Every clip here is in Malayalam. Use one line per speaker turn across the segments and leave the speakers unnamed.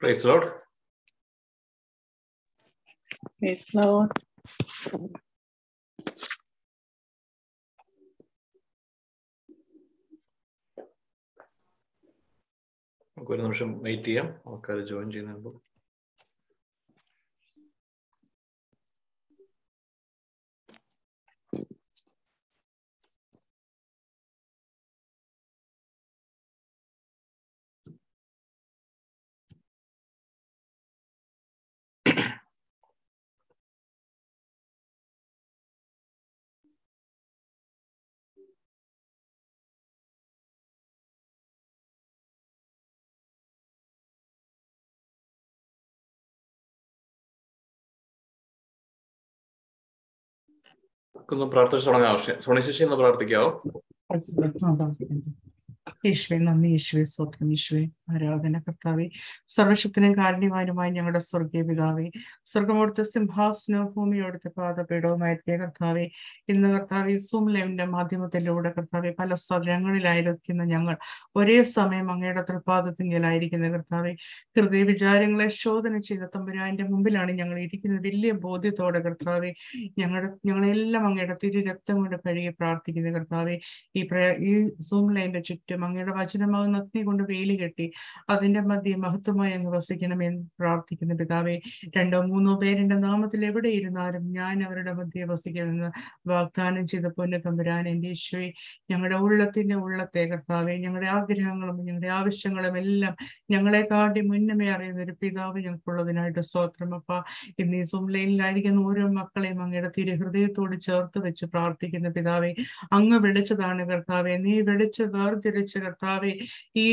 Praise the Lord.
Praise the Lord.
നമുക്ക് ഒരു നിമിഷം വെയിറ്റ് ചെയ്യാം ആൾക്കാർ ജോയിൻ ചെയ്യുന്നുണ്ട് ഒന്ന് പ്രാർത്ഥിച്ചു തുടങ്ങാം. ആവശ്യം സോണി ശശി ഒന്ന് പ്രാർത്ഥിക്കാവോ?
ഈശ്വരൻ നന്ദി ഈശ്വരൻ സ്വപ്നം യേശുവെ. ആരാധന കർത്താവെ സർവശക്തനും കാരണവാനുമായി ഞങ്ങളുടെ സ്വർഗീയ പിതാവെ സ്വർഗമോടുത്ത സിംഹാസനവും ഭൂമിയോടുത്ത പാദപീഠവുമായിരിക്കെ കർത്താവെ. ഇന്ന് കർത്താവ് സൂം ലൈവിന്റെ മാധ്യമത്തിലൂടെ കർത്താവെ പല സ്ഥലങ്ങളിലായിരിക്കുന്ന ഞങ്ങൾ ഒരേ സമയം അങ്ങയുടെ തൃപാദത്തിങ്കിലായിരിക്കുന്ന കർത്താവെ ഹൃദയ വിചാരങ്ങളെ ശോധന ചെയ്ത തമ്പുരാന്റെ മുമ്പിലാണ് ഞങ്ങൾ ഇരിക്കുന്നത്. വലിയ ബോധ്യത്തോടെ കർത്താവെ ഞങ്ങളുടെ ഞങ്ങളെല്ലാം അങ്ങയുടെ തിരു രക്തം കൊണ്ട് കഴുകി പ്രാർത്ഥിക്കുന്ന കർത്താവെ ഈ ഈ സൂം ലൈനിന്റെ ചുറ്റും അങ്ങയുടെ വചനമാകുന്ന അഗ്നി കൊണ്ട് വേലി കെട്ടി അതിന്റെ മധ്യ മഹത്വമായി അങ്ങ് വസിക്കണമെന്ന് പ്രാർത്ഥിക്കുന്ന പിതാവെ. രണ്ടോ മൂന്നോ പേരുടെ നാമത്തിൽ എവിടെ ഇരുന്നാലും ഞാൻ അവരുടെ മധ്യ വസിക്കുമെന്ന് വാഗ്ദാനം ചെയ്ത പൊന്നു തമ്പുരാൻ എന്റെ ഈശോയെ ഞങ്ങളുടെ ഉള്ളത്തിന്റെ ഉള്ളത്തെ കർത്താവെ ഞങ്ങളുടെ ആഗ്രഹങ്ങളും ഞങ്ങളുടെ ആവശ്യങ്ങളും എല്ലാം ഞങ്ങളെ കാട്ടി മുന്നമേ അറിയുന്ന ഒരു പിതാവ് ഞങ്ങൾക്കുള്ളതിനായിട്ട് സ്വത്രം അപ്പ. ഇന്ന് ഈ സുംലയിലായിരിക്കുന്ന ഓരോ മക്കളെയും അങ്ങയുടെ തിരുഹൃദയത്തോട് ചേർത്ത് വെച്ച് പ്രാർത്ഥിക്കുന്ന പിതാവെ അങ്ങ് വിളിച്ചതാണ് കർത്താവെ നീ വിളിച്ച് വേർതിരിച്ച് കർത്താവെ. ഈ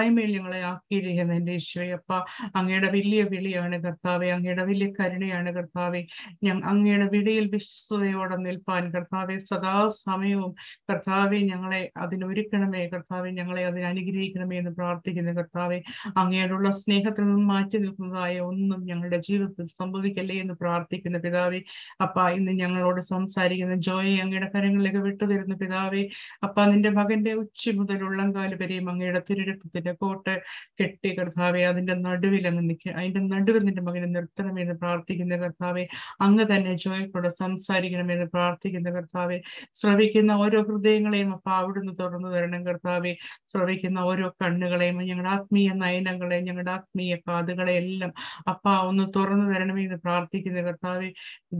കൂട്ടായ്മയിൽ ഞങ്ങളെ ആക്കിയിരിക്കുന്ന എന്റെ ഈശോയെ അപ്പ അങ്ങയുടെ വലിയ വിളിയാണ് കർത്താവെ അങ്ങയുടെ വലിയ കരുണയാണ് കർത്താവെ. ഞങ്ങൾ അങ്ങയുടെ വിളിയിൽ വിശ്വസതയോടെ നിൽപ്പാൻ കർത്താവെ സദാ സമയവും കർത്താവെ ഞങ്ങളെ അതിനൊരുക്കണമേ കർത്താവെ ഞങ്ങളെ അതിന് അനുഗ്രഹിക്കണമേ എന്ന് പ്രാർത്ഥിക്കുന്ന കർത്താവെ അങ്ങയോടുള്ള സ്നേഹത്തിൽ നിന്ന് മാറ്റി നിൽക്കുന്നതായ ഒന്നും ഞങ്ങളുടെ ജീവിതത്തിൽ സംഭവിക്കല്ലേ എന്ന് പ്രാർത്ഥിക്കുന്ന പിതാവെ അപ്പ ഇന്ന് ഞങ്ങളോട് സംസാരിക്കുന്ന ജോയെ അങ്ങയുടെ കരങ്ങളിലേക്ക് വിട്ടുതരുന്ന പിതാവെ അപ്പ നിന്റെ മകന്റെ ഉച്ച മുതൽ ഉള്ളംകാൽ വരെയും അങ്ങയുടെ തിരുരക്തത്തിന്റെ കോട്ട് കെട്ടി കർത്താവെ അതിന്റെ നടുവിൽ അങ്ങ് നിൽക്കുക അതിന്റെ നടുവിൽ നിന്റെ മകനെ നിർത്തണമെന്ന് പ്രാർത്ഥിക്കുന്ന കർത്താവെ അങ്ങ് തന്നെ ജോയിക്കൂടെ സംസാരിക്കണമെന്ന് പ്രാർത്ഥിക്കുന്ന കർത്താവെ ശ്രവിക്കുന്ന ഓരോ ഹൃദയങ്ങളെയും അപ്പ അവിടുന്ന് തുറന്നു തരണം കർത്താവെ ശ്രവിക്കുന്ന ഓരോ കണ്ണുകളെയും ഞങ്ങളുടെ ആത്മീയ നയനങ്ങളെ ഞങ്ങളുടെ ആത്മീയ കാതുകളെ എല്ലാം അപ്പ ഒന്ന് തുറന്നു തരണമേ എന്ന് പ്രാർത്ഥിക്കുന്ന കർത്താവെ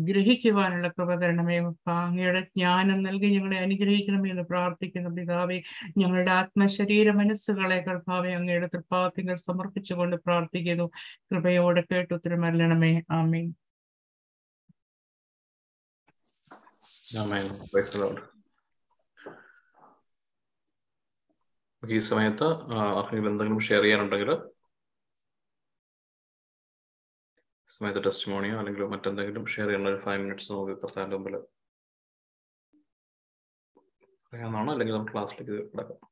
ഗ്രഹിക്കുവാനുള്ള കൃപ തരണമേ അപ്പ അങ്ങയുടെ ജ്ഞാനം നൽകി ഞങ്ങളെ അനുഗ്രഹിക്കണമേ എന്ന് പ്രാർത്ഥിക്കുന്ന പിതാവെ ഞങ്ങളുടെ ആത്മശരീര മനസ്സുകളെ കർത്താവെ അങ്ങയുടെ തൃപ്പാദത്തിങ്ങൾ സമർപ്പിച്ചുകൊണ്ട് പ്രാർത്ഥിക്കുന്നു. കൃപയോടെ കേട്ടുത്തരമല്ലണമേ ആമീൻ.
Amen. Praise ഈ സമയത്ത് ആർക്കെങ്കിലും എന്തെങ്കിലും ഷെയർ ചെയ്യാനുണ്ടെങ്കിൽ സമയത്ത് ടെസ്റ്റ് മോണിയോ അല്ലെങ്കിൽ മറ്റെന്തെങ്കിലും ഷെയർ ചെയ്യുന്ന ഒരു ഫൈവ് മിനിറ്റ്സ് നമുക്ക് കർത്താന്റെ മുമ്പിൽ പറയാമെന്നാണോ അല്ലെങ്കിൽ നമുക്ക് ക്ലാസ്സിലേക്ക് കിടക്കാം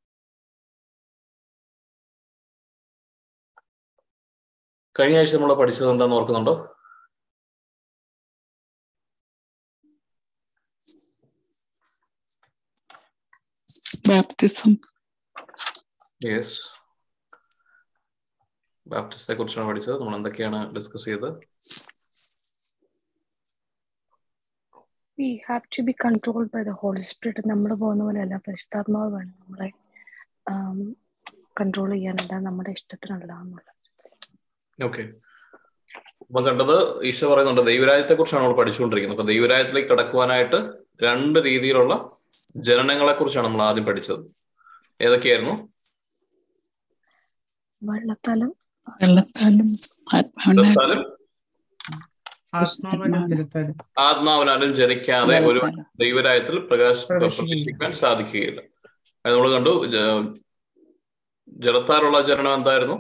കഴിഞ്ഞ ആഴ്ച നമ്മൾ പഠിച്ചത് എന്താന്ന് ഓർക്കുന്നുണ്ടോ?
ബാപ്റ്റിസം
യെസ് ബാപ്റ്റിസത്തെ കുറിച്ചാണ് പഠിച്ചത്. നമ്മൾ എന്തൊക്കെയാണ് ഡിസ്കസ് ചെയ്തത്?
We have to be controlled by the Holy Spirit നമ്മൾ പോകുന്ന പോലെയല്ല പരിശുദ്ധാത്മാവ് വേണം നമ്മളെ കൺട്രോൾ ചെയ്യാനല്ല നമ്മുടെ ഇഷ്ടത്തിനല്ല എന്നുള്ളത്
ഓക്കെ അപ്പൊ കണ്ടത് ഈശോ പറയുന്നുണ്ട് ദൈവരാജ്യത്തെ കുറിച്ചാണ് നമ്മൾ പഠിച്ചുകൊണ്ടിരിക്കുന്നത്. അപ്പൊ ദൈവരാജ്യത്തിലേക്ക് കടക്കുവാനായിട്ട് രണ്ട് രീതിയിലുള്ള ജനനങ്ങളെ കുറിച്ചാണ് നമ്മൾ ആദ്യം പഠിച്ചത്. ഏതൊക്കെയായിരുന്നു?
വെള്ളത്താലും
വെള്ളത്താലും ആത്മാവിനാലും.
ജനിക്കാതെ ഒരു
ദൈവരായത്തിൽ
ദൈവരാജ്യത്തിൽ പ്രകാശ
പ്രവേശിക്കില്ല.
പ്രവേശിക്കാൻ സാധിക്കുകയില്ല. അത് നമ്മൾ കണ്ടു ജലത്താലുള്ള ജനനം എന്തായിരുന്നു?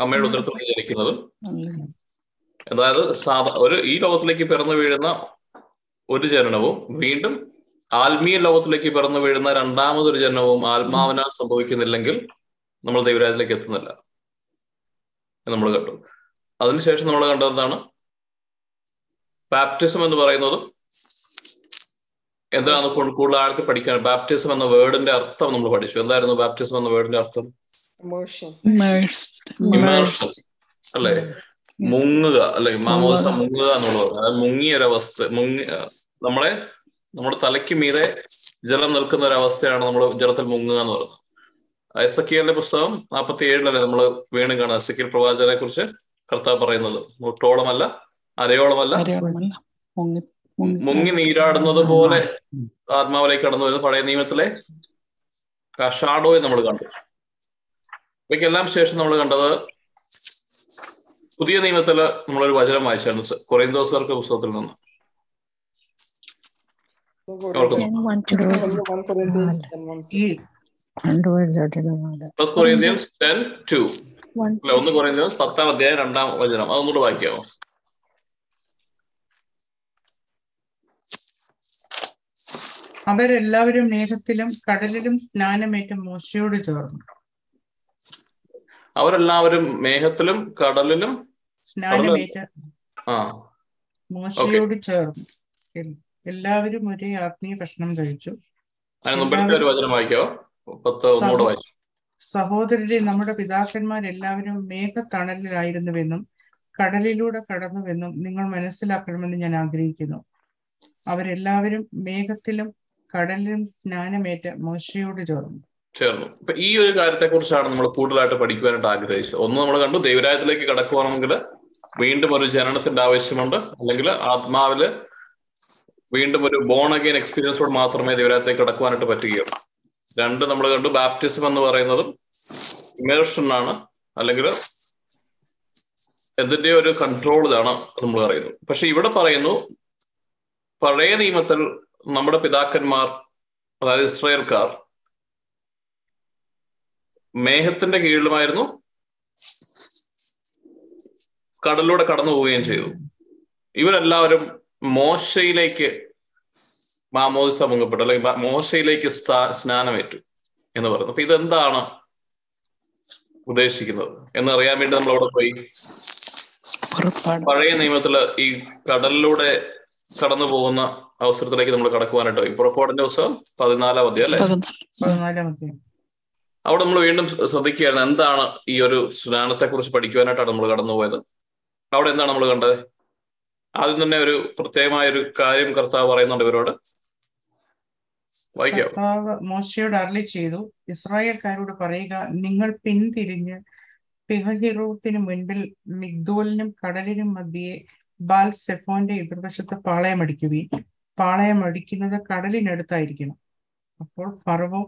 അമ്മയുടെ ഉദരത്തിൽ ജനിക്കുന്നത്. അതായത് സാധാ ഒരു ഈ ലോകത്തിലേക്ക് പിറന്നു വീഴുന്ന ഒരു ജനനവും വീണ്ടും ആത്മീയ ലോകത്തിലേക്ക് പിറന്നു വീഴുന്ന രണ്ടാമതൊരു ജനനവും ആത്മാവിനാൽ സംഭവിക്കുന്നില്ലെങ്കിൽ നമ്മൾ ദൈവരാജ്യത്തിലേക്ക് എത്തുന്നില്ല. നമ്മൾ കണ്ടു. അതിനുശേഷം നമ്മൾ കണ്ടത് എന്താണ്? ബാപ്റ്റിസം എന്ന് പറയുന്നത് എന്താണ് കൂടുതൽ ആഴത്തിൽ പഠിക്കാൻ ബാപ്റ്റിസം എന്ന വേർഡിന്റെ അർത്ഥം നമ്മൾ പഠിച്ചു. എന്തായിരുന്നു ബാപ്റ്റിസം എന്ന വേർഡിന്റെ അർത്ഥം?
Immersion.
Immersed.
അല്ലെ? മുങ്ങുക അല്ലെ? മാമോസ
മുങ്ങുക.
എന്നുള്ളത്. അതായത് മുങ്ങിയ ഒരവസ്ഥ മുങ്ങി നമ്മളെ നമ്മുടെ തലയ്ക്ക് മീതെ ജലം നിൽക്കുന്ന ഒരു അവസ്ഥയാണ് നമ്മൾ ജലത്തിൽ മുങ്ങുക എന്ന് പറയുന്നത്. എസ് എക്കിയലിന്റെ പുസ്തകം നാൽപ്പത്തി ഏഴിലല്ലേ നമ്മൾ വീണ്ടും കാണാം എസ് എക്കിയൽ പ്രവാചകനെ കുറിച്ച് കർത്താവ് പറയുന്നത്. മുട്ടോളമല്ല അരയോളമല്ല.
മുങ്ങി
നീരാടുന്നത് പോലെ ആത്മാവിലേക്ക് കടന്നു വരുന്നത് പഴയ നിയമത്തിലെ ഷാഡോയെ നമ്മൾ കണ്ടു. ഇവയ്ക്കെല്ലാം ശേഷം നമ്മൾ കണ്ടത് പുതിയ നിയമത്തിൽ നമ്മളൊരു വചനം വായിച്ചായിരുന്നു കൊറേന്തോസുകാർക്ക് പുസ്തകത്തിൽ നിന്ന്. ഒന്ന് കൊറിയന്ത്യൻസ് പത്താം അധ്യായം രണ്ടാം വചനം. അതൊന്നുകൂടെ വായിക്കാമോ
അവരെല്ലാവരും മേഘത്തിലും കടലിലും സ്നാനമേറ്റ മോശയോട് ചേർന്നു.
അവരെല്ലാവരും മേഘത്തിലും കടലിലും ആ.
മോശയോട് ചേർന്നു. എല്ലാവരും ഒരേ ആത്മീയ ഭക്ഷണം കഴിച്ചു. സഹോദരരെ നമ്മുടെ പിതാക്കന്മാരെല്ലാവരും മേഘത്തണലിലായിരുന്നുവെന്നും കടലിലൂടെ കടന്നുവെന്നും നിങ്ങൾ മനസ്സിലാക്കണമെന്ന് ഞാൻ ആഗ്രഹിക്കുന്നു. അവരെല്ലാവരും മേഘത്തിലും കടലിലും സ്നാനമേറ്റ് മോശയോട് ചേർന്നു.
ചേർന്നു. ഇപ്പൊ ഈ ഒരു കാര്യത്തെ കുറിച്ചാണ് നമ്മൾ കൂടുതലായിട്ട് പഠിക്കുവാനായിട്ട് ആഗ്രഹിച്ചത്. ഒന്ന് നമ്മൾ കണ്ടു ദൈവരായത്തിലേക്ക് കടക്കുവാണെങ്കിൽ വീണ്ടും ഒരു ജനനത്തിന്റെ ആവശ്യമുണ്ട്. അല്ലെങ്കിൽ ആത്മാവിൽ വീണ്ടും ഒരു ബോൺ അഗെയിൻ എക്സ്പീരിയൻസോട് മാത്രമേ ദൈവരായത്തിലേക്ക് കടക്കുവാനായിട്ട് പറ്റുകയുള്ളൂ. രണ്ട് നമ്മൾ കണ്ടു ബാപ്റ്റിസം എന്ന് പറയുന്നതും ഇമേഷൻ ആണ്. അല്ലെങ്കിൽ എന്തിന്റെ ഒരു കൺട്രോൾ ഇതാണ് നമ്മൾ പറയുന്നത് പക്ഷെ ഇവിടെ പറയുന്നു പഴയ നിയമത്തിൽ നമ്മുടെ പിതാക്കന്മാർ അതായത് ഇസ്രായേൽക്കാർ മേഘത്തിന്റെ കീഴിലുമായിരുന്നു. കടലിലൂടെ കടന്നു പോവുകയും ചെയ്തു. ഇവരെല്ലാവരും മോശയിലേക്ക് മാമോദിസ മുങ്ങപ്പെട്ടു അല്ലെങ്കിൽ മോശയിലേക്ക് സ്നാനമേറ്റു എന്ന് പറയുന്നു അപ്പൊ ഇതെന്താണ് ഉദ്ദേശിക്കുന്നത്? എന്നറിയാൻ വേണ്ടി നമ്മൾ അവിടെ പോയി. പഴയ നിയമത്തിൽ ഈ കടലിലൂടെ കടന്നു പോകുന്ന അവസരത്തിലേക്ക് നമ്മൾ കടക്കുവാനായിട്ട് പോയി. പുറപ്പാടിന്റെ ദിവസം പതിനാലാം അധ്യായം അല്ലേ? അവിടെ നമ്മൾ വീണ്ടും ശ്രദ്ധിക്കുകയായിരുന്നു എന്താണ് ഈ ഒരു സ്നാനത്തെ കുറിച്ച് പഠിക്കുവാനായിട്ടാണ് നമ്മൾ കടന്നുപോയത് അവിടെ എന്താണ് നമ്മൾ കണ്ടത്? ആദ്യം തന്നെ ഒരു പ്രത്യേകമായ ഒരു കാര്യം കർത്താവ് പറയുന്നുണ്ട് ഇവരോട്.
കർത്താവ് മോശയോട് അരളി ചെയ്തു ഇസ്രായേൽക്കാരോട് പറയുക നിങ്ങൾ പിന്തിരിഞ്ഞ് പിഹഹിറൂത്തിന് മുൻപിൽ മിഗ്ദോലിനും കടലിനും മധ്യേ ബാൽ സെഫോന്റെ എതിർവശത്ത് പാളയമടിക്കുകയും പാളയമടിക്കുന്നത് കടലിനടുത്തായിരിക്കണം. അപ്പോൾ ഫറവോ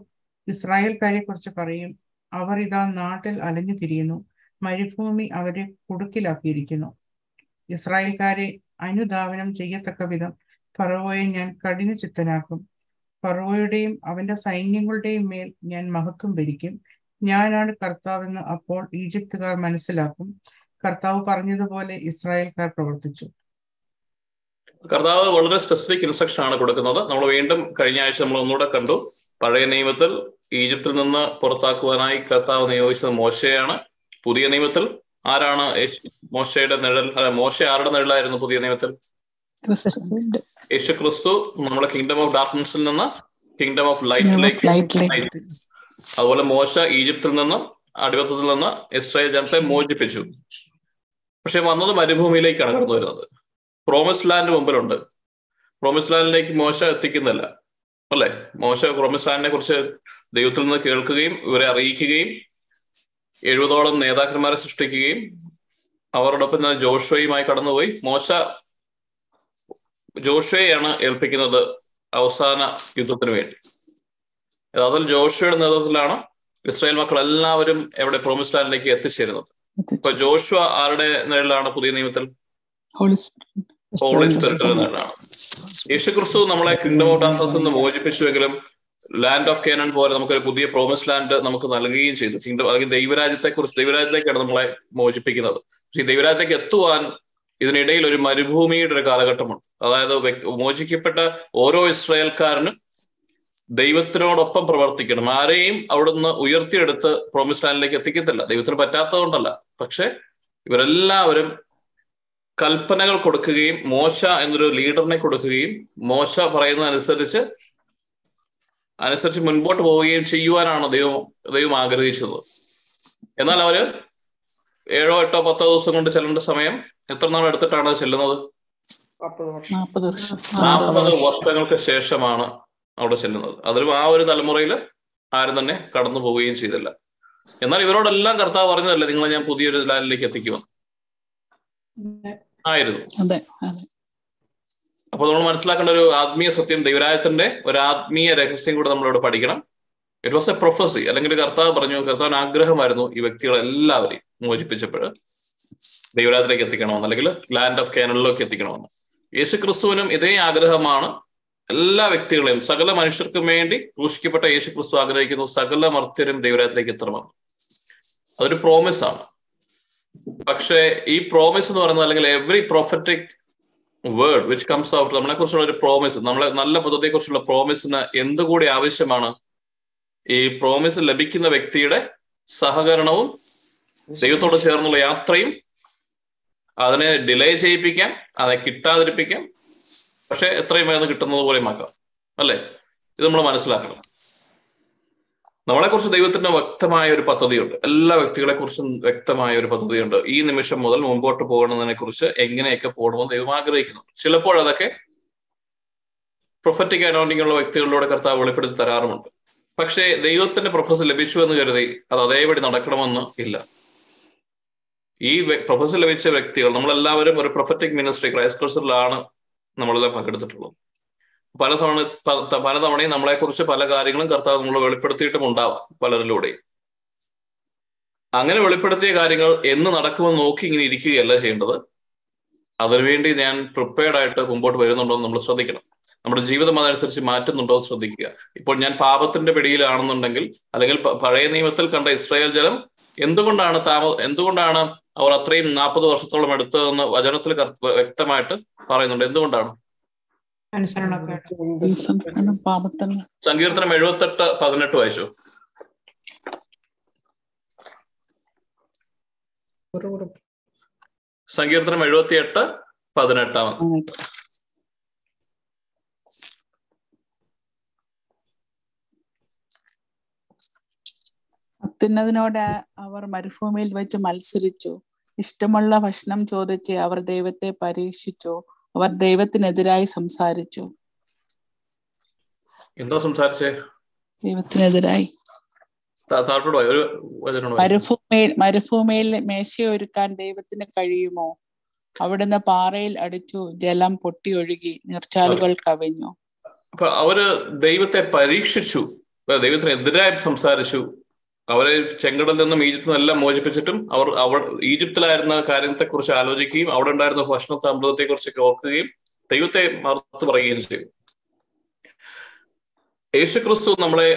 ഇസ്രായേൽക്കാരെ കുറിച്ച് പറയും. അവർ ഇതാ നാട്ടിൽ അലഞ്ഞു തിരിയുന്നു മരുഭൂമി അവരെ കുടുക്കിലാക്കിയിരിക്കുന്നു. ഇസ്രായേൽക്കാരെ അനുധാവനം ചെയ്യത്തക്ക വിധം ഫറവോയെ ഞാൻ കഠിന ചിത്തനാക്കും ഫറവോയുടെയും അവന്റെ സൈന്യങ്ങളുടെയും മേൽ ഞാൻ മഹത്വം ഭരിക്കും ഞാനാണ് കർത്താവെന്ന് അപ്പോൾ ഈജിപ്തുകാർ മനസ്സിലാക്കും. കർത്താവ് പറഞ്ഞതുപോലെ ഇസ്രായേൽക്കാർ പ്രവർത്തിച്ചു.
കർത്താവ് വളരെ സ്പെസിഫിക് ഇൻസ്ട്രക്ഷൻ ആണ് കൊടുക്കുന്നത്. നമ്മൾ വീണ്ടും കഴിഞ്ഞ ആഴ്ച നമ്മൾ ഒന്നുകൂടെ കണ്ടു. പഴയ നിയമത്തിൽ ഈജിപ്തിൽ നിന്ന് പുറത്താക്കുവാനായി കർത്താവ് നിയോഗിച്ചത് മോശയാണ്. പുതിയ നിയമത്തിൽ ആരാണ് മോശയുടെ നിഴൽ അല്ല മോശ ആരുടെ നിഴലായിരുന്നു പുതിയ നിയമത്തിൽ? യേശു ക്രിസ്തു നമ്മുടെ കിങ്ഡം ഓഫ് ഡാർക്ക്നെസ്സിൽ നിന്ന് കിങ്ഡം ഓഫ് ലൈറ്റിലേക്ക്
ലൈറ്റിലേക്ക്
അതുപോലെ മോശ ഈജിപ്തിൽ നിന്ന് അടിമത്തത്തിൽ നിന്ന് ഇസ്രായേൽ ജനത്തെ മോചിപ്പിച്ചു. പക്ഷെ വന്നത് മരുഭൂമിയിലേക്കാണ് കടന്നു വരുന്നത് പ്രോമിസ് ലാൻഡ് മുമ്പിലുണ്ട് പ്രോമിസ് ലാൻഡിലേക്ക് മോശ എത്തിക്കുന്നില്ല. അല്ലെ? മോശ പ്രോമിസ് കുറിച്ച് ദൈവത്തിൽ നിന്ന് കേൾക്കുകയും ഇവരെ അറിയിക്കുകയും എഴുപതോളം നേതാക്കന്മാരെ സൃഷ്ടിക്കുകയും അവരോടൊപ്പം തന്നെ ജോഷയുമായി കടന്നുപോയി. മോശ ജോഷയെയാണ് ഏൽപ്പിക്കുന്നത് അവസാന യുദ്ധത്തിന് വേണ്ടി. അതിൽ ജോഷയുടെ നേതൃത്വത്തിലാണ് ഇസ്രായേൽ മക്കൾ എല്ലാവരും എവിടെ പ്രോമിസ് ലാൻഡിലേക്ക് എത്തിച്ചേരുന്നത്. ഇപ്പൊ ജോഷുവ ആരുടെ നിഴലാണ് പുതിയ നിയമത്തിൽ?
Holy
holy സ്പിരിറ്റിന്റെ നിഴലാണ്. യേശു ക്രിസ്തു നമ്മളെ കിങ്ഡം ഓഫ് ഡാർക്കൻസിൽ നിന്ന് മോചിപ്പിച്ചുവെങ്കിലും ലാൻഡ് ഓഫ് കേനൻ പോലെ നമുക്കൊരു പുതിയ പ്രോമിസ് ലാൻഡ് നമുക്ക് നൽകുകയും ചെയ്തു. കിങ്ഡം അല്ലെങ്കിൽ ദൈവരാജ്യത്തെ കുറിച്ച് ദൈവരാജ്യത്തേക്കാണ് നമ്മളെ മോചിപ്പിക്കുന്നത്. പക്ഷേ ഈ ദൈവരാജ്യത്തേക്ക് എത്തുവാൻ ഇതിനിടയിൽ ഒരു മരുഭൂമിയുടെ ഒരു കാലഘട്ടമുണ്ട്. അതായത് മോചിക്കപ്പെട്ട ഓരോ ഇസ്രായേൽക്കാരനും ദൈവത്തിനോടൊപ്പം പ്രവർത്തിക്കണം. ആരെയും അവിടുന്ന് ഉയർത്തിയെടുത്ത് പ്രോമിസ് ലാൻഡിലേക്ക് എത്തിക്കത്തില്ല. ദൈവത്തിന് പറ്റാത്തതുകൊണ്ടല്ല. പക്ഷെ ഇവരെല്ലാവരും കൽപ്പനകൾ കൊടുക്കുകയും മോശ എന്നൊരു ലീഡറിനെ കൊടുക്കുകയും മോശ പറയുന്നതനുസരിച്ച് അനുസരിച്ച് മുൻപോട്ട് പോവുകയും ചെയ്യുവാനാണ് ദൈവം ദൈവം ആഗ്രഹിച്ചത്. എന്നാൽ അവർ ഏഴോ എട്ടോ പത്തോ ദിവസം കൊണ്ട് ചെല്ലേണ്ട സമയം എത്ര നാൾ എടുത്തിട്ടാണ് ചെല്ലുന്നത്?
നാൽപ്പത് വർഷം.
വർഷം.
നാൽപ്പത് വർഷങ്ങൾക്ക് ശേഷമാണ് അവിടെ ചെല്ലുന്നത്. അതിലും ആ ഒരു തലമുറയിൽ ആരും തന്നെ കടന്നു പോവുകയും ചെയ്തില്ല. എന്നാൽ ഇവരോടെല്ലാം കർത്താവ് പറഞ്ഞതല്ലേ നിങ്ങളെ ഞാൻ പുതിയൊരു ലാലിലേക്ക് എത്തിക്കുമെന്ന് ആയിരുന്നു. അപ്പൊ നമ്മൾ മനസ്സിലാക്കേണ്ട ഒരു ആത്മീയ സത്യം ദൈവരായത്തിന്റെ ഒരു ആത്മീയ രഹസ്യം കൂടെ നമ്മളിവിടെ പഠിക്കണം. ഇറ്റ് വാസ് എ പ്രൊഫസി അല്ലെങ്കിൽ കർത്താവ് പറഞ്ഞു കർത്താവ് ആഗ്രഹമായിരുന്നു ഈ വ്യക്തികളെല്ലാവരെയും മോചിപ്പിച്ചപ്പോൾ ദൈവരായത്തിലേക്ക് എത്തിക്കണമെന്ന് അല്ലെങ്കിൽ ലാൻഡ് ഓഫ് കാനലിലേക്ക് എത്തിക്കണമെന്ന്. യേശു ക്രിസ്തുവിനും ഇതേ ആഗ്രഹമാണ്. എല്ലാ വ്യക്തികളെയും സകല മനുഷ്യർക്കും വേണ്ടി ക്രൂശിക്കപ്പെട്ട യേശു ക്രിസ്തു ആഗ്രഹിക്കുന്നു. സകല മർത്യരും ദൈവരായത്തിലേക്ക് എത്തണമെന്ന്. അതൊരു പ്രോമിസ് ആണ്. പക്ഷേ ഈ പ്രോമിസ് എന്ന് പറയുന്നത് അല്ലെങ്കിൽ every prophetic word which comes out നമ്മളെ കുറിച്ചുള്ള ഒരു പ്രോമിസ് നമ്മളെ നല്ല പദ്ധതിയെ കുറിച്ചുള്ള പ്രോമിസിന് എന്തുകൂടി ആവശ്യമാണ്? ഈ പ്രോമിസ് ലഭിക്കുന്ന വ്യക്തിയുടെ സഹകരണവും ദൈവത്തോട് ചേർന്നുള്ള യാത്രയും അതിനെ ഡിലേ ചെയ്യിപ്പിക്കാം അതിനെ കിട്ടാതിരിപ്പിക്കാം. പക്ഷെ എത്രയും വേഗം കിട്ടുന്നത് പോലെയും ആക്കാം. അല്ലേ? ഇത് നമ്മൾ മനസ്സിലാക്കണം. നമ്മളെ കുറിച്ച് ദൈവത്തിന്റെ വ്യക്തമായ ഒരു പദ്ധതിയുണ്ട്. എല്ലാ വ്യക്തികളെ കുറിച്ചും വ്യക്തമായ ഒരു പദ്ധതിയുണ്ട്. ഈ നിമിഷം മുതൽ മുമ്പോട്ട് പോകുന്നതിനെ കുറിച്ച് എങ്ങനെയൊക്കെ പോകണമെന്ന് ദൈവം ആഗ്രഹിക്കുന്നു. ചിലപ്പോൾ അതൊക്കെ പ്രൊഫറ്റിക് അനൗണ്ടിങ് ഉള്ള വ്യക്തികളിലൂടെ കർത്താവ് വെളിപ്പെടുത്തി തരാറുമുണ്ട്. പക്ഷേ ദൈവത്തിന്റെ പ്രൊഫസർ ലഭിച്ചു എന്ന് കരുതി അത് അതേപടി നടക്കണമെന്ന് ഇല്ല. ഈ പ്രൊഫസർ ലഭിച്ച വ്യക്തികൾ നമ്മളെല്ലാവരും ഒരു പ്രൊഫറ്റിക് മിനിസ്ട്രി ക്രൈസ്റ്റ് കൾച്ചറിലാണ് നമ്മളെല്ലാം പങ്കെടുത്തിട്ടുള്ളത്. പല തവണ പല തവണയും നമ്മളെ കുറിച്ച് പല കാര്യങ്ങളും കർത്താവ് നമ്മൾ വെളിപ്പെടുത്തിയിട്ടും ഉണ്ടാവാം പലരിലൂടെ. അങ്ങനെ വെളിപ്പെടുത്തിയ കാര്യങ്ങൾ എന്ന് നടക്കുമെന്ന് നോക്കി ഇങ്ങനെ ഇരിക്കുകയല്ല ചെയ്യേണ്ടത്. അതിനുവേണ്ടി ഞാൻ പ്രിപ്പയർഡ് ആയിട്ട് മുമ്പോട്ട് വരുന്നുണ്ടോ എന്ന് നമ്മൾ ശ്രദ്ധിക്കണം. നമ്മുടെ ജീവിതം അതനുസരിച്ച് മാറ്റുന്നുണ്ടോ എന്ന് ശ്രദ്ധിക്കുക. ഇപ്പോൾ ഞാൻ പാപത്തിന്റെ പിടിയിലാണെന്നുണ്ടെങ്കിൽ അല്ലെങ്കിൽ പഴയ നിയമത്തിൽ കണ്ട ഇസ്രായേൽ ജലം എന്തുകൊണ്ടാണ് താമ എന്തുകൊണ്ടാണ് അവർ അത്രയും നാൽപ്പത് വർഷത്തോളം എടുത്തതെന്ന് വചനത്തിൽ വ്യക്തമായിട്ട് പറയുന്നുണ്ട്. എന്തുകൊണ്ടാണ്? സങ്കീർത്തനം എഴുപത്തെട്ട് പതിനെട്ട് വായിച്ചു. സങ്കീർത്തനം എഴുപത്തി എട്ട് പതിനെട്ടാം
അത്യുന്നതിനോട് അവർ മരുഭൂമിയിൽ വെച്ച് മത്സരിച്ചു. ഇഷ്ടമുള്ള ഭക്ഷണം ചോദിച്ച് അവർ ദൈവത്തെ പരീക്ഷിച്ചു. അവർ ദൈവത്തിനെതിരായി സംസാരിച്ചു.
എന്താ സംസാരിച്ചേ?
ദൈവത്തിനെതിരായി. മരുഭൂമിയിൽ മരുഭൂമിയിൽ മേശയൊരുക്കാൻ ദൈവത്തിന് കഴിയുമോ? അവിടുന്ന് പാറയിൽ അടിച്ചു ജലം പൊട്ടിയൊഴുകി നീർച്ചാലുകൾ കവിഞ്ഞു.
അപ്പൊ അവർ ദൈവത്തെ പരീക്ഷിച്ചു. ദൈവത്തിനെതിരായി സംസാരിച്ചു. അവരെ ചെങ്കടൽ നിന്നും ഈജിപ്തിൽ നിന്നെല്ലാം മോചിപ്പിച്ചിട്ടും അവർ അവ ഈജിപ്തിലായിരുന്ന കാര്യത്തെ കുറിച്ച് ആലോചിക്കുകയും അവിടെ ഉണ്ടായിരുന്ന ഭക്ഷണത്തെ അമൃതത്തെ കുറിച്ചൊക്കെ ഓർക്കുകയും ദൈവത്തെ മറുത്തു പറയുകയും ചെയ്തു. യേശുക്രിസ്തു നമ്മളെ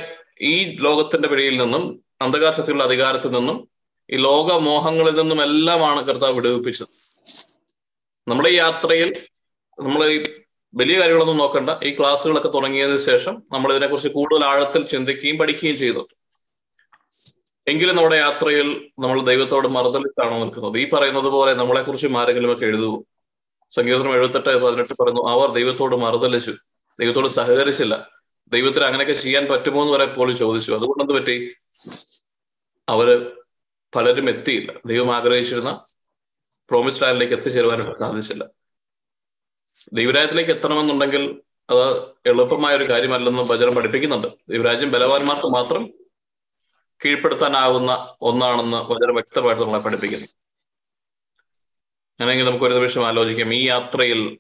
ഈ ലോകത്തിന്റെ പിടിയിൽ നിന്നും അന്ധകാശത്തിലുള്ള അധികാരത്തിൽ നിന്നും ഈ ലോകമോഹങ്ങളിൽ നിന്നും എല്ലാമാണ് കർത്താവ് വിടുവിപ്പിച്ചത്. നമ്മുടെ ഈ യാത്രയിൽ നമ്മൾ ഈ വലിയ കാര്യങ്ങളൊന്നും നോക്കണ്ട. ഈ ക്ലാസ്സുകളൊക്കെ തുടങ്ങിയതിനു ശേഷം നമ്മൾ ഇതിനെക്കുറിച്ച് കൂടുതൽ ആഴത്തിൽ ചിന്തിക്കുകയും പഠിക്കുകയും ചെയ്തിട്ടുണ്ട് എങ്കിലും നമ്മുടെ യാത്രയിൽ നമ്മൾ ദൈവത്തോട് മറുതലിച്ചാണോ നിൽക്കുന്നത്. ഈ പറയുന്നത് പോലെ നമ്മളെ ആരെങ്കിലും ഒക്കെ എഴുതുമോ സങ്കീർത്തനം എഴുപത്തെട്ട് പതിനെട്ട് പറയുന്നു അവർ ദൈവത്തോട് മറുതലിച്ചു ദൈവത്തോട് സഹകരിച്ചില്ല. ദൈവത്തിന് അങ്ങനെയൊക്കെ ചെയ്യാൻ പറ്റുമോ എന്ന് വരെ പോലും ചോദിച്ചു. അതുകൊണ്ടെന്ത് പറ്റി? അവർ പലരും എത്തിയില്ല. ദൈവം ആഗ്രഹിച്ചിരുന്ന പ്രോമിസ് ലാൻഡിലേക്ക് എത്തിച്ചേരുവാനായിട്ട് സാധിച്ചില്ല. ദൈവരാജ്യത്തിലേക്ക് എത്തണമെന്നുണ്ടെങ്കിൽ അത് എളുപ്പമായ ഒരു കാര്യമല്ലെന്ന് ഭജനം പഠിപ്പിക്കുന്നുണ്ട്. ദൈവരാജ്യം ബലവാന്മാർക്ക് മാത്രം കീഴ്പ്പെടുത്താനാവുന്ന ഒന്നാണെന്ന് വളരെ വ്യക്തമായിട്ട് നമ്മളെ പഠിപ്പിക്കുന്നു. അങ്ങനെയെങ്കിൽ നമുക്ക് ഒരു നിമിഷം ആലോചിക്കാം. ഈ യാത്രയിൽ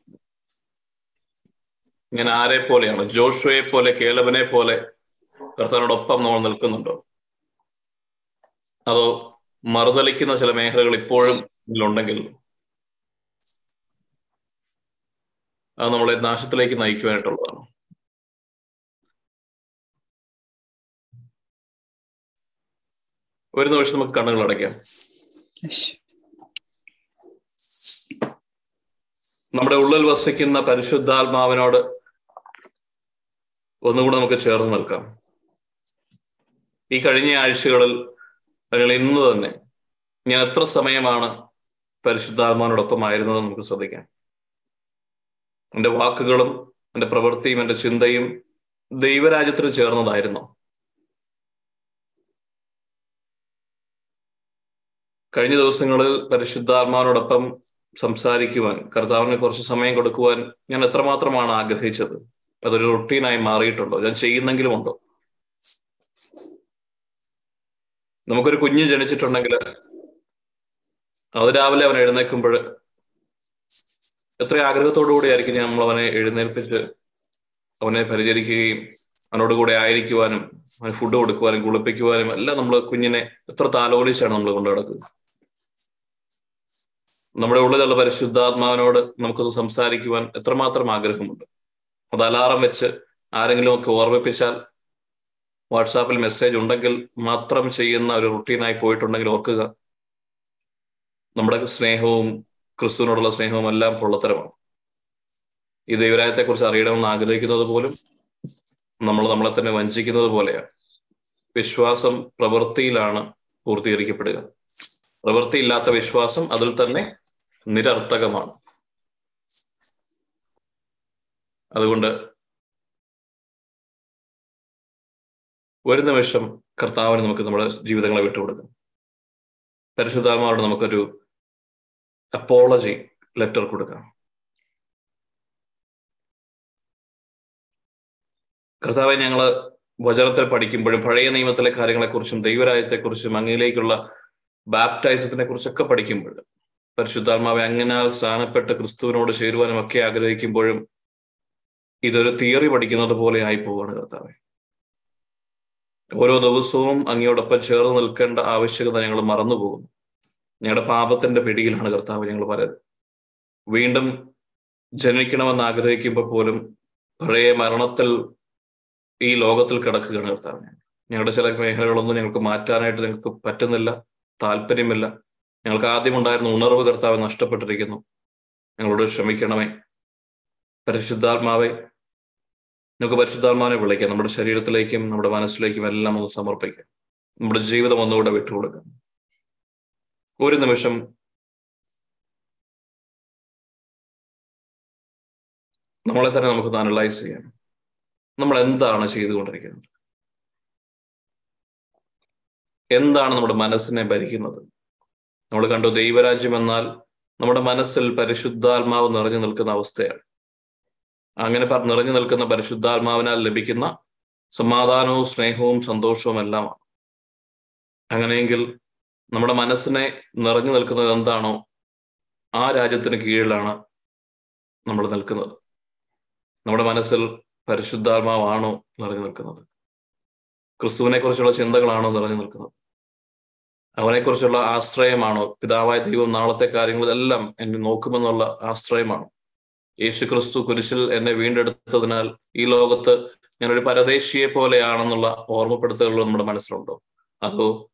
ഇങ്ങനെ ആരെ പോലെയാണ്? ജോഷുവെ പോലെ കേളവനെ പോലെ കർത്താവിനോടൊപ്പം നമ്മൾ നിൽക്കുന്നുണ്ടോ? അതോ മറുതലിക്കുന്ന ചില മേഖലകൾ ഇപ്പോഴും ഇതിലുണ്ടെങ്കിൽ അത് നമ്മളെ നാശത്തിലേക്ക് നയിക്കുവാനായിട്ടുള്ളതാണ്? ഒരു നിമിഷം നമുക്ക് കണ്ണുകൾ അടയ്ക്കാം. നമ്മുടെ ഉള്ളിൽ വസിക്കുന്ന പരിശുദ്ധാത്മാവിനോട് ഒന്നുകൂടെ നമുക്ക് ചേർന്ന് നിൽക്കാം. ഈ കഴിഞ്ഞ ആഴ്ചകളിൽ അല്ലെങ്കിൽ ഇന്ന് തന്നെ ഞാൻ എത്ര സമയമാണ് പരിശുദ്ധാത്മാവിനോടൊപ്പം ആയിരുന്നത് നമുക്ക് ശ്രദ്ധിക്കാം. എന്റെ വാക്കുകളും എന്റെ പ്രവൃത്തിയും എന്റെ ചിന്തയും ദൈവരാജ്യത്തിന് ചേർന്നതായിരുന്നു. കഴിഞ്ഞ ദിവസങ്ങളിൽ പരിശുദ്ധാത്മാവിനോടൊപ്പം സംസാരിക്കുവാൻ കർത്താവിന് കുറച്ച് സമയം കൊടുക്കുവാൻ ഞാൻ എത്രമാത്രമാണ് ആഗ്രഹിച്ചത്? അതൊരു റൊട്ടീനായി മാറിയിട്ടുണ്ടോ? ഞാൻ ചെയ്യുന്നെങ്കിലും ഉണ്ടോ? നമുക്കൊരു കുഞ്ഞ് ജനിച്ചിട്ടുണ്ടെങ്കിൽ അത് രാവിലെ അവൻ എഴുന്നേൽക്കുമ്പോൾ എത്ര ആഗ്രഹത്തോടു കൂടിയായിരിക്കും നമ്മൾ അവനെ എഴുന്നേൽപ്പിച്ച് അവനെ പരിചരിക്കുകയും അവനോട് കൂടെ ആയിരിക്കുവാനും അവന് ഫുഡ് കൊടുക്കുവാനും കുളിപ്പിക്കുവാനും എല്ലാം നമ്മൾ കുഞ്ഞിനെ എത്ര താലോലിച്ചാണ് നമ്മൾ കൊണ്ടു നടക്കുന്നത് നമ്മുടെ ഉള്ളിലുള്ള പരിശുദ്ധാത്മാവിനോട് നമുക്ക് സംസാരിക്കുവാൻ എത്രമാത്രം ആഗ്രഹമുണ്ട്. അത് അലാറം വെച്ച് ആരെങ്കിലും ഒക്കെ ഓർമ്മിപ്പിച്ചാൽ വാട്സാപ്പിൽ മെസ്സേജ് ഉണ്ടെങ്കിൽ മാത്രം ചെയ്യുന്ന ഒരു റുട്ടീനായി പോയിട്ടുണ്ടെങ്കിൽ ഓർക്കുക. നമ്മുടെ സ്നേഹവും ക്രിസ്തുവിനോടുള്ള സ്നേഹവും എല്ലാം പൊള്ളത്തരമാണ്. ഈ ദൈവരായത്തെ കുറിച്ച് അറിയണമെന്ന് ആഗ്രഹിക്കുന്നത് പോലും നമ്മൾ നമ്മളെ തന്നെ വഞ്ചിക്കുന്നത് പോലെയാണ്. വിശ്വാസം പ്രവൃത്തിയിലാണ് പൂർത്തീകരിക്കപ്പെടുക. പ്രവൃത്തിയില്ലാത്ത വിശ്വാസം അതിൽ തന്നെ നിരർത്ഥകമാണ്. അതുകൊണ്ട് ഒരു നിമിഷം കർത്താവിന് നമുക്ക് നമ്മുടെ ജീവിതങ്ങളെ വിട്ടുകൊടുക്കാം. പരിശുദ്ധാമാരോട് നമുക്കൊരു അപ്പോളജി ലെറ്റർ കൊടുക്കാം. കർത്താവെ ഞങ്ങൾ വചനത്തിൽ പഠിക്കുമ്പോഴും പഴയ നിയമത്തിലെ കാര്യങ്ങളെക്കുറിച്ചും ദൈവരാജ്യത്തെക്കുറിച്ചും അങ്ങയിലേക്കുള്ള ബാപ്റ്റൈസത്തിനെ കുറിച്ചൊക്കെ പഠിക്കുമ്പോൾ പരിശുദ്ധാത്മാവെ അങ്ങനെ സ്ഥാനപ്പെട്ട ക്രിസ്തുവിനോട് ചേരുവാനും ഒക്കെ ആഗ്രഹിക്കുമ്പോഴും ഇതൊരു തിയറി പഠിക്കുന്നത് പോലെ ആയി പോവാണ് കർത്താവെ. ഓരോ ദിവസവും അങ്ങയോടൊപ്പം ചേർന്ന് നിൽക്കേണ്ട ആവശ്യകത ഞങ്ങൾ മറന്നു പോകുന്നു ഞങ്ങളുടെ പാപത്തിന്റെ പിടിയിലാണ് കർത്താവ് ഞങ്ങൾ പലരും വീണ്ടും ജനിക്കണമെന്ന് ആഗ്രഹിക്കുമ്പോൾ പോലും പഴയ മരണത്തിൽ ഈ ലോകത്തിൽ കിടക്കുകയാണ് കർത്താവ്. ഞങ്ങളുടെ ചില മേഖലകളൊന്നും ഞങ്ങൾക്ക് മാറ്റാനായിട്ട് ഞങ്ങൾക്ക് പറ്റുന്നില്ല താല്പര്യമില്ല. ഞങ്ങൾക്ക് ആദ്യം ഉണ്ടായിരുന്ന ഉണർവ് കർത്താവ് നഷ്ടപ്പെട്ടിരിക്കുന്നു. ഞങ്ങളോട് ക്ഷമിക്കണമേ. പരിശുദ്ധാത്മാവെ നമുക്ക് പരിശുദ്ധാത്മാവിനെ വിളിക്കാം. നമ്മുടെ ശരീരത്തിലേക്കും നമ്മുടെ മനസ്സിലേക്കും എല്ലാം ഒന്ന് സമർപ്പിക്കാം. നമ്മുടെ ജീവിതം ഒന്നുകൂടെ വിട്ടുകൊടുക്കാം. ഒരു നിമിഷം. നമ്മളെ തന്നെ നമുക്ക് അനലൈസ് ചെയ്യാം. നമ്മൾ എന്താണ് ചെയ്തുകൊണ്ടിരിക്കുന്നത്? എന്താണ് നമ്മുടെ മനസ്സിനെ ഭരിക്കുന്നത്? നമ്മൾ കണ്ടു ദൈവരാജ്യം എന്നാൽ നമ്മുടെ മനസ്സിൽ പരിശുദ്ധാത്മാവ് നിറഞ്ഞു നിൽക്കുന്ന അവസ്ഥയാണ്. അങ്ങനെ നിറഞ്ഞു നിൽക്കുന്ന പരിശുദ്ധാത്മാവിനാൽ ലഭിക്കുന്ന സമാധാനവും സ്നേഹവും സന്തോഷവും എല്ലാമാണ് അങ്ങനെയെങ്കിൽ നമ്മുടെ മനസ്സിനെ നിറഞ്ഞു നിൽക്കുന്നത് എന്താണോ ആ രാജ്യത്തിന് കീഴിലാണ് നമ്മൾ നിൽക്കുന്നത്. നമ്മുടെ മനസ്സിൽ പരിശുദ്ധാത്മാവാണോ നിറഞ്ഞു നിൽക്കുന്നത്? ക്രിസ്തുവിനെ കുറിച്ചുള്ള ചിന്തകളാണോ നിറഞ്ഞു നിൽക്കുന്നത്? അവനെക്കുറിച്ചുള്ള ആശ്രയമാണോ? പിതാവായ ദൈവം നാളത്തെ കാര്യങ്ങളെല്ലാം എന്നെ നോക്കുമെന്നുള്ള ആശ്രയമാണോ? യേശു ക്രിസ്തു കുരിശിൽ എന്നെ വീണ്ടെടുത്തതിനാൽ ഈ ലോകത്ത് ഞാനൊരു പരദേശിയെ പോലെയാണെന്നുള്ള ഓർമ്മപ്പെടുത്തലുകൾ നമ്മുടെ മനസ്സിലുണ്ടോ? അതോ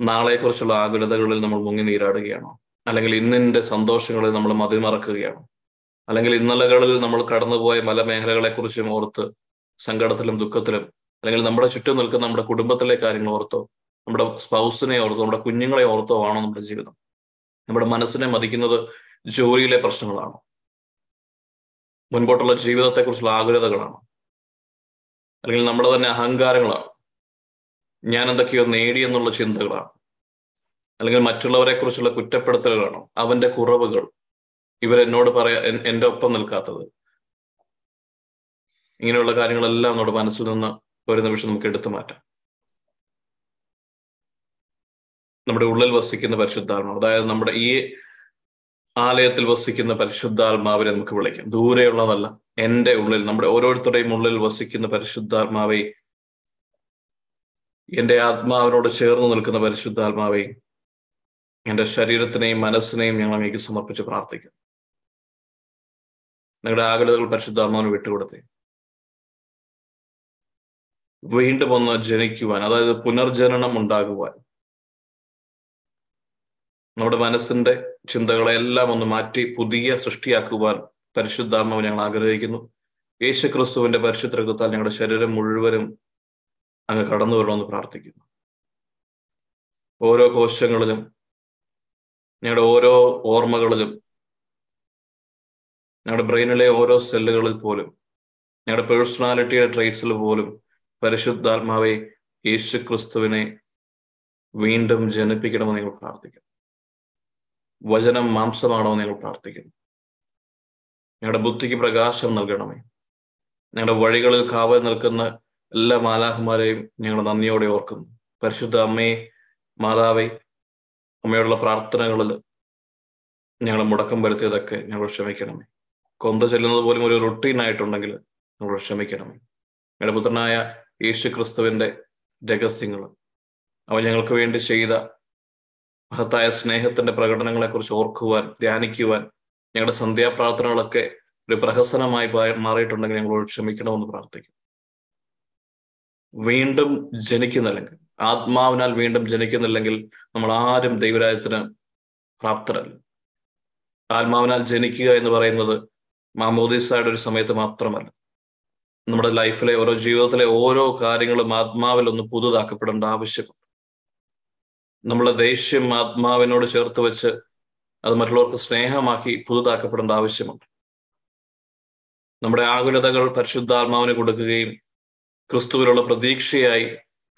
നാളെക്കുറിച്ചുള്ള ആകുലതകളിൽ നമ്മൾ മുങ്ങി നീരാടുകയാണോ? അല്ലെങ്കിൽ ഇന്നിന്റെ സന്തോഷങ്ങളിൽ നമ്മൾ മതിമറക്കുകയാണോ? അല്ലെങ്കിൽ ഇന്നലകളിൽ നമ്മൾ കടന്നുപോയ പല മേഖലകളെക്കുറിച്ചും ഓർത്ത് സങ്കടത്തിലും ദുഃഖത്തിലും അല്ലെങ്കിൽ നമ്മുടെ ചുറ്റും നിൽക്കുന്ന നമ്മുടെ കുടുംബത്തിലെ കാര്യങ്ങൾ ഓർത്തോ? നമ്മുടെ സ്പൗസിനെ ഓർത്തോ നമ്മുടെ കുഞ്ഞുങ്ങളെ ഓർത്തോ ആണോ നമ്മുടെ ജീവിതം? നമ്മുടെ മനസ്സിനെ മതിക്കുന്നത് ജോലിയിലെ പ്രശ്നങ്ങളാണോ? മുൻപോട്ടുള്ള ജീവിതത്തെക്കുറിച്ചുള്ള ആകുലതകളാണോ? അല്ലെങ്കിൽ നമ്മുടെ തന്നെ അഹങ്കാരങ്ങളാണ്? ഞാൻ എന്തൊക്കെയോ നേടി എന്നുള്ള ചിന്തകളാണ്? അല്ലെങ്കിൽ മറ്റുള്ളവരെ കുറിച്ചുള്ള കുറ്റപ്പെടുത്തലുകളാണോ? അവന്റെ കുറവുകൾ ഇവരെന്നോട് പറയാ എന്റെ ഒപ്പം നിൽക്കാത്തത്. ഇങ്ങനെയുള്ള കാര്യങ്ങളെല്ലാം നമ്മുടെ മനസ്സിൽ നിന്ന് ഒരു നിമിഷം നമുക്ക് എടുത്തു മാറ്റാം. നമ്മുടെ ഉള്ളിൽ വസിക്കുന്ന പരിശുദ്ധാത്മാവ് അതായത് നമ്മുടെ ഈ ആലയത്തിൽ വസിക്കുന്ന പരിശുദ്ധാത്മാവിനെ നമുക്ക് വിളിക്കാം. ദൂരെയുള്ളതല്ല എന്റെ ഉള്ളിൽ നമ്മുടെ ഓരോരുത്തരുടെയും ഉള്ളിൽ വസിക്കുന്ന പരിശുദ്ധാത്മാവെ എന്റെ ആത്മാവിനോട് ചേർന്ന് നിൽക്കുന്ന പരിശുദ്ധാത്മാവെ എന്റെ ശരീരത്തിനെയും മനസ്സിനെയും ഞങ്ങൾ അങ്ങേക്ക് സമർപ്പിച്ച് പ്രാർത്ഥിക്കും. നിങ്ങളുടെ ആകുലതകൾ പരിശുദ്ധാത്മാവിന് വിട്ടുകൊടുത്തേ. വീണ്ടും ഒന്ന് ജനിക്കുവാൻ അതായത് പുനർജനനം ഉണ്ടാകുവാൻ നമ്മുടെ മനസ്സിന്റെ ചിന്തകളെ എല്ലാം ഒന്ന് മാറ്റി പുതിയ സൃഷ്ടിയാക്കുവാൻ പരിശുദ്ധാത്മാവ് ഞങ്ങൾ ആഗ്രഹിക്കുന്നു. യേശു ക്രിസ്തുവിന്റെ പരിശുദ്ധ രക്തത്താൽ ഞങ്ങളുടെ ശരീരം മുഴുവനും അങ്ങ് കടന്നു വരണമെന്ന് പ്രാർത്ഥിക്കുന്നു. ഓരോ കോശങ്ങളിലും ഞങ്ങളുടെ ഓരോ ഓർമ്മകളിലും ഞങ്ങളുടെ ബ്രെയിനിലെ ഓരോ സെല്ലുകളിൽ പോലും ഞങ്ങളുടെ പേഴ്സണാലിറ്റിയുടെ ട്രേറ്റ്സിൽ പോലും പരിശുദ്ധാത്മാവെ യേശു ക്രിസ്തുവിനെ വീണ്ടും ജനിപ്പിക്കണമെന്ന് നിങ്ങൾ പ്രാർത്ഥിക്കുന്നു. വചനം മാംസമാണോ നിങ്ങൾ പ്രാർത്ഥിക്കുന്നു. ഞങ്ങളുടെ ബുദ്ധിക്ക് പ്രകാശം നൽകണമേ. ഞങ്ങളുടെ വഴികളിൽ കാവൽ നിൽക്കുന്ന എല്ലാ മാലാഹന്മാരെയും ഞങ്ങൾ നന്ദിയോടെ ഓർക്കുന്നു. പരിശുദ്ധ അമ്മയെ മാതാവെ അമ്മയോടുള്ള പ്രാർത്ഥനകളിൽ ഞങ്ങൾ മുടക്കം വരുത്തിയതൊക്കെ ഞങ്ങൾ ക്ഷമിക്കണമേ. കൊന്ത ചെല്ലുന്നത് പോലും ഒരു റുട്ടീൻ ആയിട്ടുണ്ടെങ്കിൽ ഞങ്ങൾ ക്ഷമിക്കണമേ. ഞങ്ങളുടെ പുത്രനായ യേശു ക്രിസ്തുവിന്റെ രഹസ്യങ്ങൾ അവൻ ഞങ്ങൾക്ക് വേണ്ടി ചെയ്ത മഹത്തായ സ്നേഹത്തിന്റെ പ്രകടനങ്ങളെക്കുറിച്ച് ഓർക്കുവാൻ ധ്യാനിക്കുവാൻ ഞങ്ങളുടെ സന്ധ്യാപ്രാർത്ഥനകളൊക്കെ ഒരു പ്രഹസനമായി മാറിയിട്ടുണ്ടെങ്കിൽ ഞങ്ങളോട് ക്ഷമിക്കണമെന്ന് പ്രാർത്ഥിക്കും വീണ്ടും ജനിക്കുന്നില്ലെങ്കിൽ ആത്മാവിനാൽ വീണ്ടും ജനിക്കുന്നില്ലെങ്കിൽ നമ്മൾ ആരും ദൈവരാജ്യത്തിന് പ്രാപ്തരല്ല. ആത്മാവിനാൽ ജനിക്കുക എന്ന് പറയുന്നത് മാമോദീസായുടെ ഒരു സമയത്ത് മാത്രമല്ല. നമ്മുടെ ലൈഫിലെ ഓരോ ജീവിതത്തിലെ ഓരോ കാര്യങ്ങളും ആത്മാവിൽ ഒന്ന് പുതുതാക്കപ്പെടേണ്ട ആവശ്യമുണ്ട് നമ്മളെ ദേഷ്യം ആത്മാവിനോട് ചേർത്ത് വെച്ച് അത് മറ്റുള്ളവർക്ക് സ്നേഹമാക്കി പുതുതാക്കപ്പെടേണ്ട ആവശ്യമുണ്ട്. നമ്മുടെ ആകുലതകൾ പരിശുദ്ധാത്മാവിന് കൊടുക്കുകയും ക്രിസ്തുവിലുള്ള പ്രതീക്ഷയായി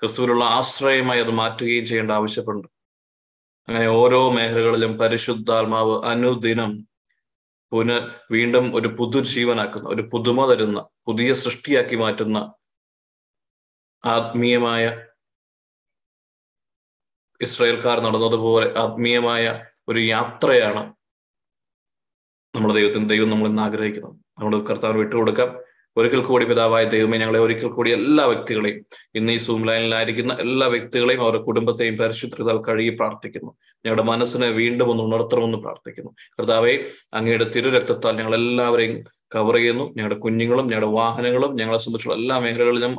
ക്രിസ്തുവിലുള്ള ആശ്രയമായി അത് മാറ്റുകയും ചെയ്യേണ്ട ആവശ്യമുണ്ട്. അങ്ങനെ ഓരോ മേഖലകളിലും പരിശുദ്ധാത്മാവ് അനുദിനം പുന വീണ്ടും ഒരു പുതുജീവനാക്കുന്ന ഒരു പുതുമ തരുന്ന പുതിയ സൃഷ്ടിയാക്കി മാറ്റുന്ന ആത്മീയമായ ഇസ്രായേൽക്കാർ നടന്നതുപോലെ ആത്മീയമായ ഒരു യാത്രയാണ് നമ്മുടെ ദൈവത്തിന് ദൈവം നമ്മൾ ഇന്ന് ആഗ്രഹിക്കുന്നത്. നമ്മൾ കർത്താവിന് വിട്ടുകൊടുക്കാം. ഒരിക്കൽ കൂടി പിതാവായ ദൈവമേ ഞങ്ങളെ ഒരിക്കൽ കൂടി എല്ലാ വ്യക്തികളെയും ഇന്ന് ഈ സൂം ലൈനിലായിരിക്കുന്ന എല്ലാ വ്യക്തികളെയും അവരുടെ കുടുംബത്തെയും പരിശുദ്ധതാൽ കഴുകി പ്രാർത്ഥിക്കുന്നു. ഞങ്ങളുടെ മനസ്സിനെ വീണ്ടും ഒന്ന് ഉണർത്തണമെന്ന് പ്രാർത്ഥിക്കുന്നു. കർത്താവെ അങ്ങയുടെ തിരുരക്തത്താൽ ഞങ്ങൾ എല്ലാവരെയും കവർ ചെയ്യുന്നു. ഞങ്ങളുടെ കുഞ്ഞുങ്ങളും ഞങ്ങളുടെ വാഹനങ്ങളും ഞങ്ങളെ സംബന്ധിച്ചുള്ള എല്ലാ മേഖലകളിലും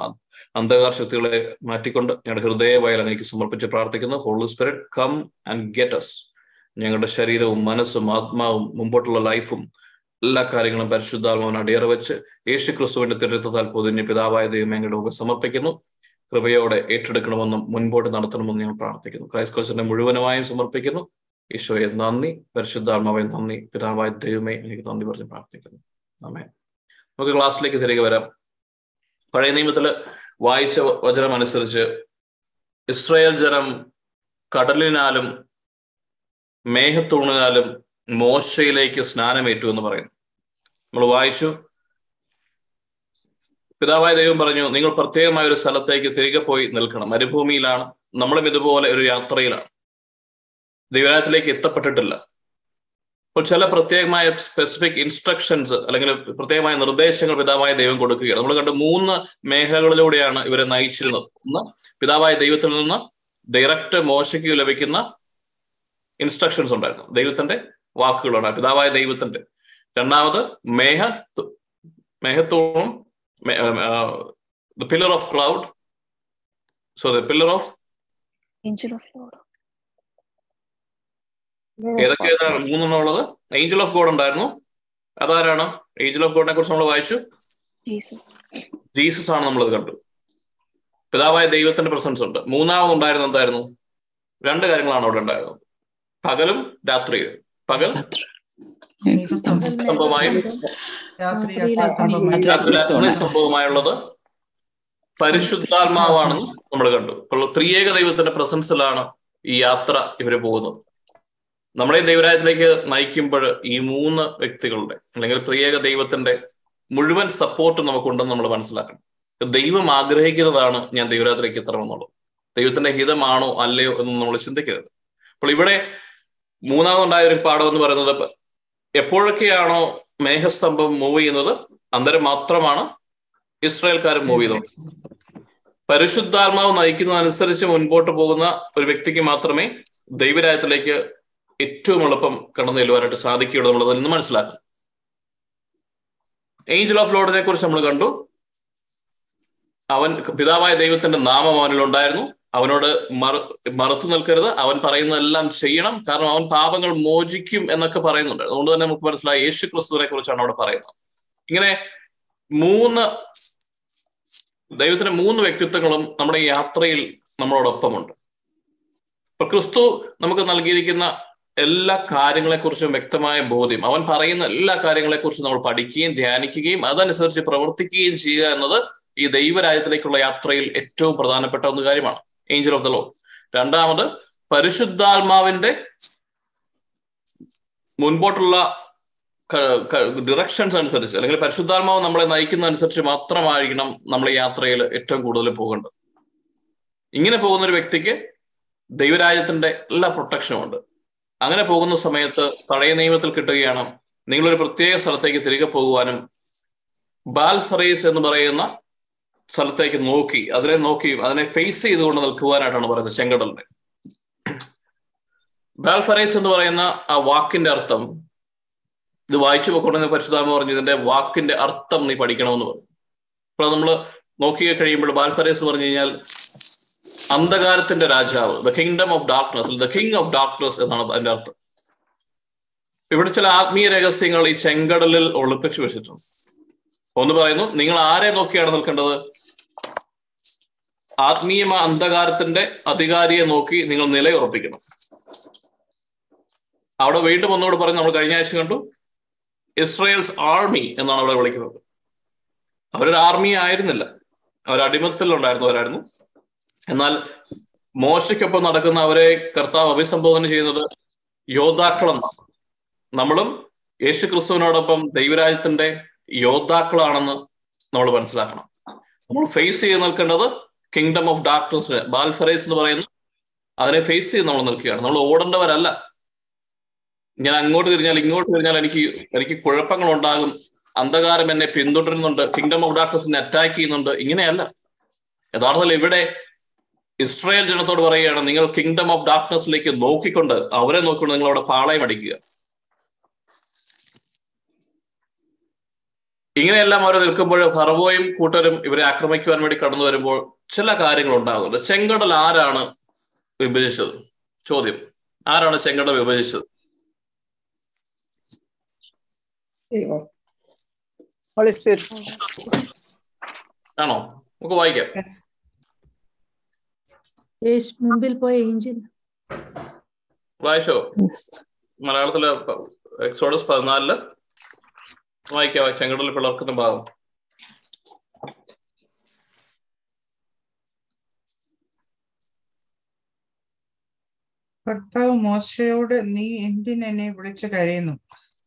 അന്ധകാര ശക്തികളെ മാറ്റിക്കൊണ്ട് ഞങ്ങളുടെ ഹൃദയവയൽ അങ്ങേക്ക് സമർപ്പിച്ച് പ്രാർത്ഥിക്കുന്നു. Holy Spirit come and get us ഞങ്ങളുടെ ശരീരവും മനസ്സും ആത്മാവും മുമ്പോട്ടുള്ള ലൈഫും എല്ലാ കാര്യങ്ങളും പരിശുദ്ധാത്മാവിന് അടിയറ വെച്ച് യേശു ക്രിസ്തുവിന്റെ തിരുത്തത്താൽ പൊതിഞ്ഞ് പിതാവായ ദൈവം ഞങ്ങളുടെ മുമ്പ് സമർപ്പിക്കുന്നു. കൃപയോടെ ഏറ്റെടുക്കണമെന്നും മുൻപോട്ട് നടത്തണമെന്നും ഞങ്ങൾ പ്രാർത്ഥിക്കുന്നു. ക്രൈസ്റ്റ് ക്രിസ്തുവിനെ മുഴുവനുമായും സമർപ്പിക്കുന്നു. ഈശോയെ നന്ദി. പരിശുദ്ധാത്മാവെ നന്ദി. പിതാവായ ദൈവമേ എനിക്ക് നന്ദി പറഞ്ഞ് പ്രാർത്ഥിക്കുന്നു. ആമേ നമുക്ക് ക്ലാസ്സിലേക്ക് തിരികെ വരാം. പഴയ നിയമത്തിൽ വായിച്ച വചനം അനുസരിച്ച് ഇസ്രായേൽ ജനം കടലിനാലും മേഘത്തൂണിനാലും മോശയിലേക്ക് സ്നാനമേറ്റു എന്ന് പറയുന്നു. നമ്മൾ വായിച്ചു. പിതാവായ ദൈവം പറഞ്ഞു നിങ്ങൾ പ്രത്യേകമായ ഒരു സ്ഥലത്തേക്ക് തിരികെ പോയി നിൽക്കണം. മരുഭൂമിയിലാണ്. നമ്മളും ഇതുപോലെ ഒരു യാത്രയിലാണ്. ദൈവാലയത്തിലേക്ക് എത്തപ്പെട്ടിട്ടില്ല. അപ്പോൾ ചില പ്രത്യേകമായ സ്പെസിഫിക് ഇൻസ്ട്രക്ഷൻസ് അല്ലെങ്കിൽ പ്രത്യേകമായ നിർദ്ദേശങ്ങൾ പിതാവായ ദൈവം കൊടുക്കുകയാണ്. നമ്മൾ കണ്ട് മൂന്ന് മേഖലകളിലൂടെയാണ് ഇവരെ നയിച്ചിരുന്നത്. ഒന്ന് പിതാവായ ദൈവത്തിൽ നിന്ന് ഡയറക്റ്റ് മോശയ്ക്ക് ലഭിക്കുന്ന ഇൻസ്ട്രക്ഷൻസ് ഉണ്ടായിരുന്നു. ദൈവത്തിന്റെ വാക്കുകളാണ്. പിതാവായ ദൈവത്തിന്റെ രണ്ടാമത് മേഹ മേഹത്തോളം pillar of cloud so the pillar of
Angel of Lord.
ഏതൊക്കെ ഏതാണ്? മൂന്നെണ്ണം ഉള്ളത്. ഏഞ്ചൽ ഓഫ് ഗോഡ് ഉണ്ടായിരുന്നു. അതാരാണ്? ഏഞ്ചൽ ഓഫ് ഗോഡിനെ കുറിച്ച് നമ്മൾ വായിച്ചു.
Jesus.
ജീസസ് ആണ് നമ്മളത് കണ്ടു പിതാവായ ദൈവത്തിന്റെ പ്രസൻസ് ഉണ്ട്. മൂന്നാമത് ഉണ്ടായിരുന്നു എന്തായിരുന്നു? രണ്ട് കാര്യങ്ങളാണ് അവിടെ ഉണ്ടായിരുന്നത്. പകലും രാത്രിയും പകൽ സംഭവമായും സംഭവമായുള്ളത് പരിശുദ്ധാത്മാവാണെന്ന് നമ്മൾ കണ്ടു. അപ്പോൾ ത്രിയേക ദൈവത്തിന്റെ പ്രസൻസിലാണ് ഈ യാത്ര ഇവർ പോകുന്നത്. നമ്മളെ ദൈവരാജ്യത്തിലേക്ക് നയിക്കുമ്പോൾ ഈ മൂന്ന് വ്യക്തികളുടെ അല്ലെങ്കിൽ ത്രിയേക ദൈവത്തിന്റെ മുഴുവൻ സപ്പോർട്ട് നമുക്കുണ്ടെന്ന് നമ്മൾ മനസ്സിലാക്കണം. ദൈവം ആഗ്രഹിക്കുന്നതാണ് ഞാൻ ദൈവരാത്രിക്ക് എത്തണമെന്നുള്ളത്. ദൈവത്തിന്റെ ഹിതമാണോ അല്ലയോ എന്ന് നമ്മൾ ചിന്തിക്കരുത്. അപ്പോൾ ഇവിടെ മൂന്നാമതുണ്ടായ ഒരു പാഠം എന്ന് പറയുന്നത് എപ്പോഴൊക്കെയാണോ മേഘസ്തംഭം മൂവ് ചെയ്യുന്നത് അന്നേരം മാത്രമാണ് ഇസ്രായേൽക്കാർ മൂവ് ചെയ്തത്. പരിശുദ്ധാത്മാവ് നയിക്കുന്നതനുസരിച്ച് മുൻപോട്ട് പോകുന്ന ഒരു വ്യക്തിക്ക് മാത്രമേ ദൈവരാജ്യത്തിലേക്ക് ഏറ്റവും എളുപ്പം കടന്നു ചെല്ലുവാനായിട്ട് സാധിക്കുകയുള്ളൂ എന്നുള്ളത് നിന്ന് മനസ്സിലാക്കും. ഏഞ്ചൽ ഓഫ് ലോഡിനെ കുറിച്ച് നമ്മൾ കണ്ടു. അവൻ പിതാവായ ദൈവത്തിന്റെ നാമം അവനിൽ ഉണ്ടായിരുന്നു. അവനോട് മറ മറുത്തു നിൽക്കരുത്. അവൻ പറയുന്നതെല്ലാം ചെയ്യണം. കാരണം അവൻ പാപങ്ങൾ മോചിക്കും എന്നൊക്കെ പറയുന്നുണ്ട്. അതുകൊണ്ട് തന്നെ നമുക്ക് മനസ്സിലായി യേശു ക്രിസ്തുവിനെ കുറിച്ചാണ് അവിടെ പറയുന്നത്. ഇങ്ങനെ മൂന്ന് ദൈവത്തിന്റെ മൂന്ന് വ്യക്തിത്വങ്ങളും നമ്മുടെ യാത്രയിൽ നമ്മളോടൊപ്പമുണ്ട്. ഇപ്പൊ ക്രിസ്തു നമുക്ക് നൽകിയിരിക്കുന്ന എല്ലാ കാര്യങ്ങളെക്കുറിച്ചും വ്യക്തമായ ബോധ്യം. അവൻ പറയുന്ന എല്ലാ കാര്യങ്ങളെക്കുറിച്ചും നമ്മൾ പഠിക്കുകയും ധ്യാനിക്കുകയും അതനുസരിച്ച് പ്രവർത്തിക്കുകയും ചെയ്യുക എന്നത് ഈ ദൈവരാജ്യത്തിലേക്കുള്ള യാത്രയിൽ ഏറ്റവും പ്രധാനപ്പെട്ട ഒന്ന് കാര്യമാണ്. ഏഞ്ചൽ ഓഫ് ദ ലോ രണ്ടാമത് പരിശുദ്ധാത്മാവിന്റെ മുൻപോട്ടുള്ള ഡിറക്ഷൻസ് അനുസരിച്ച് അല്ലെങ്കിൽ പരിശുദ്ധാത്മാവ് നമ്മളെ നയിക്കുന്ന അനുസരിച്ച് മാത്രമായിരിക്കണം നമ്മൾ യാത്രയിൽ ഏറ്റവും കൂടുതൽ പോകേണ്ടത്. ഇങ്ങനെ പോകുന്ന ഒരു വ്യക്തിക്ക് ദൈവരാജ്യത്തിന്റെ എല്ലാ പ്രൊട്ടക്ഷനും ഉണ്ട്. അങ്ങനെ പോകുന്ന സമയത്ത് പഴയ നിയമത്തിൽ കിട്ടുകയാണ് നിങ്ങളൊരു പ്രത്യേക സ്ഥലത്തേക്ക് തിരികെ പോകുവാനും ബാൽഫറീസ് എന്ന് പറയുന്ന സ്ഥലത്തേക്ക് നോക്കി അതിനെ നോക്കി അതിനെ ഫേസ് ചെയ്തുകൊണ്ട് നിൽക്കുവാനായിട്ടാണ് പറയുന്നത് ചെങ്കടലിനെ. ബാൽഫറൈസ് എന്ന് പറയുന്ന ആ വാക്കിന്റെ അർത്ഥം ഇത് വായിച്ചു പോയിക്കൊണ്ടെന്ന് പരിശുദ്ധാമ പറഞ്ഞു ഇതിന്റെ വാക്കിന്റെ അർത്ഥം നീ പഠിക്കണമെന്ന് പറഞ്ഞു. അപ്പൊ നമ്മൾ നോക്കി കഴിയുമ്പോൾ ബാൽഫറൈസ് പറഞ്ഞു കഴിഞ്ഞാൽ അന്ധകാരത്തിന്റെ രാജാവ് the kingdom of darkness the king of darkness എന്നാണ് അതിന്റെ അർത്ഥം. ഇവിടെ ചില ആത്മീയ രഹസ്യങ്ങൾ ഈ ചെങ്കടലിൽ ഒളിപ്പിച്ചു വെച്ചിട്ടുണ്ട്. ഒന്ന് പറയുന്നു. നിങ്ങൾ ആരെ നോക്കിയാണ് നിൽക്കേണ്ടത്? ആത്മീയ അന്ധകാരത്തിന്റെ അധികാരിയെ നോക്കി നിങ്ങൾ നിലയുറപ്പിക്കണം. അവിടെ വീണ്ടും ഒന്നുകൂടെ പറഞ്ഞ് നമ്മൾ കഴിഞ്ഞ ആഴ്ച കണ്ടു. ഇസ്രയേൽസ് ആർമി എന്നാണ് അവിടെ വിളിക്കുന്നത്. അവരൊരു ആർമി ആയിരുന്നില്ല. അവർ അടിമത്തിലുണ്ടായിരുന്നവരായിരുന്നു എന്നാൽ മോശയ്ക്കൊപ്പം നടക്കുന്ന അവരെ കർത്താവ് അഭിസംബോധന ചെയ്യുന്നത് യോദ്ധാക്കളെന്നാണ്. നമ്മളും യേശു ക്രിസ്തുവിനോടൊപ്പം ദൈവരാജ്യത്തിന്റെ യോദ്ധാക്കളാണെന്ന് നമ്മൾ മനസ്സിലാക്കണം. നമ്മൾ ഫേസ് ചെയ്ത് നിൽക്കേണ്ടത് കിങ്ഡം ഓഫ് ഡാർക്ക്നസ് ബാൽഫറേസ് എന്ന് പറയുന്ന അതിനെ ഫേസ് ചെയ്ത് നമ്മൾ നിൽക്കുകയാണ്. നമ്മൾ ഓടേണ്ടവരല്ല. ഞാൻ അങ്ങോട്ട് തിരിഞ്ഞാൽ ഇങ്ങോട്ട് തിരിഞ്ഞാൽ എനിക്ക് എനിക്ക് കുഴപ്പങ്ങൾ ഉണ്ടാകും അന്ധകാരം എന്നെ പിന്തുടരുന്നുണ്ട്. കിങ്ഡം ഓഫ് ഡാർക്ക്നസിനെ അറ്റാക്ക് ചെയ്യുന്നുണ്ട്. ഇങ്ങനെയല്ല. യഥാർത്ഥത്തിൽ ഇവിടെ ഇസ്രായേൽ ജനത്തോട് പറയുകയാണ് നിങ്ങൾ കിങ്ഡം ഓഫ് ഡാർക്ക്നസിലേക്ക് നോക്കിക്കൊണ്ട് അവരെ നോക്കിക്കൊണ്ട് നിങ്ങൾ അവിടെ പാളയം അടിക്കുക. ഇങ്ങനെയെല്ലാം അവർ നിൽക്കുമ്പോൾ ഫറവോയും കൂട്ടരും ഇവരെ ആക്രമിക്കുവാൻ വേണ്ടി കടന്നു വരുമ്പോൾ ചില കാര്യങ്ങൾ ഉണ്ടാകുന്നുണ്ട്. ചെങ്കടൽ ആരാണ് വിഭജിച്ചത്? ചോദ്യം. ആരാണ് ചെങ്കടൽ വിഭജിച്ചത്. ആണോ? നമുക്ക് വായിക്കാം.
മുമ്പിൽ പോയ ഏഞ്ചൽ.
വായിച്ചോ? മലയാളത്തിലെ എക്സോഡസ് പതിനാലിൽ വായിക്കാം ചെങ്കടൽ പിളർക്കുന്ന ഭാഗം.
കർത്താവ് മോശയോട് നീ എന്തിനെന്നെ വിളിച്ചു കരയുന്നു?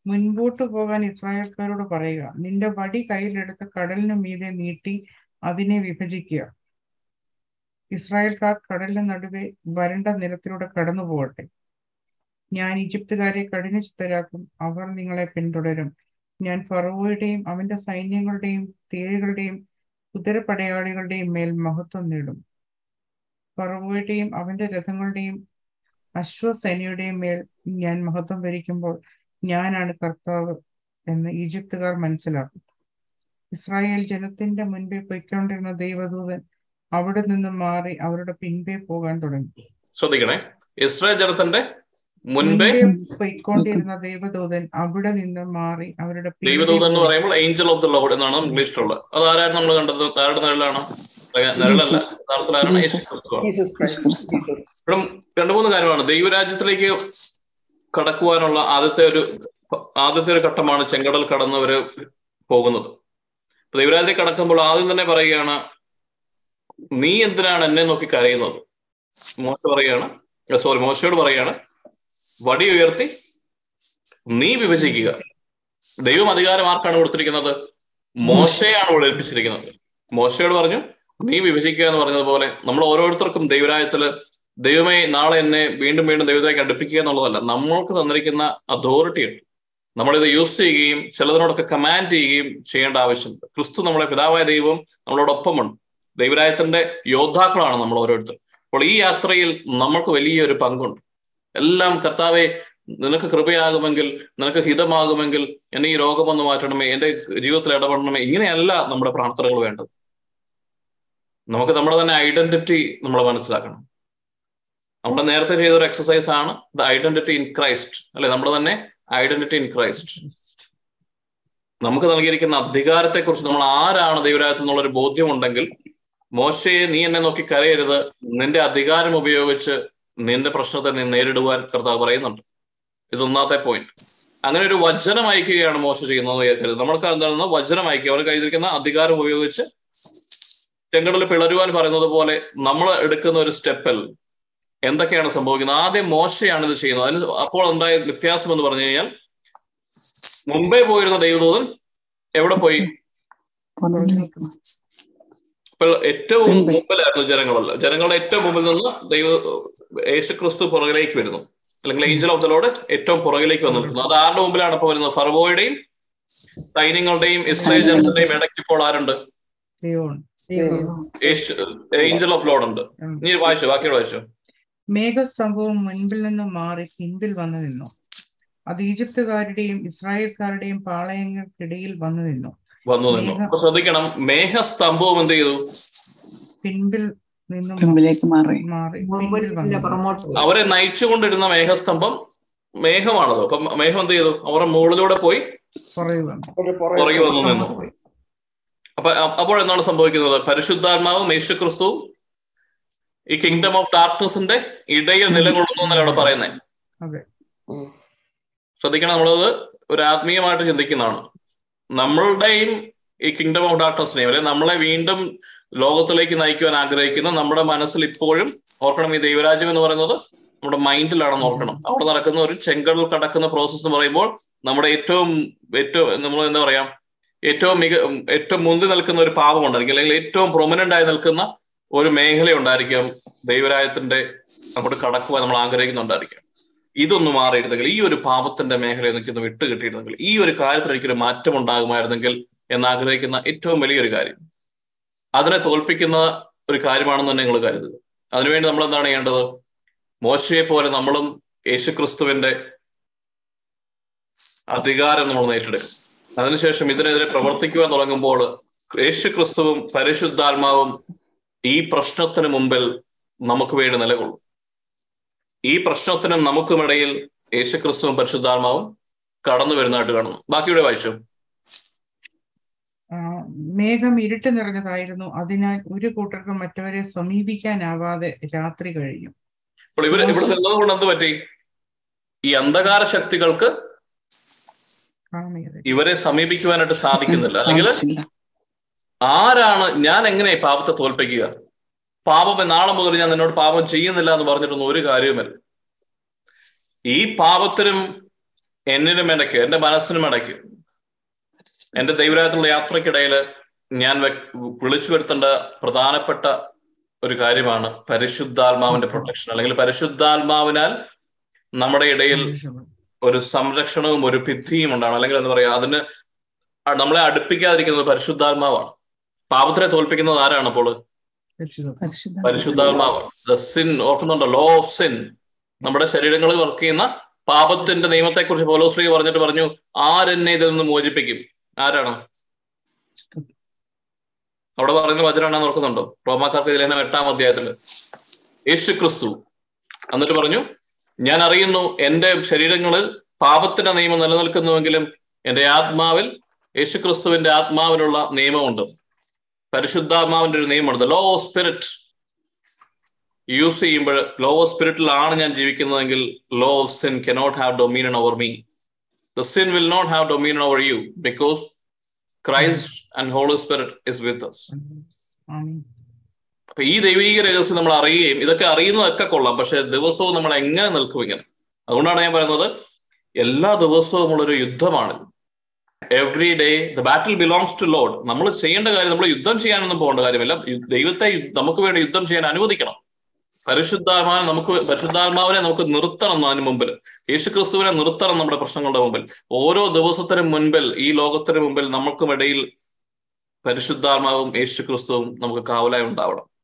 മുൻപോട്ട് പോകാൻ ഇസ്രായേൽക്കാരോട് പറയുക. നിന്റെ വടി കയ്യിലെടുത്ത് കടലിനു മീതെ നീട്ടി അതിനെ വിഭജിക്കുക. ഇസ്രായേൽക്കാർ കടലിന് നടുവെ വരണ്ട നിരത്തിലൂടെ കടന്നു പോകട്ടെ ഞാൻ ഈജിപ്തുകാരെ കഠിന ചിത്തരാക്കും. അവർ നിങ്ങളെ പിന്തുടരും. ഞാൻ ഫറോയുടെയും അവന്റെ സൈന്യങ്ങളുടെയും തേരുകളുടെയും കുതിരപ്പടയാളികളുടെയും മേൽ മഹത്വം നേടും. ഫറോയുടെയും അവന്റെ രഥങ്ങളുടെയും അശ്വസേനയുടെയും മേൽ ഞാൻ മഹത്വം ഭരിക്കുമ്പോൾ ഞാനാണ് കർത്താവ് എന്ന് ഈജിപ്തുകാർ മനസ്സിലാക്കും. ഇസ്രായേൽ ജനത്തിന്റെ മുൻപേ പൊയ്ക്കൊണ്ടിരുന്ന ദൈവദൂതൻ അവിടെ നിന്ന് മാറി അവരുടെ പിൻപേ പോകാൻ തുടങ്ങി.
ശ്രദ്ധിക്കണേ. ഇസ്രായേൽ ജനത്തിന്റെ മുൻപേ
പൊയ്ക്കൊണ്ടിരുന്ന ദൈവദൂതൻ അവിടെ നിന്ന് മാറി അവരുടെ
ദൈവദൂതൻ എന്ന് പറയുമ്പോൾ ഏഞ്ചൽ ഓഫ് ദ ലോഡ് എന്നാണ് ഇംഗ്ലീഷിലുള്ളത് അത് ആരായിരുന്നു നമ്മൾ കണ്ടത്? ആരുടെ നിഴലാണ്. ഇപ്പം രണ്ടു മൂന്ന് കാര്യമാണ്. ദൈവരാജ്യത്തിലേക്ക് കടക്കുവാനുള്ള ആദ്യത്തെ ഒരു ആദ്യത്തെ ഒരു ഘട്ടമാണ് ചെങ്കടൽ കടന്നവര് പോകുന്നത്. അപ്പൊ ദൈവരാജ്യത്തിൽ കടക്കുമ്പോൾ ആദ്യം തന്നെ പറയുകയാണ് നീ എന്തിനാണ് എന്നെ നോക്കി കരയുന്നത്? മോശ പറയാണ് സോറി മോശയോട് പറയാണ് വടി ഉയർത്തി നീ വിഭജിക്കുക. ദൈവം അധികാരം ആർക്കാണ് കൊടുത്തിരിക്കുന്നത്. മോശയാണ് ഒളിപ്പിച്ചിരിക്കുന്നത് മോശയോട് പറഞ്ഞു നീ വിഭജിക്കുക എന്ന് പറഞ്ഞതുപോലെ നമ്മൾ ഓരോരുത്തർക്കും ദൈവരായത്തിൽ ദൈവമേ നാളെ എന്നെ വീണ്ടും വീണ്ടും ദൈവത്തിലേക്ക് അടുപ്പിക്കുക എന്നുള്ളതല്ല. നമ്മൾക്ക് തന്നിരിക്കുന്ന അതോറിറ്റി ഉണ്ട് നമ്മളിത് യൂസ് ചെയ്യുകയും ചിലതിനോടൊക്കെ കമാൻഡ് ചെയ്യുകയും ചെയ്യേണ്ട ആവശ്യമുണ്ട്. ക്രിസ്തു നമ്മളെ പിതാവായ ദൈവം നമ്മളോടൊപ്പമുണ്ട്. ദൈവരായത്തിന്റെ യോദ്ധാക്കളാണ് നമ്മൾ ഓരോരുത്തർ. അപ്പോൾ ഈ യാത്രയിൽ നമ്മൾക്ക് വലിയൊരു പങ്കുണ്ട്. എല്ലാം കർത്താവെ നിനക്ക് കൃപയാകുമെങ്കിൽ നിനക്ക് ഹിതമാകുമെങ്കിൽ എന്നെ ഈ രോഗം ഒന്ന് മാറ്റണമേ എന്റെ ജീവിതത്തിൽ ഇടപെടണമേ. ഇങ്ങനെയല്ല നമ്മുടെ പ്രാർത്ഥനകൾ വേണ്ടത്. നമുക്ക് നമ്മുടെ തന്നെ ഐഡന്റിറ്റി നമ്മൾ മനസ്സിലാക്കണം. നമ്മൾ നേരത്തെ ചെയ്ത ഒരു എക്സസൈസ് ആണ് ദ ഐഡന്റിറ്റി ഇൻ ക്രൈസ്റ്റ് അല്ലെ? നമ്മുടെ തന്നെ ഐഡന്റിറ്റി ഇൻ ക്രൈസ്റ്റ് നമുക്ക് നൽകിയിരിക്കുന്ന അധികാരത്തെ കുറിച്ച് നമ്മൾ ആരാണ് ദൈവരാജ്യത്തിൽ എന്നുള്ളൊരു ബോധ്യമുണ്ടെങ്കിൽ മോശയെ നീ എന്നെ നോക്കി കരയരുത്. നിന്റെ അധികാരം ഉപയോഗിച്ച് നിന്റെ പ്രശ്നത്തെ നീ നേരിടുവാൻ കർത്താവ് പറയുന്നുണ്ട്. ഇത് ഒന്നാമത്തെ പോയിന്റ് അങ്ങനെ ഒരു വചനം അയക്കുകയാണ് മോശ ചെയ്യുന്നത് കരുത് നമ്മൾക്ക് എന്താണെന്ന് വചനം അയക്കുക. അവർ കയ്യിരിക്കുന്ന അധികാരം ഉപയോഗിച്ച് ചെങ്കടൽ പിളരുവാൻ പറയുന്നത് പോലെ നമ്മൾ എടുക്കുന്ന ഒരു സ്റ്റെപ്പിൽ. എന്തൊക്കെയാണ് സംഭവിക്കുന്നത്? ആദ്യം മോശയാണ് ഇത് ചെയ്യുന്നത്. അതിന് അപ്പോൾ ഉണ്ടായ വ്യത്യാസം എന്ന് പറഞ്ഞു കഴിഞ്ഞാൽ മുമ്പേ പോയിരുന്ന ദൈവദൂതൻ എവിടെ പോയി? ഇപ്പോൾ ഏറ്റവും മുമ്പിലായിരുന്നു ജനങ്ങളല്ല ജനങ്ങളുടെ ഏറ്റവും മുമ്പിൽ നിന്ന് ദൈവ യേശു ക്രിസ്തു പുറകിലേക്ക് വരുന്നു. അല്ലെങ്കിൽ ഏഞ്ചൽ ഓഫ് ദ ലോഡ് ഏറ്റവും പുറകിലേക്ക് വന്നിരുന്നു അത് ആരുടെ മുമ്പിലാണ് ഇപ്പൊ വരുന്നത്? ഫർവോയുടെയും സൈന്യങ്ങളുടെയും ഇസ്രായേൽ ജനങ്ങളുടെയും ഇടയ്ക്ക് ഇപ്പോൾ ആരുണ്ട്? ഏഞ്ചൽ ഓഫ് ലോഡ് ഉണ്ട്. നീ വായിച്ചു ബാക്കിയോട് വായിച്ചു.
മേഘസ്തംഭവും മുൻപിൽ നിന്ന് മാറി പിൻപിൽ വന്നു നിന്നു. അത് ഈജിപ്തുകാരുടെയും ഇസ്രായേൽക്കാരുടെയും പാളയങ്ങൾക്കിടയിൽ വന്നു നിന്നു.
വന്നു നിന്നു. അപ്പൊ ശ്രദ്ധിക്കണം മേഘസ്തംഭവും എന്ത് ചെയ്തു?
പിൻപിൽ
മാറി.
അവരെ നയിച്ചുകൊണ്ടിരുന്ന മേഘസ്തംഭം മേഘമാണത് അപ്പൊ മേഘം എന്ത് ചെയ്തു? അവരുടെ മുകളിലൂടെ പോയി
പുറകെ വന്നു
നിന്നു. അപ്പൊ അപ്പോൾ എന്താണ് സംഭവിക്കുന്നത്? പരിശുദ്ധാത്മാവും യേശു ക്രിസ്തുവും ഈ കിങ്ഡം ഓഫ് ഡാർക്ക്നെസിന്റെ ഇടയിൽ നിലകൊള്ളുന്നു എന്നല്ല അവിടെ പറയുന്നത്. ശ്രദ്ധിക്കണം നമ്മളത് ഒരു ആത്മീയമായിട്ട് ചിന്തിക്കുന്നതാണ്. നമ്മളുടെയും ഈ കിങ്ഡം ഓഫ് ഡാക്ടേഴ്സിനെയും അല്ലെ? നമ്മളെ വീണ്ടും ലോകത്തിലേക്ക് നയിക്കുവാൻ ആഗ്രഹിക്കുന്ന നമ്മുടെ മനസ്സിൽ ഇപ്പോഴും ഓർക്കണം ഈ ദൈവരാജ്യം എന്ന് പറയുന്നത് നമ്മുടെ മൈൻഡിലാണെന്ന് ഓർക്കണം. അവിടെ നടക്കുന്ന ഒരു ചെങ്കടൽ കടക്കുന്ന പ്രോസസ്സ് എന്ന് പറയുമ്പോൾ നമ്മുടെ ഏറ്റവും ഏറ്റവും നമ്മൾ എന്താ പറയാ ഏറ്റവും മിക ഏറ്റവും മുന്തി നിൽക്കുന്ന ഒരു പാപം ഉണ്ടായിരിക്കും. അല്ലെങ്കിൽ ഏറ്റവും പ്രൊമിനന്റ് ആയി നിൽക്കുന്ന ഒരു മേഖല ഉണ്ടായിരിക്കും ദൈവരാജ്യത്തിന്റെ നമ്മുടെ കടക്കുവാൻ നമ്മൾ ആഗ്രഹിക്കുന്നുണ്ടായിരിക്കും. ഇതൊന്ന് മാറിയിരുന്നെങ്കിൽ ഈ ഒരു പാപത്തിന്റെ മേഖലയിൽ നിൽക്കുന്ന വിട്ട് കിട്ടിയിരുന്നെങ്കിൽ ഈ ഒരു കാര്യത്തിൽ എനിക്കൊരു മാറ്റം ഉണ്ടാകുമായിരുന്നെങ്കിൽ എന്നാഗ്രഹിക്കുന്ന ഏറ്റവും വലിയൊരു കാര്യം. അതിനെ തോൽപ്പിക്കുന്ന ഒരു കാര്യമാണെന്ന് തന്നെ നിങ്ങൾ കരുതുക. അതിനുവേണ്ടി നമ്മൾ എന്താണ് ചെയ്യേണ്ടത്? മോശയെ പോലെ നമ്മളും യേശുക്രിസ്തുവിന്റെ അധികാരം നമ്മൾ നേരിടുക അതിനുശേഷം ഇതിനെതിരെ പ്രവർത്തിക്കുവാൻ തുടങ്ങുമ്പോൾ യേശുക്രിസ്തുവും പരിശുദ്ധാത്മാവും ഈ പ്രശ്നത്തിന് മുമ്പിൽ നമുക്ക് വേണ്ടി നിലകൊള്ളും. ഈ പ്രശ്നത്തിനും നമുക്കുമിടയിൽ യേശുക്രിസ്തുവും പരിശുദ്ധാത്മാവും കടന്നു വരുന്നതായിട്ട് കാണുന്നു. ബാക്കിയുടെ വായിച്ചു?
മേഘം ഇരുട്ട് നിറഞ്ഞതായിരുന്നു. അതിനാൽ ഒരു കൂട്ടർക്കും മറ്റവരെ സമീപിക്കാനാവാതെ രാത്രി കഴിഞ്ഞു.
അപ്പോൾ ഇവർ ഇവിടെ നിന്നത് കൊണ്ട് എന്ത് പറ്റി? ഈ അന്ധകാര ശക്തികൾക്ക് ഇവരെ സമീപിക്കുവാനായിട്ട് സാധിക്കുന്നില്ല. അല്ലെങ്കിൽ ആരാണ് ഞാൻ എങ്ങനെ പാപത്തെ തോൽപ്പിക്കുക? പാപം നാളെ മുതൽ ഞാൻ നിന്നോട് പാപം ചെയ്യുന്നില്ല എന്ന് പറഞ്ഞിട്ടൊന്നും ഒരു കാര്യവുമില്ല. ഈ പാപത്തിനും എന്നിനും ഇടയ്ക്ക് എന്റെ മനസ്സിനും ഇടയ്ക്ക് എന്റെ ദൈവരായിട്ടുള്ള യാത്രക്കിടയിൽ ഞാൻ വിളിച്ചു വരുത്തേണ്ട പ്രധാനപ്പെട്ട ഒരു കാര്യമാണ് പരിശുദ്ധാത്മാവിന്റെ പ്രൊട്ടക്ഷൻ. അല്ലെങ്കിൽ പരിശുദ്ധാത്മാവിനാൽ നമ്മുടെ ഇടയിൽ ഒരു സംരക്ഷണവും ഒരു ഭിത്തിയും ഉണ്ടാണ് അല്ലെങ്കിൽ എന്താ പറയാ അതിന് നമ്മളെ അടുപ്പിക്കാതിരിക്കുന്നത് പരിശുദ്ധാത്മാവാണ്. പാപത്തിനെ തോൽപ്പിക്കുന്നത് ആരാണ് അപ്പോൾ?
പരിശുദ്ധ.
പരിശുദ്ധാത്മാവാണ് ദ സിൻ ഓർക്കുന്നുണ്ടോ? ലോ ഓഫ് സിൻ നമ്മുടെ ശരീരങ്ങളിൽ വർക്ക് ചെയ്യുന്ന പാപത്തിന്റെ നിയമത്തെ കുറിച്ച് പോലോശ്രീ പറഞ്ഞിട്ട് പറഞ്ഞു ആരെന്നെ ഇതിൽ നിന്ന് മോചിപ്പിക്കും? ആരാണ്? അവിടെ പറയുന്ന വചനമാണെന്ന് ഓർക്കുന്നുണ്ടോ? റോമാക്കാർക്ക് ഇതിൽ തന്നെ എട്ടാം അധ്യായത്തിൽ. യേശു ക്രിസ്തു എന്നിട്ട് പറഞ്ഞു ഞാൻ അറിയുന്നു എന്റെ ശരീരങ്ങളിൽ പാപത്തിന്റെ നിയമം നിലനിൽക്കുന്നുവെങ്കിലും എന്റെ ആത്മാവിൽ യേശു ക്രിസ്തുവിന്റെ ആത്മാവിനുള്ള നിയമമുണ്ട്. പരിശുദ്ധാത്മാവിന്റെ ഒരു നിയമമുണ്ട്. ലോ ഓഫ് സ്പിരിറ്റ് യൂസ് ചെയ്യുമ്പോൾ ലോ ഓഫ് സ്പിരിറ്റിലാണ് ഞാൻ ജീവിക്കുന്നതെങ്കിൽ law of sin cannot have dominion over me the sin will not have dominion over you because Christ and Holy Spirit is with അപ്പൊ ഈ ദൈവീക രഹസ്യം നമ്മൾ അറിയുകയും ഇതൊക്കെ അറിയുന്നതൊക്കെ കൊള്ളാം. പക്ഷെ ദിവസവും നമ്മൾ എങ്ങനെ നിൽക്കും ഇങ്ങനെ? അതുകൊണ്ടാണ് ഞാൻ പറയുന്നത് എല്ലാ ദിവസവും ഉള്ളൊരു യുദ്ധമാണ്. Every day the battle belongs to Lord നമ്മൾ ചെയ്യേണ്ട കാര്യം നമ്മൾ യുദ്ധം ചെയ്യാനൊന്നും പോകേണ്ട കാര്യമില്ല. ദൈവത്തെ നമുക്ക് വേണ്ടി യുദ്ധം ചെയ്യാൻ അനുവദിക്കണം. പരിശുദ്ധാത്മാവിനെ നമുക്ക് പരിശുദ്ധാത്മാവിനെ നമുക്ക് നിർത്തണം അതിന് മുമ്പിൽ. യേശുക്രിസ്തുവിനെ നിർത്തണം നമ്മുടെ പ്രശ്നങ്ങളുടെ മുമ്പിൽ. ഓരോ ദിവസത്തിനും മുൻപിൽ ഈ ലോകത്തിന് മുമ്പിൽ നമുക്കും ഇടയിൽ പരിശുദ്ധാത്മാവും യേശുക്രിസ്തുവും നമുക്ക് കാവലായി ഉണ്ടാവണം.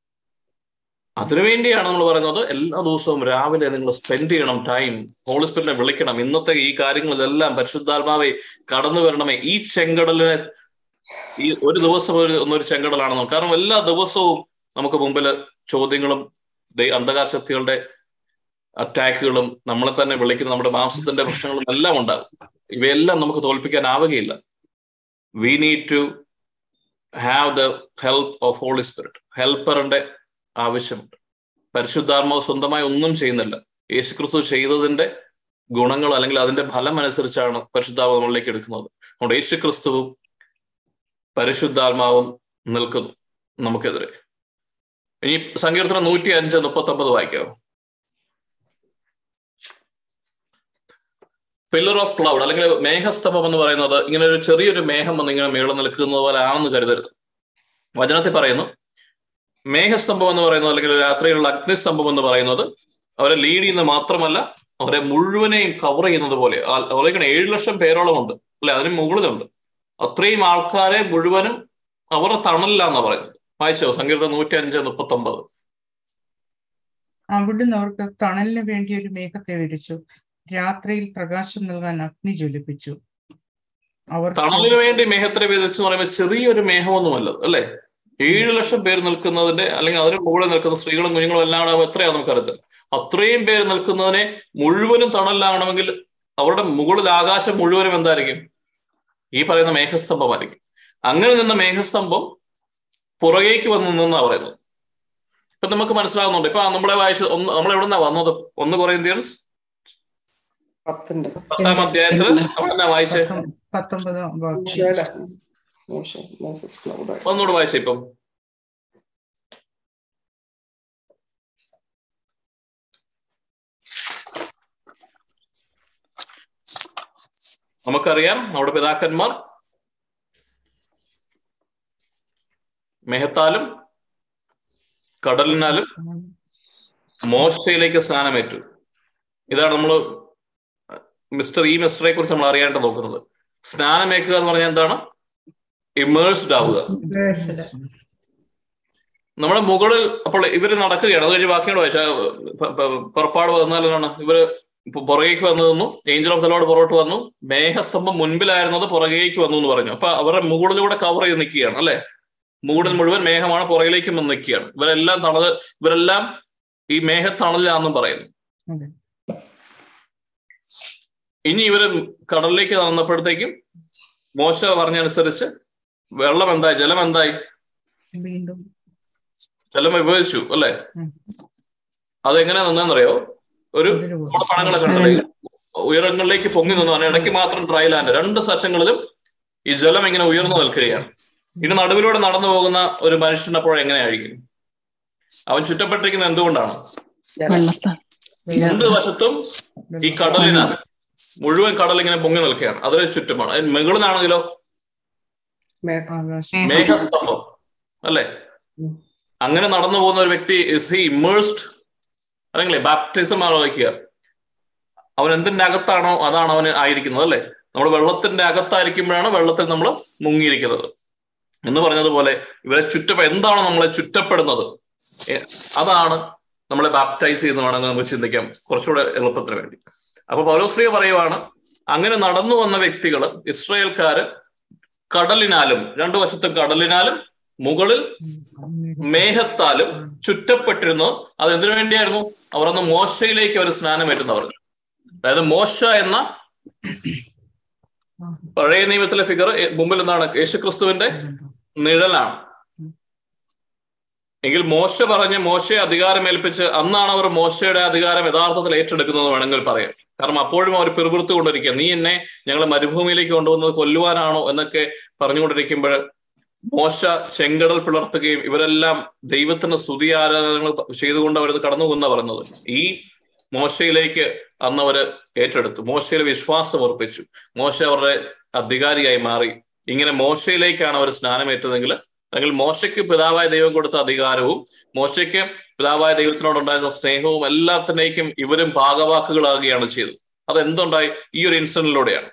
അതിനുവേണ്ടിയാണ് നമ്മൾ പറയുന്നത് എല്ലാ ദിവസവും രാവിലെ നിങ്ങൾ സ്പെൻഡ് ചെയ്യണം ടൈം ഹോളി സ്പിരിറ്റിനെ വിളിക്കണം. ഇന്നത്തെ ഈ കാര്യങ്ങളിലെല്ലാം പരിശുദ്ധാത്മാവെ കടന്നു വരണമേ. ഈ ചെങ്കടലിനെ ഈ ഒരു ദിവസം ഒരു ഒന്നൊരു ചെങ്കടലാണ് കാരണം എല്ലാ ദിവസവും നമുക്ക് മുമ്പിൽ ചോദ്യങ്ങളും അന്ധകാര ശക്തികളുടെ അറ്റാക്കുകളും നമ്മളെ തന്നെ വിളിക്കുന്ന നമ്മുടെ മാംസത്തിന്റെ പ്രശ്നങ്ങളും എല്ലാം ഉണ്ടാകും. ഇവയെല്ലാം നമുക്ക് തോൽപ്പിക്കാനാവുകയില്ല. We need to have the help of Holy Spirit ഹെൽപ്പറിന്റെ ആവശ്യമുണ്ട്. പരിശുദ്ധാത്മാവ് സ്വന്തമായി ഒന്നും ചെയ്യുന്നില്ല. യേശുക്രിസ്തു ചെയ്തതിന്റെ ഗുണങ്ങൾ അല്ലെങ്കിൽ അതിന്റെ ഫലം അനുസരിച്ചാണ് പരിശുദ്ധാത്മാവ് നമ്മളിലേക്ക് എടുക്കുന്നത്. അതുകൊണ്ട് യേശുക്രിസ്തുവും പരിശുദ്ധാത്മാവും നിൽക്കുന്നു നമുക്കെതിരെ. ഇനി സങ്കീർത്തനം നൂറ്റി അഞ്ച് മുപ്പത്തി ഒമ്പത് വായിക്കാവും പില്ലർ ഓഫ് ക്ലൗഡ് അല്ലെങ്കിൽ മേഘസ്തംഭം എന്ന് പറയുന്നത് ഇങ്ങനെ ഒരു ചെറിയൊരു മേഘം വന്ന് ഇങ്ങനെ മേളം നിൽക്കുന്നത് പോലെ ആണെന്ന് കരുതരുത്. വചനത്തിൽ പറയുന്നു മേഘസ്തംഭം എന്ന് പറയുന്നത് അല്ലെങ്കിൽ രാത്രിയിലുള്ള അഗ്നിസ്തംഭം എന്ന് പറയുന്നത് അവരെ ലീഡ് ചെയ്യുന്നത് മാത്രമല്ല അവരെ മുഴുവനെയും കവർ ചെയ്യുന്നത് പോലെ അവരേക്കാണ് ഏഴ് ലക്ഷം പേരോളം ഉണ്ട്. അല്ലെ? അതിന് മുകളിലുണ്ട്. അത്രയും ആൾക്കാരെ മുഴുവനും അവരുടെ തണലിലാന്നാ പറയുന്നത്. വായിച്ചോ? സങ്കീർത്തം നൂറ്റി അഞ്ച് മുപ്പത്തി ഒമ്പത്
അവിടുന്ന് അവർക്ക് തണലിന് വേണ്ടി ഒരു മേഘത്തെ വിരിച്ചു. രാത്രിയിൽ പ്രകാശം നൽകാൻ അഗ്നി ജ്വലിപ്പിച്ചു. അവർ
തണലിന് വേണ്ടി മേഘത്തെ വിതച്ചു എന്ന് പറയുമ്പോൾ ചെറിയൊരു മേഘമൊന്നുമല്ല അല്ലെ? ഏഴ് ലക്ഷം പേര് നിൽക്കുന്നതിന്റെ അല്ലെങ്കിൽ അതിന് മുകളിൽ നിൽക്കുന്ന സ്ത്രീകളും കുഞ്ഞുങ്ങളും എല്ലാം എത്രയാണ് എത്രയാ നമുക്കറിയത്തില്ല. അത്രയും പേര് നിൽക്കുന്നതിനെ മുഴുവനും തണലിലാകണമെങ്കിൽ അവരുടെ മുകളിൽ ആകാശം മുഴുവനും എന്തായിരിക്കും? ഈ പറയുന്ന മേഘസ്തംഭമായിരിക്കും. അങ്ങനെ നിന്ന മേഘസ്തംഭം പുറകേക്ക് വന്ന് നിന്നാ പറയുന്നത്. ഇപ്പൊ നമുക്ക് മനസ്സിലാവുന്നുണ്ട്. ഇപ്പൊ നമ്മളെ വായിച്ച ഒന്ന് നമ്മൾ എവിടെ നിന്നാ വന്നത്? ഒന്ന് കുറേ
ഇന്ത്യൻസ്
പത്താം അധ്യായത്തിൽ അവിടെ എന്നാ വായിച്ചേ ഒന്നുകൂടെ വായിച്ച ഇപ്പം നമുക്കറിയാം നമ്മുടെ പിതാക്കന്മാർ. മെഹത്താലും കടലിനാലും മോശയിലേക്ക് സ്നാനമേറ്റു. ഇതാണ് നമ്മൾ മിസ്റ്റർ ഈ മിസ്റ്ററെ കുറിച്ച് നമ്മൾ അറിയാനായിട്ട് നോക്കുന്നത്. സ്നാനമേക്കുക എന്ന് പറഞ്ഞാൽ എന്താണ്? ഇമേഴ്സ്ഡ് ആവുക. നമ്മുടെ മുകളിൽ അപ്പോൾ ഇവർ നടക്കുകയാണ്. അത് കഴിഞ്ഞ് ബാക്കിയോട് വായിച്ചാൽ പുറപ്പാട് വന്നാലാണ് ഇവർ ഇപ്പൊ പുറകേക്ക് വന്നു നിന്നു. ഏഞ്ചൽ ഓഫ് ദലോട് പുറകോട്ട് വന്നു. മേഘസ്തംഭം മുൻപിലായിരുന്നത് പുറകേക്ക് വന്നു എന്ന് പറഞ്ഞു. അപ്പൊ അവരുടെ മുകളിലൂടെ കവർ ചെയ്ത് നിൽക്കുകയാണ് അല്ലെ? മുകളിൽ മുഴുവൻ മേഘമാണ് പുറകിലേക്ക് വന്ന് നിൽക്കുകയാണ്. ഇവരെല്ലാം തണൽ ഇവരെല്ലാം ഈ മേഘത്തണലിലാണെന്നും പറയുന്നു. ഇനി ഇവർ കടലിലേക്ക് നടന്നപ്പോഴത്തേക്കും മോശ പറഞ്ഞനുസരിച്ച് വെള്ളം എന്തായി? ജലം എന്തായി?
വീണ്ടും.
ജലം വിഭജിച്ചു അല്ലെ?
അതെങ്ങനെ
നിന്നറിയോ നിന്നെന്നറിയോ? ഒരു
ഇതിൽ പോ-
നമ്മുടെ പടങ്ങളൊക്കെ ഉണ്ടല്ലേ? ഉയരങ്ങളിലേക്ക് പൊങ്ങി നിന്നു. പറഞ്ഞാൽ ഇടയ്ക്ക് മാത്രം ഡ്രൈ ലാൻഡ് രണ്ട് സശങ്ങളിലും ഈ ജലം ഇങ്ങനെ ഉയർന്നു നിൽക്കുകയാണ്. ഇനി നടുവിലൂടെ നടന്നു പോകുന്ന ഒരു മനുഷ്യൻ അപ്പോൾ എങ്ങനെയായിരിക്കും? അവൻ ചുറ്റപ്പെട്ടിരിക്കുന്നത് എന്തുകൊണ്ടാണ്? രണ്ട് വശത്തും ഈ കടലിനാണ്. മുഴുവൻ കടൽ ഇങ്ങനെ പൊങ്ങി നിൽക്കുകയാണ്. അതിന് ചുറ്റുമാണ്. അതിന് മുകളിലാണെങ്കിലോ മേഘസ്തംഭം അല്ലെ? അങ്ങനെ നടന്നു പോകുന്ന ഒരു വ്യക്തി ഇസ് ഹി ഇമേഴ്സ്ഡ് അല്ലെങ്കിൽ ബാപ്റ്റിസം ആലോചിക്കുക അവൻ എന്തിന്റെ അകത്താണോ അതാണ് അവന് ആയിരിക്കുന്നത് അല്ലെ? നമ്മൾ വെള്ളത്തിന്റെ അകത്തായിരിക്കുമ്പോഴാണ് വെള്ളത്തിൽ നമ്മൾ മുങ്ങിയിരിക്കുന്നത്. എന്ന് പറഞ്ഞതുപോലെ ഇവരെ ചുറ്റ എന്താണോ നമ്മളെ ചുറ്റപ്പെടുന്നത്? അതാണ് നമ്മളെ ബാപ്റ്റൈസ് ചെയ്യുന്ന വേണമെന്ന് നമുക്ക് ചിന്തിക്കാം കുറച്ചുകൂടെ എളുപ്പത്തിന് വേണ്ടി. അപ്പൊ പൗലോസ്ത്രീയ പറയുവാണ് അങ്ങനെ നടന്നു വന്ന വ്യക്തികൾ ഇസ്രായേൽക്കാര് കടലിനാലും രണ്ടു വശത്തും കടലിനാലും മുകളിൽ മേഘത്താലും ചുറ്റപ്പെട്ടിരുന്നു. അത് എന്തിനു വേണ്ടിയായിരുന്നു? അവർ അന്ന് മോശയിലേക്ക് അവർ സ്നാനമേറ്റുന്നവർ. അതായത് മോശ എന്ന പഴയ നിയമത്തിലെ ഫിഗർ മുമ്പിൽ എന്താണ് യേശുക്രിസ്തുവിന്റെ നിഴലാണ്. എങ്കിൽ മോശ പറഞ്ഞ് മോശയെ അധികാരം ഏൽപ്പിച്ച് അന്നാണ് അവർ മോശയുടെ അധികാരം യഥാർത്ഥത്തിൽ ഏറ്റെടുക്കുന്നത് വേണമെങ്കിൽ പറയാം. കാരണം അപ്പോഴും അവർ പിറുപിറുത്തു കൊണ്ടിരിക്കുക നീ എന്നെ ഞങ്ങളെ മരുഭൂമിയിലേക്ക് കൊണ്ടുവന്നത് കൊല്ലുവാനാണോ എന്നൊക്കെ പറഞ്ഞുകൊണ്ടിരിക്കുമ്പോൾ മോശ ചെങ്കടൽ പിളർത്തുകയും ഇവരെല്ലാം ദൈവത്തിന്റെ സ്തുതി ആരാധനകൾ ചെയ്തുകൊണ്ട് അവരത് കടന്നു പോകുന്ന പറയുന്നത്. ഈ മോശയിലേക്ക് അന്ന് അവർ ഏറ്റെടുത്തു. മോശയിൽ വിശ്വാസം ഉറപ്പിച്ചു. മോശ അവരുടെ അധികാരിയായി മാറി. ഇങ്ങനെ മോശയിലേക്കാണ് അവർ സ്നാനമേറ്റതെങ്കിൽ അല്ലെങ്കിൽ മോശയ്ക്ക് പിതാവായ ദൈവം കൊടുത്ത അധികാരവും മോശയ്ക്ക് പിതാവായ ദൈവത്തിനോടുണ്ടായിരുന്ന സ്നേഹവും എല്ലാത്തിനേക്കും ഇവരും ഭാഗവാക്കുകളാകുകയാണ് ചെയ്തത്. അതെന്തുണ്ടായി? ഈ ഒരു ഇൻസിഡന്റിലൂടെയാണ്.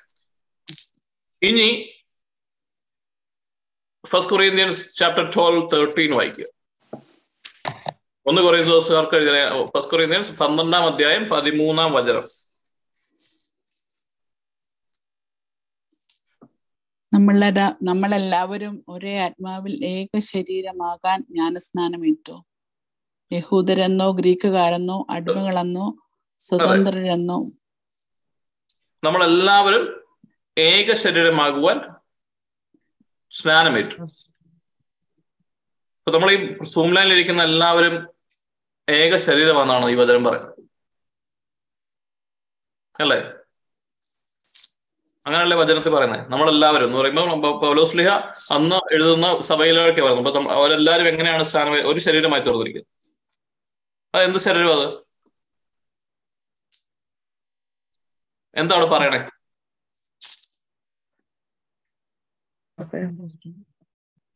ഇനി first Corinthians chapter twelve thirteen വായിക്കുക. ഒന്ന് കുറേ ദിവസക്കാർക്ക് ഫസ്റ്റ് കൊറിയന്ത്യൻസ് പന്ത്രണ്ടാം അധ്യായം പതിമൂന്നാം വചനം.
നമ്മളെല്ലാ നമ്മളെല്ലാവരും ഒരേ ആത്മാവിൽ ഏക ശരീരമാകാൻ ജ്ഞാനസ്നാനമേറ്റു. യഹൂദരെന്നോ ഗ്രീക്കുകാരെന്നോ അടിമകളെന്നോ സ്വതന്ത്രരെന്നോ.
നമ്മളെല്ലാവരും ഏക ശരീരമാകുവാൻ സ്നാനമേറ്റു. നമ്മൾ ഈ സൂംലാനിൽ ഇരിക്കുന്ന എല്ലാവരും ഏക ശരീരമാണെന്നാണ് ഈ വചനം പറയുന്നത്. അല്ലേ? അങ്ങനെയല്ലേ വചനത്തിൽ പറയുന്നത്? നമ്മളെല്ലാവരും എന്ന് പറയുമ്പോൾ പൗലോസ്ലിഹ അന്ന് എഴുതുന്ന സഭയിലൊക്കെ പറയുന്നു. അപ്പൊ അവരെല്ലാവരും എങ്ങനെയാണ് സ്ഥാനം ഒരു ശരീരമായി തീർന്നിരിക്കുന്നത്? അത് എന്ത് ശരീരം അത്? എന്താ അവിടെ പറയണേ?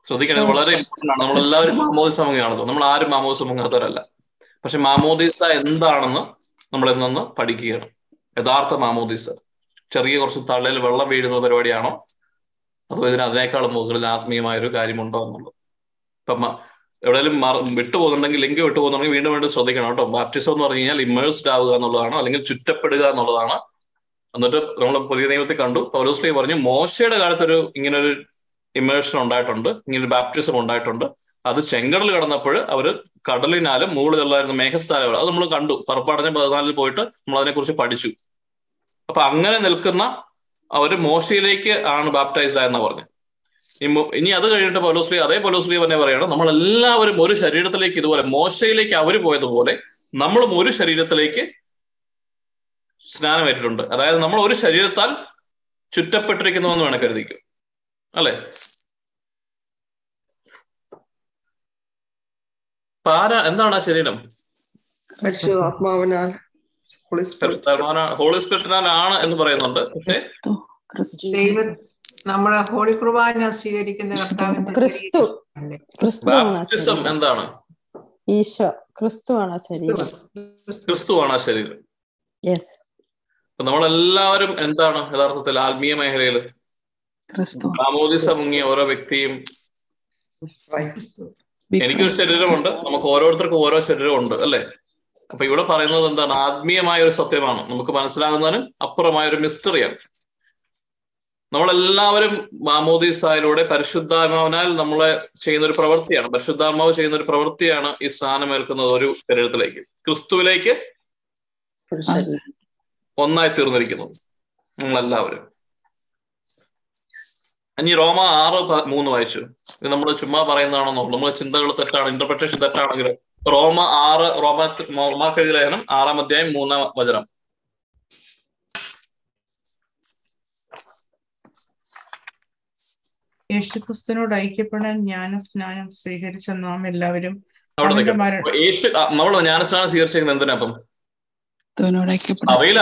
ശ്രദ്ധിക്കണേ വളരെ ഇമ്പോർട്ടന്റ് ആണ്. നമ്മളെല്ലാവരും മാമോദിസ സമൂഹമാണല്ലോ നമ്മൾ ആരും മാമോദിസ മുങ്ങാത്തവരല്ല പക്ഷെ മാമോദിസ എന്താണെന്ന് നമ്മൾ ഇന്നൊന്ന് പഠിക്കുകയാണ്. യഥാർത്ഥ മാമോദിസ. ചെറിയ കുറച്ച് തള്ളയിൽ വെള്ളം വീഴുന്ന പരിപാടിയാണോ? അതോ ഇതിന് അതിനേക്കാളും മുകളിൽ ആത്മീയമായ ഒരു കാര്യമുണ്ടോ എന്നുള്ളത്? ഇപ്പം എവിടെയെങ്കിലും വിട്ടുപോകുന്നുണ്ടെങ്കിൽ ലിങ്ക് വിട്ടുപോകുന്നുണ്ടെങ്കിൽ വീണ്ടും വീണ്ടും ശ്രദ്ധിക്കണം കേട്ടോ. ബാപ്റ്റിസം എന്ന് പറഞ്ഞു കഴിഞ്ഞാൽ ഇമേഴ്സ്ഡ് ആവുക എന്നുള്ളതാണ് അല്ലെങ്കിൽ ചുറ്റപ്പെടുക എന്നുള്ളതാണ്. എന്നിട്ട് നമ്മൾ പുതിയ നിയമത്തിൽ കണ്ടു പൗലോസ്ലി പറഞ്ഞു മോശയുടെ കാലത്തൊരു ഇങ്ങനെ ഒരു ഇമേഴ്ഷൻ ഉണ്ടായിട്ടുണ്ട് ഇങ്ങനെ ബാപ്റ്റിസം ഉണ്ടായിട്ടുണ്ട്. അത് ചെങ്കടൽ കടന്നപ്പോൾ അവർ കടലിനാലും മുകളിലുള്ളായിരുന്ന മേഘസ്ഥാനങ്ങൾ അത് നമ്മൾ കണ്ടു. പുറപ്പാടഞ്ഞ പതിനാലിൽ പോയിട്ട് നമ്മൾ അതിനെക്കുറിച്ച് പഠിച്ചു. അപ്പൊ അങ്ങനെ നിൽക്കുന്ന അവർ മോശയിലേക്ക് ആണ് ബാപ്റ്റൈസ്ഡ് ആയെന്ന് പറഞ്ഞു. ഇനി- അത് കഴിഞ്ഞിട്ട് പൗലോസ്ലി അതേ പൗലോസ്ലി തന്നെ പറയണം നമ്മൾ എല്ലാവരും ഒരു ശരീരത്തിലേക്ക് ഇതുപോലെ മോശയിലേക്ക് അവർ പോയതുപോലെ നമ്മളും ഒരു ശരീരത്തിലേക്ക് സ്നാനമേറ്റിട്ടുണ്ട്. അതായത് നമ്മൾ ഒരു ശരീരത്താൽ ചുറ്റപ്പെട്ടിരിക്കുന്നു എന്ന് വേണം കരുതിക്കും. അല്ലെ? പാര എന്താണ് ആ ശരീരം?
പരിശുദ്ധാത്മാവിനാൽ ഹോളി സ്പിരിറ്റ്
ഹോളി സ്പിരിറ്റിനാലാണ് എന്ന് പറയുന്നുണ്ട്. പക്ഷേ
ക്രിസ്തു ക്രിസ്തു.
ദൈവ നമ്മുടെ ഹോളി കുർബാന സ്വീകരിക്കുന്ന
ക്രിസ്തു. ക്രിസ്തു
എന്താണ്?
ഈശോ ക്രിസ്തുവാണ് ശരീരം.
ക്രിസ്തുവാണ് ശരീരം.
യെസ്
അപ്പൊ നമ്മളെല്ലാവരും എന്താണ് യഥാർത്ഥത്തിൽ ആത്മീയ മേഖലയിൽ?
ക്രിസ്തു.
മാമോദിസ മുങ്ങിയ ഓരോ വ്യക്തിയും എനിക്കൊരു. ശരീരമുണ്ട് നമുക്ക് ഓരോരുത്തർക്കും ഓരോ ശരീരമുണ്ട് അല്ലെ? അപ്പൊ ഇവിടെ പറയുന്നത് എന്താണ്? ആത്മീയമായ ഒരു സത്യമാണ്. നമുക്ക് മനസ്സിലാകുന്നതിനും അപ്പുറമായ ഒരു മിസ്റ്ററിയാണ് നമ്മളെല്ലാവരും മാമോദീസായിലൂടെ പരിശുദ്ധാത്മാവിനാൽ നമ്മളെ ചെയ്യുന്ന ഒരു പ്രവൃത്തിയാണ്. പരിശുദ്ധാത്മാവ് ചെയ്യുന്ന ഒരു പ്രവൃത്തിയാണ് ഈ സ്ഥാനമേൽക്കുന്നത് ഒരു ശരീരത്തിലേക്ക്. ക്രിസ്തുവിലേക്ക് ഒന്നായി തീർന്നിരിക്കുന്നു നമ്മളെല്ലാവരും ഇനി റോമ ആറ് മൂന്ന് വായിച്ചു. ഇത് നമ്മൾ ചുമ്മാ പറയുന്നതാണെന്നോ നമ്മുടെ ചിന്തകൾ തെറ്റാണ്? ഇന്റർപ്രിട്ടേഷൻ തെറ്റാണെങ്കിൽ റോമ ആറ് റോമ റോമാക്കെഴുതി ലേഖനം ആറാം അധ്യായം മൂന്നാം വചനം.
യേശുക്രിസ്തുനോട് ഐക്യപ്പെടാൻ ജ്ഞാനസ്നാനം സ്വീകരിച്ച നാം എല്ലാവരും
യേശു നമ്മൾ ജ്ഞാനസ്നാനം സ്വീകരിച്ചിരിക്കുന്നത് എന്തിനാ അപ്പം?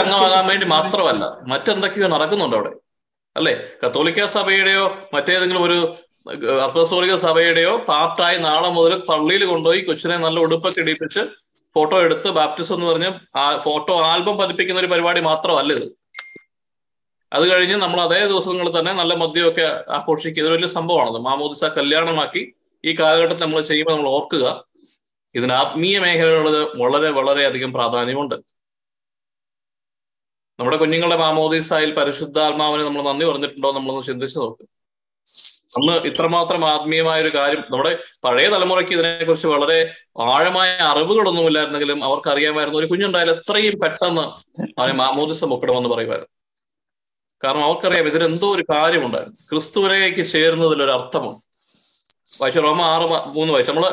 അംഗമാകാൻ വേണ്ടി മാത്രമല്ല മറ്റെന്തൊക്കെയോ നടക്കുന്നുണ്ട് അവിടെ. അല്ലെ? കത്തോലിക്ക സഭയുടെയോ മറ്റേതെങ്കിലും ഒരു അപ്പസ്തോലിക സഭയുടെയോ പാർട്ടായി നാളെ മുതൽ പള്ളിയിൽ കൊണ്ടുപോയി കൊച്ചിനെ നല്ല ഉടുപ്പൊക്കെ ഇടിപ്പിച്ച് ഫോട്ടോ എടുത്ത് ബാപ്റ്റിസം എന്ന് പറഞ്ഞ് ഫോട്ടോ ആൽബം പതിപ്പിക്കുന്ന ഒരു പരിപാടി മാത്രമല്ല ഇത്. അത് കഴിഞ്ഞ് നമ്മൾ അതേ ദിവസങ്ങളിൽ തന്നെ നല്ല മദ്യമൊക്കെ ആഘോഷിക്കുക. ഇതൊരു വലിയ സംഭവമാണത് മാമോദിസ കല്യാണമാക്കി ഈ കാലഘട്ടത്തിൽ നമ്മൾ ചെയ്യുമ്പോൾ നമ്മൾ ഓർക്കുക ഇതിന് ആത്മീയ മേഖലകളിൽ വളരെ വളരെ അധികം പ്രാധാന്യമുണ്ട്. നമ്മുടെ കുഞ്ഞുങ്ങളുടെ മാമോദിസായിൽ പരിശുദ്ധാത്മാവിന് നമ്മൾ നന്ദി പറഞ്ഞിട്ടുണ്ടോ നമ്മളൊന്ന് ചിന്തിച്ചു നോക്ക്. അന്ന് ഇത്രമാത്രം ആത്മീയമായ ഒരു കാര്യം നമ്മുടെ പഴയ തലമുറയ്ക്ക് ഇതിനെക്കുറിച്ച് വളരെ ആഴമായ അറിവുകളൊന്നും ഇല്ലായിരുന്നെങ്കിലും അവർക്ക് അറിയാമായിരുന്നു ഒരു കുഞ്ഞുണ്ടായാലും എത്രയും പെട്ടെന്ന് അവനെ മാമോദിസ മുക്കണമെന്ന് പറയുമായിരുന്നു. കാരണം അവർക്കറിയാം ഇതിലെന്തോ ഒരു കാര്യമുണ്ടായിരുന്നു. ക്രിസ്തുവിലേക്ക് ചേരുന്നതിൽ ഒരു അർത്ഥമുണ്ട്. വായിച്ച റോമ ആറ് മൂന്ന് വായിച്ചു. നമ്മൾ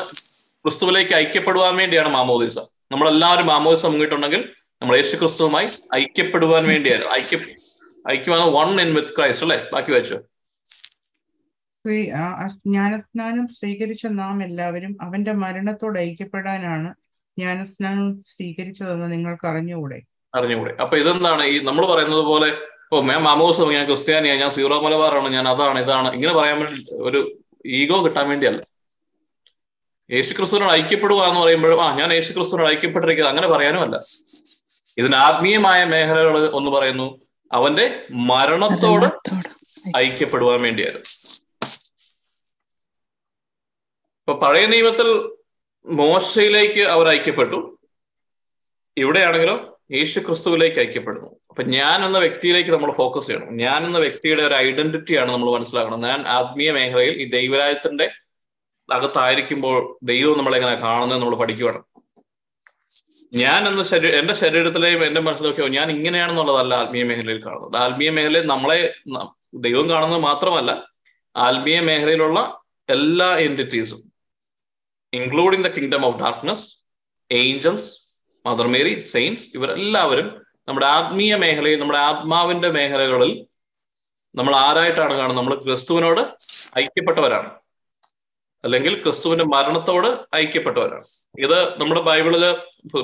ക്രിസ്തുവിലേക്ക് ഐക്യപ്പെടുവാൻ വേണ്ടിയാണ് മാമോദിസ. നമ്മളെല്ലാവരും മാമോദിസ മുങ്ങിയിട്ടുണ്ടെങ്കിൽ നമ്മൾ യേശു ക്രിസ്തുവുമായി ഐക്യപ്പെടുവാൻ വേണ്ടിയാണ്. ഐക്യ ഐക്യമാണ് വൺ ഇൻ വിത്ത് ക്രൈസ്റ്റ് അല്ലേ? ബാക്കി വായിച്ചു.
ആ ജ്ഞാനസ്നാനം സ്വീകരിച്ച നാം എല്ലാവരും അവന്റെ മരണത്തോട് ഐക്യപ്പെടാനാണ് ജ്ഞാനസ്നാനം സ്വീകരിച്ചതെന്ന് നിങ്ങൾക്ക് അറിഞ്ഞുകൂടെ?
അറിഞ്ഞുകൂടെ. അപ്പൊ ഇതെന്താണ്? ഈ നമ്മൾ പറയുന്നത് പോലെ ഓ ഞാൻ മാമോസ് ഞാൻ ക്രിസ്ത്യാനിയാ ഞാൻ സീറോ മലബാറാണ് ഞാൻ അതാണ് ഇതാണ്. ഇങ്ങനെ പറയാൻ വേണ്ടി ഒരു ഈഗോ കിട്ടാൻ വേണ്ടിയല്ല. യേശു ക്രിസ്തുവിനോട് ഐക്യപ്പെടുക എന്ന് പറയുമ്പോഴും ആ ഞാൻ യേശു ക്രിസ്തുവിനോട് ഐക്യപ്പെട്ടിരിക്കുന്നത് അങ്ങനെ പറയാനും അല്ല. ഇതിന് ആത്മീയമായ മേഖലകൾ ഒന്ന് പറയുന്നു. അവന്റെ മരണത്തോട്
മരണത്തോട്
ഐക്യപ്പെടുവാൻ വേണ്ടിയായിരുന്നു. ഇപ്പൊ പഴയ നിയമത്തിൽ മോശയിലേക്ക് അവർ ഐക്യപ്പെട്ടു. ഇവിടെയാണെങ്കിലോ യേശു ക്രിസ്തുവിലേക്ക് ഐക്യപ്പെടുന്നു. അപ്പൊ ഞാൻ എന്ന വ്യക്തിയിലേക്ക് നമ്മൾ ഫോക്കസ് ചെയ്യണം. ഞാൻ എന്ന വ്യക്തിയുടെ ഒരു ഐഡന്റിറ്റിയാണ് നമ്മൾ മനസ്സിലാക്കണം. ഞാൻ ആത്മീയ മേഖലയിൽ ഈ ദൈവരാജ്യത്തിന്റെ അകത്തായിരിക്കുമ്പോൾ ദൈവം നമ്മളെങ്ങനെ കാണുന്നത് നമ്മൾ പഠിക്കുകയാണ് ഞാൻ എന്ന ശരീര എന്റെ ശരീരത്തിലെയും എന്റെ മനസ്സിലൊക്കെയോ ഞാൻ ഇങ്ങനെയാണെന്നുള്ളതല്ല ആത്മീയ മേഖലയിൽ കാണുന്നത്. ആത്മീയ മേഖലയിൽ നമ്മളെ ദൈവം കാണുന്നത് മാത്രമല്ല ആത്മീയ മേഖലയിലുള്ള എല്ലാ എന്റിറ്റീസും including the kingdom of darkness angels Mother Mary saints ഇവരെല്ലാവരും നമ്മുടെ ആത്മീയ മേഖലയിൽ നമ്മുടെ ആത്മാവിന്റെ മേഖലകളിൽ നമ്മൾ ആരായിട്ടാണ് കാണുന്നത്? നമ്മൾ ക്രിസ്തുവിനോട് ഐക്യപ്പെട്ടവരാണ്. അല്ലെങ്കിൽ ക്രിസ്തുവിന്റെ മരണത്തോട് ഐക്യപ്പെട്ടവരാണ്. ഇത് നമ്മുടെ ബൈബിളിൽ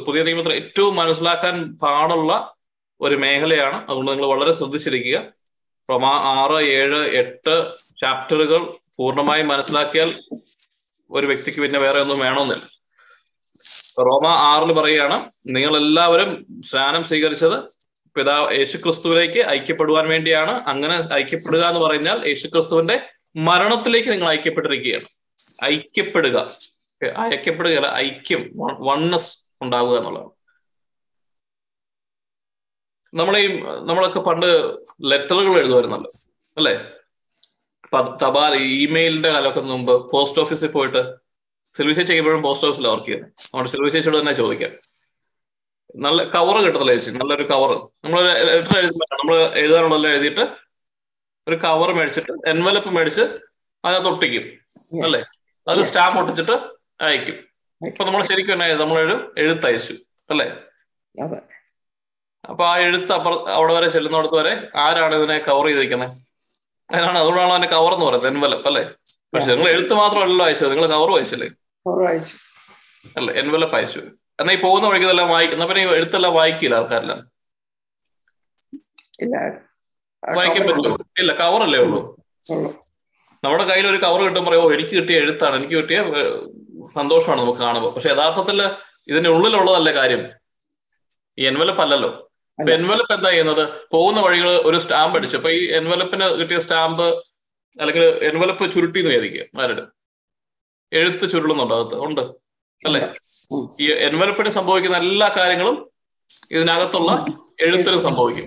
പുതിയ നിയമത്തിൽ ഏറ്റവും മനസ്സിലാക്കാൻ പാടുള്ള ഒരു മേഖലയാണ്. അതുകൊണ്ട് നിങ്ങൾ വളരെ ശ്രദ്ധിച്ചിരിക്കുക. ആറ് ഏഴ് എട്ട് ചാപ്റ്ററുകൾ പൂർണമായി മനസ്സിലാക്കിയാൽ ഒരു വ്യക്തിക്ക് പിന്നെ വേറെ ഒന്നും വേണമെന്നില്ല. റോമ ആറിൽ പറയുകയാണ് നിങ്ങൾ എല്ലാവരും സ്നാനം സ്വീകരിച്ചത് പിതാവ് യേശുക്രിസ്തുവിലേക്ക് ഐക്യപ്പെടുവാൻ വേണ്ടിയാണ്. അങ്ങനെ ഐക്യപ്പെടുക എന്ന് പറഞ്ഞാൽ യേശുക്രിസ്തുവിന്റെ മരണത്തിലേക്ക് നിങ്ങൾ ഐക്യപ്പെട്ടിരിക്കുകയാണ്. ഐക്യപ്പെടുക. ഐക്യപ്പെടുകയല്ല ഐക്യം വണ്ണസ് ഉണ്ടാവുക എന്നുള്ളതാണ്. നമ്മളെ ഈ നമ്മളൊക്കെ പണ്ട് ലെറ്ററുകൾ എഴുതുമായിരുന്നല്ലോ അല്ലേ? തപാൽ ഇമെയിലിന്റെ കാലമൊക്കെ മുമ്പ് പോസ്റ്റ് ഓഫീസിൽ പോയിട്ട് സിൽവി ചേച്ചി എപ്പോഴും പോസ്റ്റ് ഓഫീസിൽ വർക്ക് ചെയ്യുന്നത് അതുകൊണ്ട് സിൽവി ചേച്ചിയോട് തന്നെ ചോദിക്കാം. നല്ല കവർ കിട്ടത്തില്ല ചേച്ചി. നല്ലൊരു കവർ നമ്മൾ ലെറ്റർ എഴുതുമ്പോൾ നമ്മൾ എഴുതാനുള്ളതെല്ലാം എഴുതിയിട്ട് ഒരു കവർ മേടിച്ചിട്ട് എൻവലപ്പ് മേടിച്ച് അതിനകത്ത് ഒട്ടിക്കും. അല്ലേ? അത് സ്റ്റാമ്പ് ഒട്ടിച്ചിട്ട് അയക്കും. ഇപ്പൊ നമ്മൾ ശരിക്കും തന്നെ നമ്മളൊരു എഴുത്തയച്ചു. അല്ലേ? അപ്പൊ ആ എഴുത്ത് അപ്പുറം അവിടെ വരെ ചെല്ലുന്നിടത്ത് വരെ ആരാണ് ഇതിനെ കവർ ചെയ്തിരിക്കുന്നത് അതിനാണ് അതുകൊണ്ടാണ് അതിനെ കവർ എന്ന് പറയുന്നത് എൻവലപ്പ് അല്ലേ? പക്ഷെ നിങ്ങൾ എഴുത്ത് മാത്രമല്ലല്ലോ അയച്ചത് നിങ്ങൾ കവർ വായിച്ചല്ലേ? അല്ല എൻവലപ്പ് അയച്ചു. എന്നാ ഈ പോകുന്ന വഴിക്ക് ഇതെല്ലാം വായിക്കുന്ന പിന്നെ എഴുത്തെല്ലാം വായിക്കില്ല ആൾക്കാരെല്ലാം? വായിക്കാൻ പറ്റുമോ ഇല്ല കവറല്ലേ ഉള്ളൂ? നമ്മുടെ കയ്യിൽ ഒരു കവർ കിട്ടും പറയുമോ എനിക്ക് കിട്ടിയ എഴുത്താണ് എനിക്ക് കിട്ടിയ സന്തോഷമാണ് നമുക്ക് കാണുമ്പോൾ പക്ഷെ യഥാർത്ഥത്തിൽ ഇതിന്റെ ഉള്ളിലുള്ളതല്ലേ കാര്യം? ഈ എൻവലപ്പ് അല്ലല്ലോ. എൻവലപ്പ് എന്താ ചെയ്യുന്നത്? പോകുന്ന വഴികൾ ഒരു സ്റ്റാമ്പ് അടിച്ചു. അപ്പൊ ഈ എൻവലപ്പിന് കിട്ടിയ സ്റ്റാമ്പ് അല്ലെങ്കിൽ എൻവലപ്പ് ചുരുട്ടി എന്ന് വിചാരിക്കുക ആരുടെ? എഴുത്ത് ചുരുളുന്നുണ്ടോ അകത്ത് ഉണ്ട്. അല്ലെ? ഈ എൻവലപ്പിന് സംഭവിക്കുന്ന എല്ലാ കാര്യങ്ങളും ഇതിനകത്തുള്ള എഴുത്തിന് സംഭവിക്കും.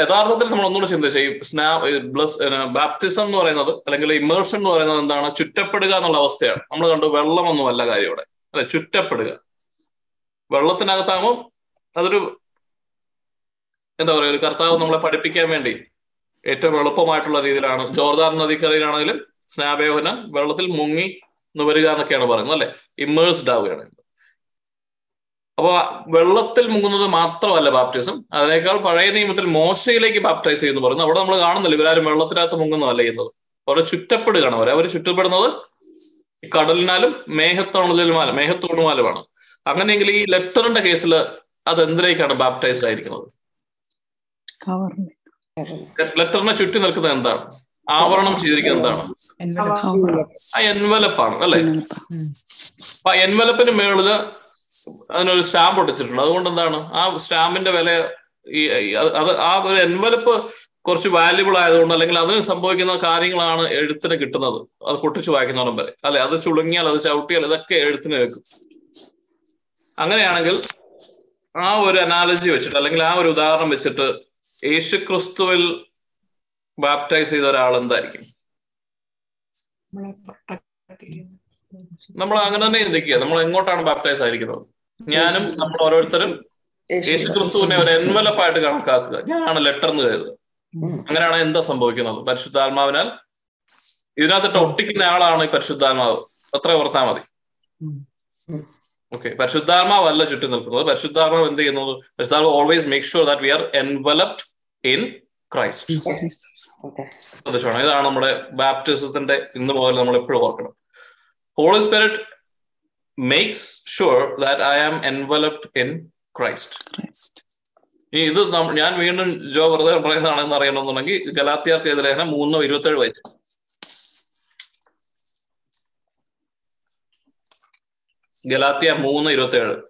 യഥാർത്ഥത്തിൽ നമ്മൾ ഒന്നുകൂടെ ചിന്തിച്ച ഈ സ്നാ ബ്ലസ് ബാപ്റ്റിസം എന്ന് പറയുന്നത് അല്ലെങ്കിൽ ഇമേഴ്ഷൻ എന്ന് പറയുന്നത് എന്താണ്? ചുറ്റപ്പെടുക എന്നുള്ള അവസ്ഥയാണ്. നമ്മൾ കണ്ടു വെള്ളമൊന്നുമല്ല കാര്യം ഇവിടെ അല്ലെ? ചുറ്റപ്പെടുക. വെള്ളത്തിനകത്താകുമ്പോൾ അതൊരു എന്താ പറയുക ഒരു കർത്താവ് നമ്മളെ പഠിപ്പിക്കാൻ വേണ്ടി ഏറ്റവും എളുപ്പമായിട്ടുള്ള രീതിയിലാണ്. ജോർദാൻ നദിക്കരയിലാണെങ്കിലും സ്നാപയോഹനം വെള്ളത്തിൽ മുങ്ങി വരിക എന്നൊക്കെയാണ് പറയുന്നത് അല്ലെ? ഇമ്മേഴ്സ്ഡ് ആവുകയാണ്. അപ്പൊ വെള്ളത്തിൽ മുങ്ങുന്നത് മാത്രമല്ല ബാപ്റ്റിസം അതിനേക്കാൾ പഴയ നിയമത്തിൽ മോശയിലേക്ക് ബാപ്റ്റൈസ് ചെയ്യുന്നു പറയുന്നത് അവിടെ നമ്മൾ കാണുന്നില്ല. ഇവരാരും വെള്ളത്തിനകത്ത് മുങ്ങുന്നതല്ല ചെയ്യുന്നത്. അവരെ ചുറ്റപ്പെടുകയാണ് അവർ അവർ ചുറ്റപ്പെടുന്നത് കടലിനാലും മേഘത്തോണുമാലും മേഘത്തോണുമാലുമാണ്. അങ്ങനെയെങ്കിൽ ഈ ലെറ്ററിന്റെ കേസിൽ അത് എന്തിലേക്കാണ് ബാപ്റ്റൈസ്ഡ് ആയിരിക്കുന്നത് ലെറ്ററിനെ ചുറ്റി നിൽക്കുന്നത് എന്താണ്? ആവരണം ചെയ്തിരിക്കുന്നത് എന്താണ്? ആ എൻവലപ്പാണ് അല്ലെ? അപ്പൊ എൻവലപ്പിന് മേളിൽ അതിനൊരു സ്റ്റാമ്പ് ഒട്ടിച്ചിട്ടുണ്ട്. അതുകൊണ്ട് എന്താണ്? ആ സ്റ്റാമ്പിന്റെ വില ഈ അത് ആ ഒരു എൻവലപ്പ് കുറച്ച് വാല്യുബിൾ ആയതുകൊണ്ട് അല്ലെങ്കിൽ അതിന് സംഭവിക്കുന്ന കാര്യങ്ങളാണ് എഴുത്തിന് കിട്ടുന്നത്. അത് പൊട്ടിച്ചു വായിക്കുന്നവരും വരെ. അല്ലെ? അത് ചുളുങ്ങിയാൽ അത് ചവിട്ടിയാൽ ഇതൊക്കെ എഴുത്തിന് വെക്കും അങ്ങനെയാണെങ്കിൽ ആ ഒരു അനാലജി വെച്ചിട്ട് അല്ലെങ്കിൽ ആ ഒരു ഉദാഹരണം വെച്ചിട്ട് യേശു ക്രിസ്തുവിൽ ബാപ്റ്റൈസ് ചെയ്ത ഒരാൾ എന്തായിരിക്കും? നമ്മൾ അങ്ങനെ തന്നെ ചിന്തിക്കുക. നമ്മൾ എങ്ങോട്ടാണ് ബാപ്റ്റൈസ് ആയിരിക്കുന്നത്? ഞാനും നമ്മൾ ഓരോരുത്തരും യേശു ക്രിസ്തുവിനെ ഒരു എൻവലപ്പായിട്ട് കണക്കാക്കുക. ഞാനാണ് ലെറ്റർ എന്ന് കരുതുക. അങ്ങനെയാണ് എന്താ സംഭവിക്കുന്നത്? പരിശുദ്ധാത്മാവിനാൽ ഇതിനകത്തിട്ട് ഒട്ടിക്കുന്ന ആളാണ് ഈ പരിശുദ്ധാത്മാവ്. അത്ര ഓർത്താൽ മതി. ഓക്കെ പരിശുദ്ധാത്മാവല്ല ചുറ്റും നിൽക്കുന്നത്. പരിശുദ്ധാത്മാവ് എന്ത് ചെയ്യുന്നത് പരിശുദ്ധാത്മാവ് always make sure that we are enveloped in Christ ശ്രദ്ധിച്ചോണം. ഇതാണ് നമ്മുടെ ബാപ്റ്റിസത്തിന്റെ ഇന്ന് മുതൽ നമ്മൾ എപ്പോഴും ഓർക്കണം. Holy Spirit makes sure that I am enveloped in Christ ഇനി ഇത് ഞാൻ വീണ്ടും ജോ വെറുതെ പറയുന്നതാണെന്ന് അറിയണമെന്നുണ്ടെങ്കിൽ ഗലാത്തിയാർക്ക് എതിരെ മൂന്നോ ഇരുപത്തേഴ് വായിച്ചു. ഗലാത്തിയ മൂന്ന് ഇരുപത്തി ഏഴ്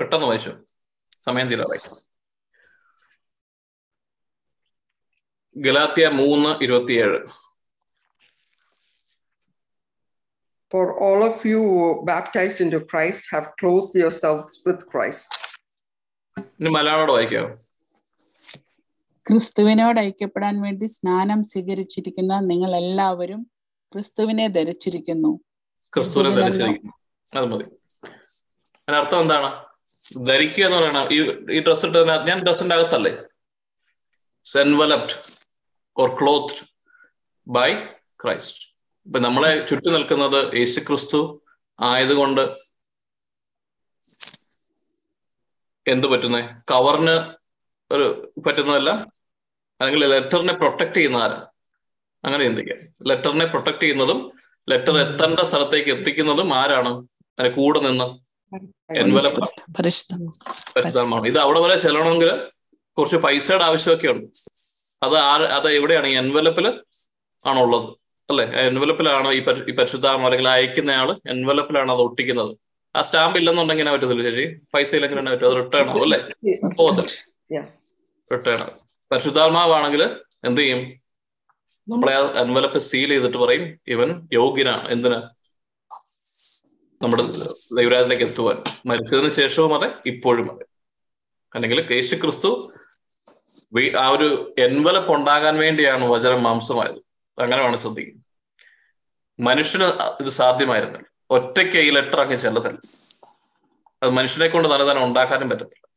പെട്ടെന്ന് വായിച്ചു. സമയം തീരാറായി. ഗലാത്തിയ മൂന്ന് ഇരുപത്തിയേഴ്.
For all of you baptized into Christ have clothed yourselves with Christ.
ക്രിസ്തുവിനോട് ഐക്യപ്പെടാൻ വേണ്ടി സ്നാനം സ്വീകരിച്ചിരിക്കുന്ന നിങ്ങൾ എല്ലാവരും ക്രിസ്തുവിനെ ധരിച്ചിരിക്കുന്നു.
ക്രിസ്തുവിനെ ധരിച്ചിരിക്കുന്നു. അത് മതി. അതിനർത്ഥം എന്താണ്? ധരിക്കുക എന്ന് പറയണം. ഈ ഈ ഡ്രസ് ഇട്ട് ഞാൻ ഡ്രസ്സിന്റെ അകത്തല്ലേ? Enveloped or clothed by Christ ഇപ്പൊ നമ്മളെ ചുറ്റി നിൽക്കുന്നത് യേശു ക്രിസ്തു ആയതുകൊണ്ട് എന്ത് പറ്റുന്നേ? കവറിന് ഒരു പറ്റുന്നതല്ല? അല്ലെങ്കിൽ ലെറ്ററിനെ പ്രൊട്ടക്ട് ചെയ്യുന്ന ആരാ? അങ്ങനെ ചിന്തിക്കാം ലെറ്ററിനെ പ്രൊട്ടക്ട് ചെയ്യുന്നതും ലെറ്റർ എത്തേണ്ട സ്ഥലത്തേക്ക് എത്തിക്കുന്നതും ആരാണ്? അതിന് കൂടെ നിന്ന് എൻവലപ്പാണ് ഇത് അവിടെ വരെ ചെല്ലണമെങ്കിൽ കുറച്ച് പൈസയുടെ ആവശ്യമൊക്കെ ഉണ്ട് അത് ആ അത് എവിടെയാണ്? ഈ എൻവലപ്പിൽ ആണുള്ളത്. അല്ലെ? എൻവലപ്പിലാണ് ഈ ഈ പരിശുദ്ധാത്മ അല്ലെങ്കിൽ അയക്കുന്നയാൾ എൻവലപ്പിലാണ് അത് ഒട്ടിക്കുന്നത്. ആ സ്റ്റാമ്പ് ഇല്ലെന്നുണ്ടെങ്കിൽ എന്നാ പറ്റത്തില്ല ചേച്ചി? പൈസ ഇല്ലെങ്കിൽ പറ്റും അത് റിട്ടേൺ ആവും അല്ലെ? പോകത്തില്ല. റിട്ടേൺ ആവും. പരിശുദ്ധാത്മാവാണെങ്കിൽ എന്ത് ചെയ്യും? നമ്മളെ ആ എൻവലപ്പ് സീൽ ചെയ്തിട്ട് പറയും ഇവൻ യോഗ്യനാണ് എന്തിന്? നമ്മുടെ ദൈവരാജനിലേക്ക് എത്തുവാൻ. മരിച്ചതിന് ശേഷവും അതെ ഇപ്പോഴും അതെ. അല്ലെങ്കിൽ യേശു ക്രിസ്തു ആ ഒരു എൻവലപ്പ് ഉണ്ടാകാൻ വേണ്ടിയാണ് വചനം മാംസമായത്. അങ്ങനെ വേണം ശ്രദ്ധിക്കുന്നത്. മനുഷ്യന് ഇത് സാധ്യമായിരുന്നില്ല. ഒറ്റയ്ക്ക് ഈ ലെറ്റർ അങ്ങ് ചെല്ലത്തില്ല. അത് മനുഷ്യനെ കൊണ്ട് തന്നെ തന്നെ ഉണ്ടാക്കാനും പറ്റത്തില്ല.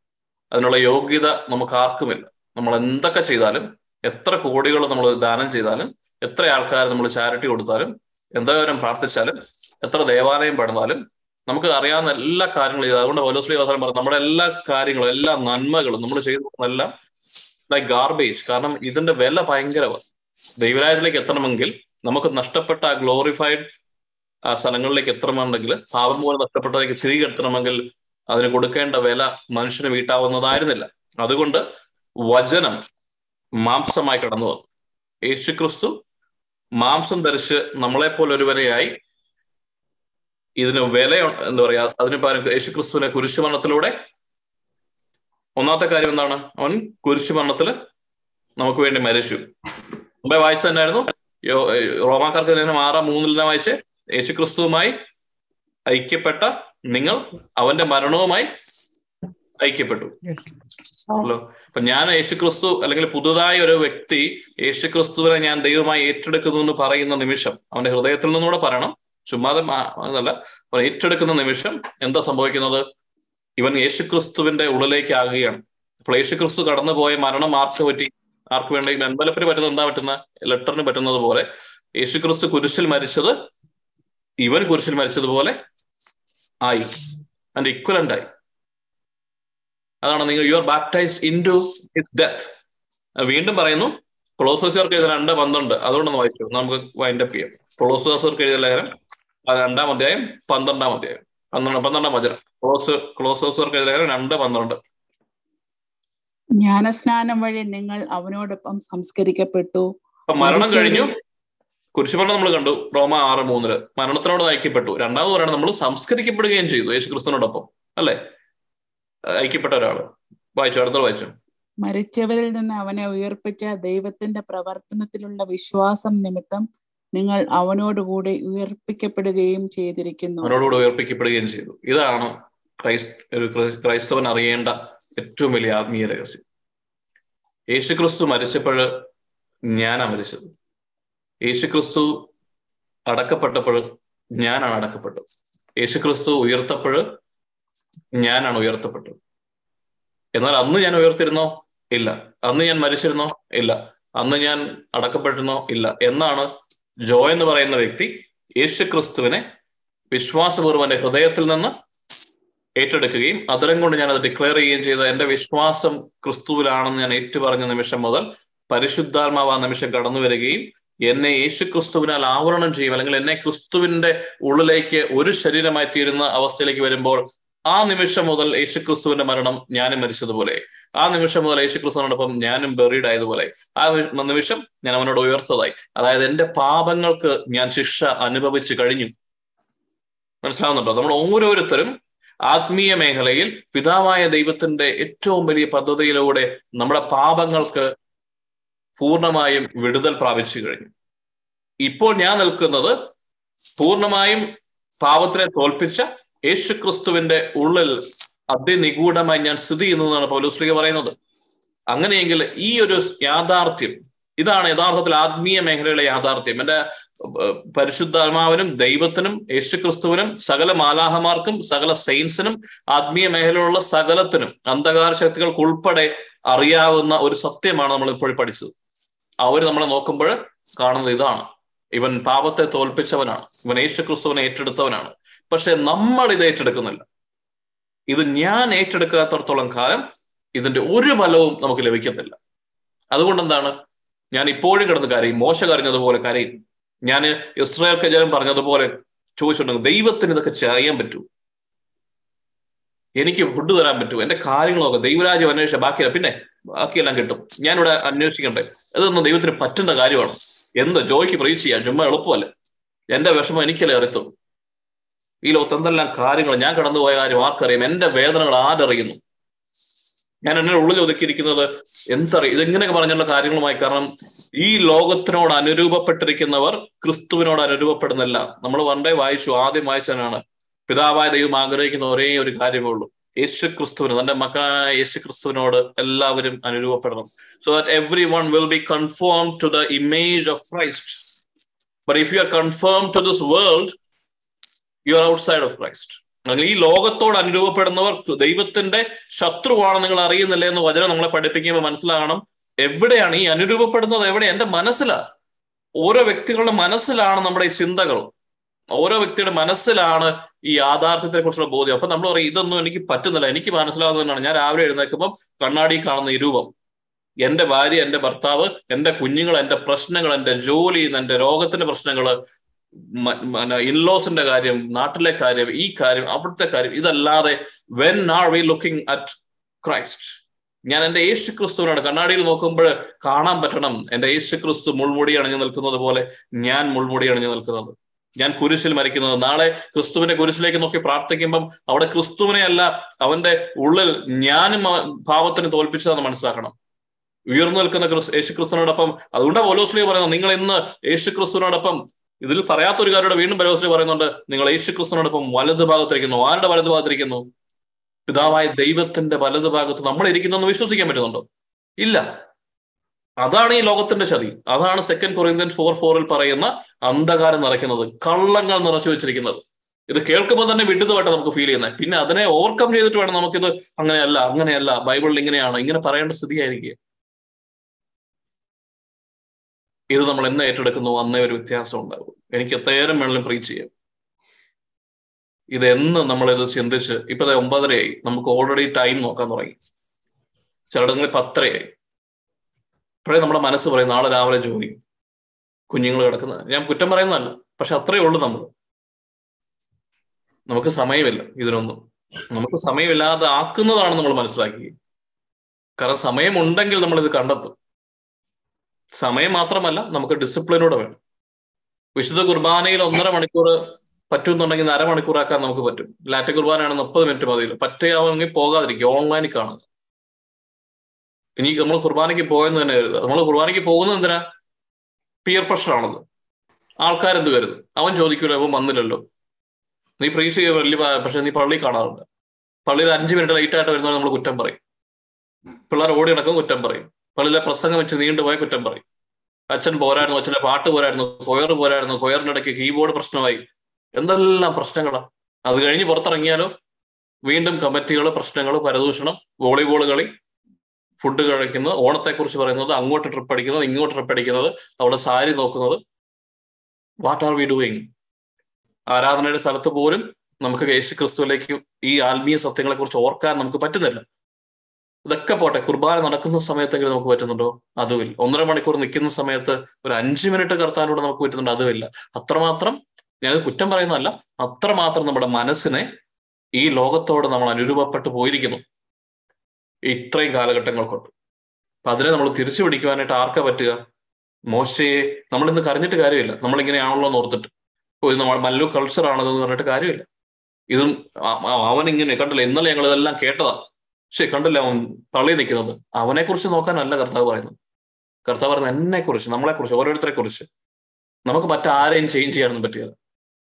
അതിനുള്ള യോഗ്യത നമുക്ക് ആർക്കുമില്ല. നമ്മൾ എന്തൊക്കെ ചെയ്താലും എത്ര കോടികൾ നമ്മൾ ദാനം ചെയ്താലും എത്ര ആൾക്കാർ നമ്മൾ ചാരിറ്റി കൊടുത്താലും എന്തോരം പ്രാർത്ഥിച്ചാലും എത്ര ദേവാലയം പണിതാലും നമുക്ക് അറിയാവുന്ന എല്ലാ കാര്യങ്ങളും ചെയ്തു അതുകൊണ്ട് ഓരോ അവസരം പറഞ്ഞു നമ്മുടെ എല്ലാ കാര്യങ്ങളും എല്ലാ നന്മകളും നമ്മൾ ചെയ്തതെല്ലാം ലൈക്ക് ഗാർബേജ് കാരണം ഇതിന്റെ വില ഭയങ്കരമാണ് ദൈവരാജ്യത്തിലേക്ക് എത്തണമെങ്കിൽ നമുക്ക് നഷ്ടപ്പെട്ട ആ ഗ്ലോറിഫൈഡ് ആ സ്ഥലങ്ങളിലേക്ക് എത്തണമെന്നുണ്ടെങ്കിൽ പാപം പോലെ നഷ്ടപ്പെട്ടതിലേക്ക് തിരികെ എത്തണമെങ്കിൽ അതിന് കൊടുക്കേണ്ട വില മനുഷ്യന് വീട്ടാവുന്നതായിരുന്നില്ല. അതുകൊണ്ട് വചനം മാംസമായി കടന്നു വന്നു. യേശുക്രിസ്തു മാംസം ധരിച്ച് നമ്മളെപ്പോലെ ഒരുവരെയായി ഇതിന് വില എന്താ പറയാ അതിന് യേശുക്രിസ്തുവിനെ കുരിശുമരണത്തിലൂടെ ഒന്നാമത്തെ കാര്യം എന്താണ്? അവൻ കുരിശുമരണത്തിൽ നമുക്ക് വേണ്ടി മരിച്ചു. മുമ്പേ വായിച്ചു തന്നെയായിരുന്നു. റോമാക്കാർക്ക് തന്നെ ആറാം മൂന്നിൽ തന്നെ വായിച്ച് യേശുക്രിസ്തുവുമായി ഐക്യപ്പെട്ട നിങ്ങൾ അവന്റെ മരണവുമായി ഐക്യപ്പെട്ടു. ഹലോ. അപ്പൊ ഞാൻ യേശുക്രിസ്തു അല്ലെങ്കിൽ പുതുതായ ഒരു വ്യക്തി യേശുക്രിസ്തുവിനെ ഞാൻ ദൈവമായി ഏറ്റെടുക്കുന്നു എന്ന് പറയുന്ന നിമിഷം അവന്റെ ഹൃദയത്തിൽ നിന്നുകൂടെ പറയണം. ചുമ്മാതെ അതല്ല. ഏറ്റെടുക്കുന്ന നിമിഷം എന്താ സംഭവിക്കുന്നത്? ഇവൻ യേശുക്രിസ്തുവിന്റെ ഉള്ളിലേക്ക് ആകുകയാണ്. അപ്പോൾ യേശുക്രിസ്തു കടന്നുപോയ മരണം ആർക്ക് പറ്റി? ആർക്ക് വേണ്ടി? എൻവലപ്പിന് പറ്റുന്നത് എന്താ പറ്റുന്ന ലെറ്ററിന് പറ്റുന്നത് പോലെ. യേശുക്രിസ്തു കുരിശിൽ മരിച്ചത് ഇവൻ കുരിശിൽ മരിച്ചതുപോലെ ആയി. അതിന്റെ ഇക്വലന്റ് ആയി. അതാണ് നിങ്ങൾ you are baptised into death വീണ്ടും പറയുന്നു കൊളോസോസർക്ക് എഴുതിയ രണ്ട് പന്ത്രണ്ട് അതുകൊണ്ടൊന്ന് വായിച്ചു നമുക്ക് വൈൻഡ് അപ്പ് ചെയ്യാം. കൊളോസോസർക്ക് എഴുതിയ ലേഖനം രണ്ടാം അധ്യായം പന്ത്രണ്ടാം അധ്യായം. പന്ത്രണ്ട് പന്ത്രണ്ടാം വചനം. ക്ലോസ് ക്ലോസോസർക്ക് എഴുതിയ ലേഖനം രണ്ട് പന്ത്രണ്ട്.
ജ്ഞാനസ്നാനം വഴി നിങ്ങൾ അവനോടൊപ്പം സംസ്കരിക്കപ്പെട്ടു.
മരണം കഴിഞ്ഞു. കുരിശുമരണം നമ്മൾ കണ്ടു റോമ ആറ് മൂന്നിൽ. മരണത്തിനോട് നയിക്കപ്പെട്ടു രണ്ടാമത് പറയുന്നത് നമ്മൾ സംസ്കരിക്കപ്പെടുകയും ചെയ്തു യേശു ക്രിസ്തുവിനോടൊപ്പം അല്ലെ? ഐക്യപ്പെട്ട ഒരാൾ. വായിച്ചു? അടുത്ത വായിച്ചു?
മരിച്ചവരിൽ നിന്ന് അവനെ ഉയർപ്പിച്ച ദൈവത്തിന്റെ പ്രവർത്തനത്തിലുള്ള വിശ്വാസം നിമിത്തം നിങ്ങൾ അവനോടുകൂടി ഉയർപ്പിക്കപ്പെടുകയും ചെയ്തിരിക്കുന്നു.
അവനോടുകൂടി ഉയർപ്പിക്കപ്പെടുകയും ചെയ്തു. ഇതാണ് ക്രൈസ്തവൻ അറിയേണ്ട ഏറ്റവും വലിയ ആത്മീയ രഹസ്യം. യേശുക്രിസ്തു മരിച്ചപ്പോൾ ഞാനാ മരിച്ചത്. യേശുക്രിസ്തു അടക്കപ്പെട്ടപ്പോൾ ഞാനാണ് അടക്കപ്പെട്ടത്. യേശുക്രിസ്തു ഉയർത്തപ്പോൾ ഞാനാണ് ഉയർത്തപ്പെട്ടത്. എന്നാൽ അന്ന് ഞാൻ ഉയർത്തിരുന്നോ ഇല്ല. അന്ന് ഞാൻ മരിച്ചിരുന്നോ? ഇല്ല. അന്ന് ഞാൻ അടക്കപ്പെട്ടിരുന്നോ? ഇല്ല. എന്നാണ് ജോ എന്ന് പറയുന്ന വ്യക്തി യേശു ക്രിസ്തുവിനെ വിശ്വാസപൂർവന്റെ ഹൃദയത്തിൽ നിന്ന് ഏറ്റെടുക്കുകയും അതരം കൊണ്ട് ഞാൻ അത് ഡിക്ലെയർ ചെയ്യുകയും ചെയ്ത എന്റെ വിശ്വാസം ക്രിസ്തുവിലാണെന്ന് ഞാൻ ഏറ്റുപറഞ്ഞ നിമിഷം മുതൽ പരിശുദ്ധാത്മാവ് ആ നിമിഷം കടന്നു വരികയും എന്നെ യേശു ക്രിസ്തുവിനാൽ ആവരണം ചെയ്യും. അല്ലെങ്കിൽ എന്നെ ക്രിസ്തുവിന്റെ ഉള്ളിലേക്ക് ഒരു ശരീരമായി തീരുന്ന അവസ്ഥയിലേക്ക് വരുമ്പോൾ ആ നിമിഷം മുതൽ യേശുക്രിസ്തുവിന്റെ മരണം ഞാനും മരിച്ചതുപോലെ. ആ നിമിഷം മുതൽ യേശു ക്രിസ്തുവിനോടൊപ്പം ഞാനും ബെറീഡ് ആയതുപോലെ. ആ നിമിഷം ഞാൻ അവനോട് ഉയർത്തതായി. അതായത് എന്റെ പാപങ്ങൾക്ക് ഞാൻ ശിക്ഷ അനുഭവിച്ചു കഴിഞ്ഞു. മനസ്സിലാവുന്നുണ്ടോ? നമ്മൾ ഓരോരുത്തരും ആത്മീയ മേഖലയിൽ പിതാവായ ദൈവത്തിന്റെ ഏറ്റവും വലിയ പദ്ധതിയിലൂടെ നമ്മുടെ പാപങ്ങൾക്ക് പൂർണമായും വിടുതൽ പ്രാപിച്ചു കഴിഞ്ഞു. ഇപ്പോൾ ഞാൻ നിൽക്കുന്നത് പൂർണമായും പാപത്തിനെ തോൽപ്പിച്ച യേശുക്രിസ്തുവിന്റെ ഉള്ളിൽ അതിനിഗൂഢമായി ഞാൻ സ്ഥിതി ചെയ്യുന്നതാണ് പൗലോസ്ലിക പറയുന്നത്. അങ്ങനെയെങ്കിൽ ഈ ഒരു യാഥാർത്ഥ്യം ഇതാണ് യഥാർത്ഥത്തിൽ ആത്മീയ മേഖലയിലെ യാഥാർത്ഥ്യം. എന്റെ പരിശുദ്ധാത്മാവിനും ദൈവത്തിനും യേശുക്രിസ്തുവിനും സകല മാലാഹമാർക്കും സകല സയൻസിനും ആത്മീയ മേഖലയിലുള്ള സകലത്തിനും അന്ധകാര ശക്തികൾക്ക് ഉൾപ്പെടെ അറിയാവുന്ന ഒരു സത്യമാണ് നമ്മൾ ഇപ്പോൾ പഠിച്ചത്. അവർ നമ്മളെ നോക്കുമ്പോൾ കാണുന്നത് ഇതാണ്. ഇവൻ പാപത്തെ തോൽപ്പിച്ചവനാണ്. ഇവൻ യേശുക്രിസ്തുവിനെ ഏറ്റെടുത്തവനാണ്. പക്ഷെ നമ്മൾ ഇത് ഏറ്റെടുക്കുന്നില്ല. ഇത് ഞാൻ ഏറ്റെടുക്കാത്തടത്തോളം കാലം ഇതിന്റെ ഒരു ഫലവും നമുക്ക് ലഭിക്കത്തില്ല. അതുകൊണ്ട് എന്താണ്? ഞാൻ ഇപ്പോഴും കിടന്ന് കരയും. മോശ കരഞ്ഞതുപോലെ കരയും. ഞാൻ ഇസ്രായേൽ കജാരം പറഞ്ഞതുപോലെ ചോദിച്ചിട്ടുണ്ടെങ്കിൽ ദൈവത്തിന് ഇതൊക്കെ ചെയ്യാൻ പറ്റൂ. എനിക്ക് ഫുഡ് തരാൻ പറ്റൂ. എന്റെ കാര്യങ്ങളൊക്കെ ദൈവരാജ്യം അന്വേഷിച്ച ബാക്കിയല്ല. പിന്നെ ബാക്കിയെല്ലാം കിട്ടും. ഞാനിവിടെ അന്വേഷിക്കണ്ടേ? അതൊന്നും ദൈവത്തിന് പറ്റുന്ന കാര്യമാണ്. എന്ത്? ജോയ്ക്ക് പ്രതീക്ഷിക്കാം. ചുമ്മാ എളുപ്പമല്ല? എന്റെ വിഷമം എനിക്കല്ലേ അറിയത്തുള്ളൂ. ഈ ലോകത്ത് എന്തെല്ലാം കാര്യങ്ങൾ? ഞാൻ കടന്നുപോയ കാര്യം ആർക്കറിയാം? എന്റെ വേദനകൾ ആരറിയുന്നു? ഞാൻ എന്നെ ഉള്ളിൽ ഒതുക്കിയിരിക്കുന്നത് എന്തറിയും ഇതെങ്ങനെയൊക്കെ പറഞ്ഞുള്ള കാര്യങ്ങളുമായി? കാരണം ഈ ലോകത്തിനോട് അനുരൂപപ്പെട്ടിരിക്കുന്നവർ ക്രിസ്തുവിനോട് അനുരൂപപ്പെടുന്നില്ല. നമ്മൾ വണ്ടേ വായിച്ചു ആദ്യം വായിച്ചതിനാണ് പിതാവായ ദൈവം ആഗ്രഹിക്കുന്ന ഒരേ ഒരു കാര്യമേ ഉള്ളൂ. യേശു ക്രിസ്തുവിന് തന്റെ മക്കളായ യേശു ക്രിസ്തുവിനോട് എല്ലാവരും അനുരൂപപ്പെടണം. So that everyone will be conform to the image of Christ but if you are conform to this world you are outside of Christ അല്ലെങ്കിൽ ഈ ലോകത്തോട് അനുരൂപപ്പെടുന്നവർ ദൈവത്തിന്റെ ശത്രുവാണ് നിങ്ങൾ അറിയുന്നില്ല എന്ന് വചനം നമ്മളെ പഠിപ്പിക്കുമ്പോൾ മനസ്സിലാകണം. എവിടെയാണ് ഈ അനുരൂപപ്പെടുന്നത്? എവിടെ? എന്റെ മനസ്സിലാണ് ഓരോ വ്യക്തികളുടെ മനസ്സിലാണ് നമ്മുടെ ഈ ചിന്തകൾ. ഓരോ വ്യക്തിയുടെ മനസ്സിലാണ് ഈ യാഥാർത്ഥ്യത്തെ കുറിച്ചുള്ള ബോധ്യം. അപ്പൊ നമ്മൾ പറയും ഇതൊന്നും എനിക്ക് പറ്റുന്നില്ല. എനിക്ക് മനസ്സിലാകുന്നതാണ് ഞാൻ രാവിലെ എഴുന്നേൽക്കുമ്പോൾ കണ്ണാടി കാണുന്ന രൂപം എന്റെ ഭാര്യ എന്റെ ഭർത്താവ് എന്റെ കുഞ്ഞുങ്ങൾ എന്റെ പ്രശ്നങ്ങൾ എന്റെ ജോലി എന്റെ രോഗത്തിന്റെ പ്രശ്നങ്ങൾ ഇൻലോസിന്റെ കാര്യം നാട്ടിലെ കാര്യം ഈ കാര്യം അവിടുത്തെ കാര്യം ഇതല്ലാതെ when are we looking at Christ ഞാൻ എന്റെ യേശു ക്രിസ്തുവിനാണ് കണ്ണാടിയിൽ നോക്കുമ്പോൾ കാണാൻ പറ്റണം. എന്റെ യേശു ക്രിസ്തു മുൾമുടി അണിഞ്ഞു നിൽക്കുന്നത് പോലെ ഞാൻ മുൾമുടി അണിഞ്ഞു നിൽക്കുന്നത്. ഞാൻ കുരിശിൽ മരിക്കുന്നത്. നാളെ ക്രിസ്തുവിന്റെ കുരിശിലേക്ക് നോക്കി പ്രാർത്ഥിക്കുമ്പം അവിടെ ക്രിസ്തുവിനെ അല്ല അവന്റെ ഉള്ളിൽ ഞാനും ഭാവത്തിന് തോൽപ്പിച്ചതെന്ന് മനസ്സിലാക്കണം. ഉയർന്നു നിൽക്കുന്ന ക്രിസ് യേശു ക്രിസ്തുവിനോടൊപ്പം അതുകൊണ്ട് പോലോസ്ലി പറയുന്നത് നിങ്ങൾ ഇന്ന് യേശു ക്രിസ്തുവിനോടൊപ്പം ഇതിൽ പറയാത്ത ഒരു കാര്യം വീണ്ടും പരോസ്ലി പറയുന്നുണ്ട്. നിങ്ങൾ യേശു ക്രിസ്തുവിനോടൊപ്പം വലതു ഭാഗത്തിരിക്കുന്നു. ആരുടെ വലതു ഭാഗത്തിരിക്കുന്നു? പിതാവായ ദൈവത്തിന്റെ വലതു ഭാഗത്ത് നമ്മൾ ഇരിക്കുന്നു വിശ്വസിക്കാൻ പറ്റുന്നുണ്ടോ? ഇല്ല. അതാണ് ഈ ലോകത്തിന്റെ ചതി. അതാണ് സെക്കൻഡ് കൊറിയന്ത്യൻ ഫോർ ഫോറിൽ പറയുന്ന അന്ധകാരം നിറയ്ക്കുന്നത് കള്ളങ്ങൾ നിറച്ചു വെച്ചിരിക്കുന്നത്. ഇത് കേൾക്കുമ്പോൾ തന്നെ വിഡിതമായിട്ട് നമുക്ക് ഫീൽ ചെയ്യുന്നത്. പിന്നെ അതിനെ ഓവർകം ചെയ്തിട്ട് വേണം നമുക്കിത് അങ്ങനെയല്ല അങ്ങനെയല്ല ബൈബിളിൽ ഇങ്ങനെയാണ് ഇങ്ങനെ പറയേണ്ട സ്ഥിതിയായിരിക്കുക ഇത് നമ്മൾ എന്ന് ഏറ്റെടുക്കുന്നു അന്നേ ഒരു വ്യത്യാസം ഉണ്ടാകും എനിക്ക് എത്രയേരം വേണമെങ്കിലും പ്രീച്ച് ചെയ്യാം. ഇത് എന്ന് ഇത് ചിന്തിച്ച് ഇപ്പൊ ഒമ്പതരയായി. നമുക്ക് ഓൾറെഡി ടൈം നോക്കാൻ തുടങ്ങി. ചിലടങ്ങളിൽ പത്തരയായി. ഇപ്പോഴേ നമ്മുടെ മനസ്സ് പറയും നാളെ രാവിലെ ജോലി. കുഞ്ഞുങ്ങൾ കിടക്കുന്ന ഞാൻ കുറ്റം പറയുന്നതല്ല. പക്ഷെ അത്രയേ ഉള്ളൂ നമ്മൾ. നമുക്ക് സമയമില്ല ഇതിനൊന്നും. നമുക്ക് സമയമില്ലാതെ ആക്കുന്നതാണ് നമ്മൾ മനസ്സിലാക്കി. കാരണം സമയമുണ്ടെങ്കിൽ നമ്മൾ ഇത് കണ്ടെത്തും. സമയം മാത്രമല്ല നമുക്ക് ഡിസിപ്ലിനൂടെ വേണം. വിശുദ്ധ കുർബാനയിൽ ഒന്നര മണിക്കൂർ പറ്റുമെന്നുണ്ടെങ്കിൽ അരമണിക്കൂറാക്കാൻ നമുക്ക് പറ്റും. ലാറ്റ് കുർബാനയാണ് മുപ്പത് മിനിറ്റ് മതി പറ്റുകയാണെങ്കിൽ പോകാതിരിക്കുക ഓൺലൈനിൽ കാണുക. ഇനി നമ്മൾ കുർബാനയ്ക്ക് പോയെന്ന് തന്നെ കരുതുക. നമ്മൾ കുർബാനയ്ക്ക് പോകുന്നത് എന്തിനാ? പിയർ പ്രഷറാണത് ആൾക്കാരെന്ത് കരുത്? അവൻ ചോദിക്കൂല അവൻ വന്നില്ലല്ലോ. നീ പ്രീസ് വലിയ പക്ഷെ നീ പള്ളി കാണാറുണ്ട്. പള്ളിയിൽ അഞ്ച് മിനിറ്റ് ലൈറ്റ് ആയിട്ട് വരുന്നവരെ നമ്മൾ കുറ്റം പറയും. പിള്ളേർ ഓടി നടക്കും കുറ്റം പറയും. പള്ളിയിലെ പ്രസംഗം വെച്ച് നീണ്ടുപോയ കുറ്റം പറയും. അച്ഛൻ പോരായിരുന്നു അച്ഛന്റെ പാട്ട് പോരായിരുന്നു കൊയർ പോരായിരുന്നു കൊയറിന്റെ ഇടയ്ക്ക് കീബോർഡ് പ്രശ്നമായി. എന്തെല്ലാം പ്രശ്നങ്ങളാണ് അത് കഴിഞ്ഞ് പുറത്തിറങ്ങിയാലോ? വീണ്ടും കമ്മിറ്റികൾ പ്രശ്നങ്ങൾ പരദൂഷണം വോളിബോൾ കളി ഫുഡ് കഴിക്കുന്നത് ഓണത്തെക്കുറിച്ച് പറയുന്നത് അങ്ങോട്ട് ട്രിപ്പ് അടിക്കുന്നത് ഇങ്ങോട്ട് ട്രിപ്പ് അടിക്കുന്നത് അവിടെ സാരി നോക്കുന്നത്. വാട്ട് ആർ വി ഡൂയിങ് ആരാധനയുടെ സ്ഥലത്ത് പോലും നമുക്ക് യേശു ക്രിസ്തുവിലേക്ക് ഈ ആത്മീയ സത്യങ്ങളെക്കുറിച്ച് ഓർക്കാൻ നമുക്ക് പറ്റുന്നില്ല. ഇതൊക്കെ പോട്ടെ കുർബാന നടക്കുന്ന സമയത്തെങ്കിലും നമുക്ക് പറ്റുന്നുണ്ടോ? അതുമില്ല. ഒന്നര മണിക്കൂർ നിൽക്കുന്ന സമയത്ത് ഒരു അഞ്ച് മിനിറ്റ് കർത്താനൂടെ നമുക്ക് പറ്റുന്നുണ്ട് അതുമില്ല. അത്രമാത്രം ഞാനത് കുറ്റം പറയുന്നതല്ല അത്രമാത്രം നമ്മുടെ മനസ്സിനെ ഈ ലോകത്തോട് നമ്മൾ അനുരൂപപ്പെട്ടു പോയിരിക്കുന്നു ഇത്രയും കാലഘട്ടങ്ങൾ കൊണ്ട്. അപ്പൊ അതിനെ നമ്മൾ തിരിച്ചു പിടിക്കുവാനായിട്ട് ആർക്കാ പറ്റുക? മോശയെ നമ്മൾ ഇന്ന് കരഞ്ഞിട്ട് കാര്യമില്ല. നമ്മൾ ഇങ്ങനെയാണല്ലോ എന്ന് ഓർത്തിട്ട്. ഇത് നമ്മൾ മല്ലു കൾച്ചർ ആണെന്ന് പറഞ്ഞിട്ട് കാര്യമില്ല. ഇതും അവൻ ഇങ്ങനെ കണ്ടില്ല ഇന്നലെ ഞങ്ങൾ ഇതെല്ലാം കേട്ടതാ. പക്ഷെ കണ്ടില്ല അവൻ തള്ളി നിൽക്കുന്നത്? അവനെ കുറിച്ച് നോക്കാനല്ല കർത്താവ് പറയുന്നത്. കർത്താവ് പറയുന്നത് എന്നെ കുറിച്ച് നമ്മളെ കുറിച്ച് ഓരോരുത്തരെ കുറിച്ച് നമുക്ക് മറ്റാരെയും ചേഞ്ച് ചെയ്യാനൊന്നും പറ്റില്ല.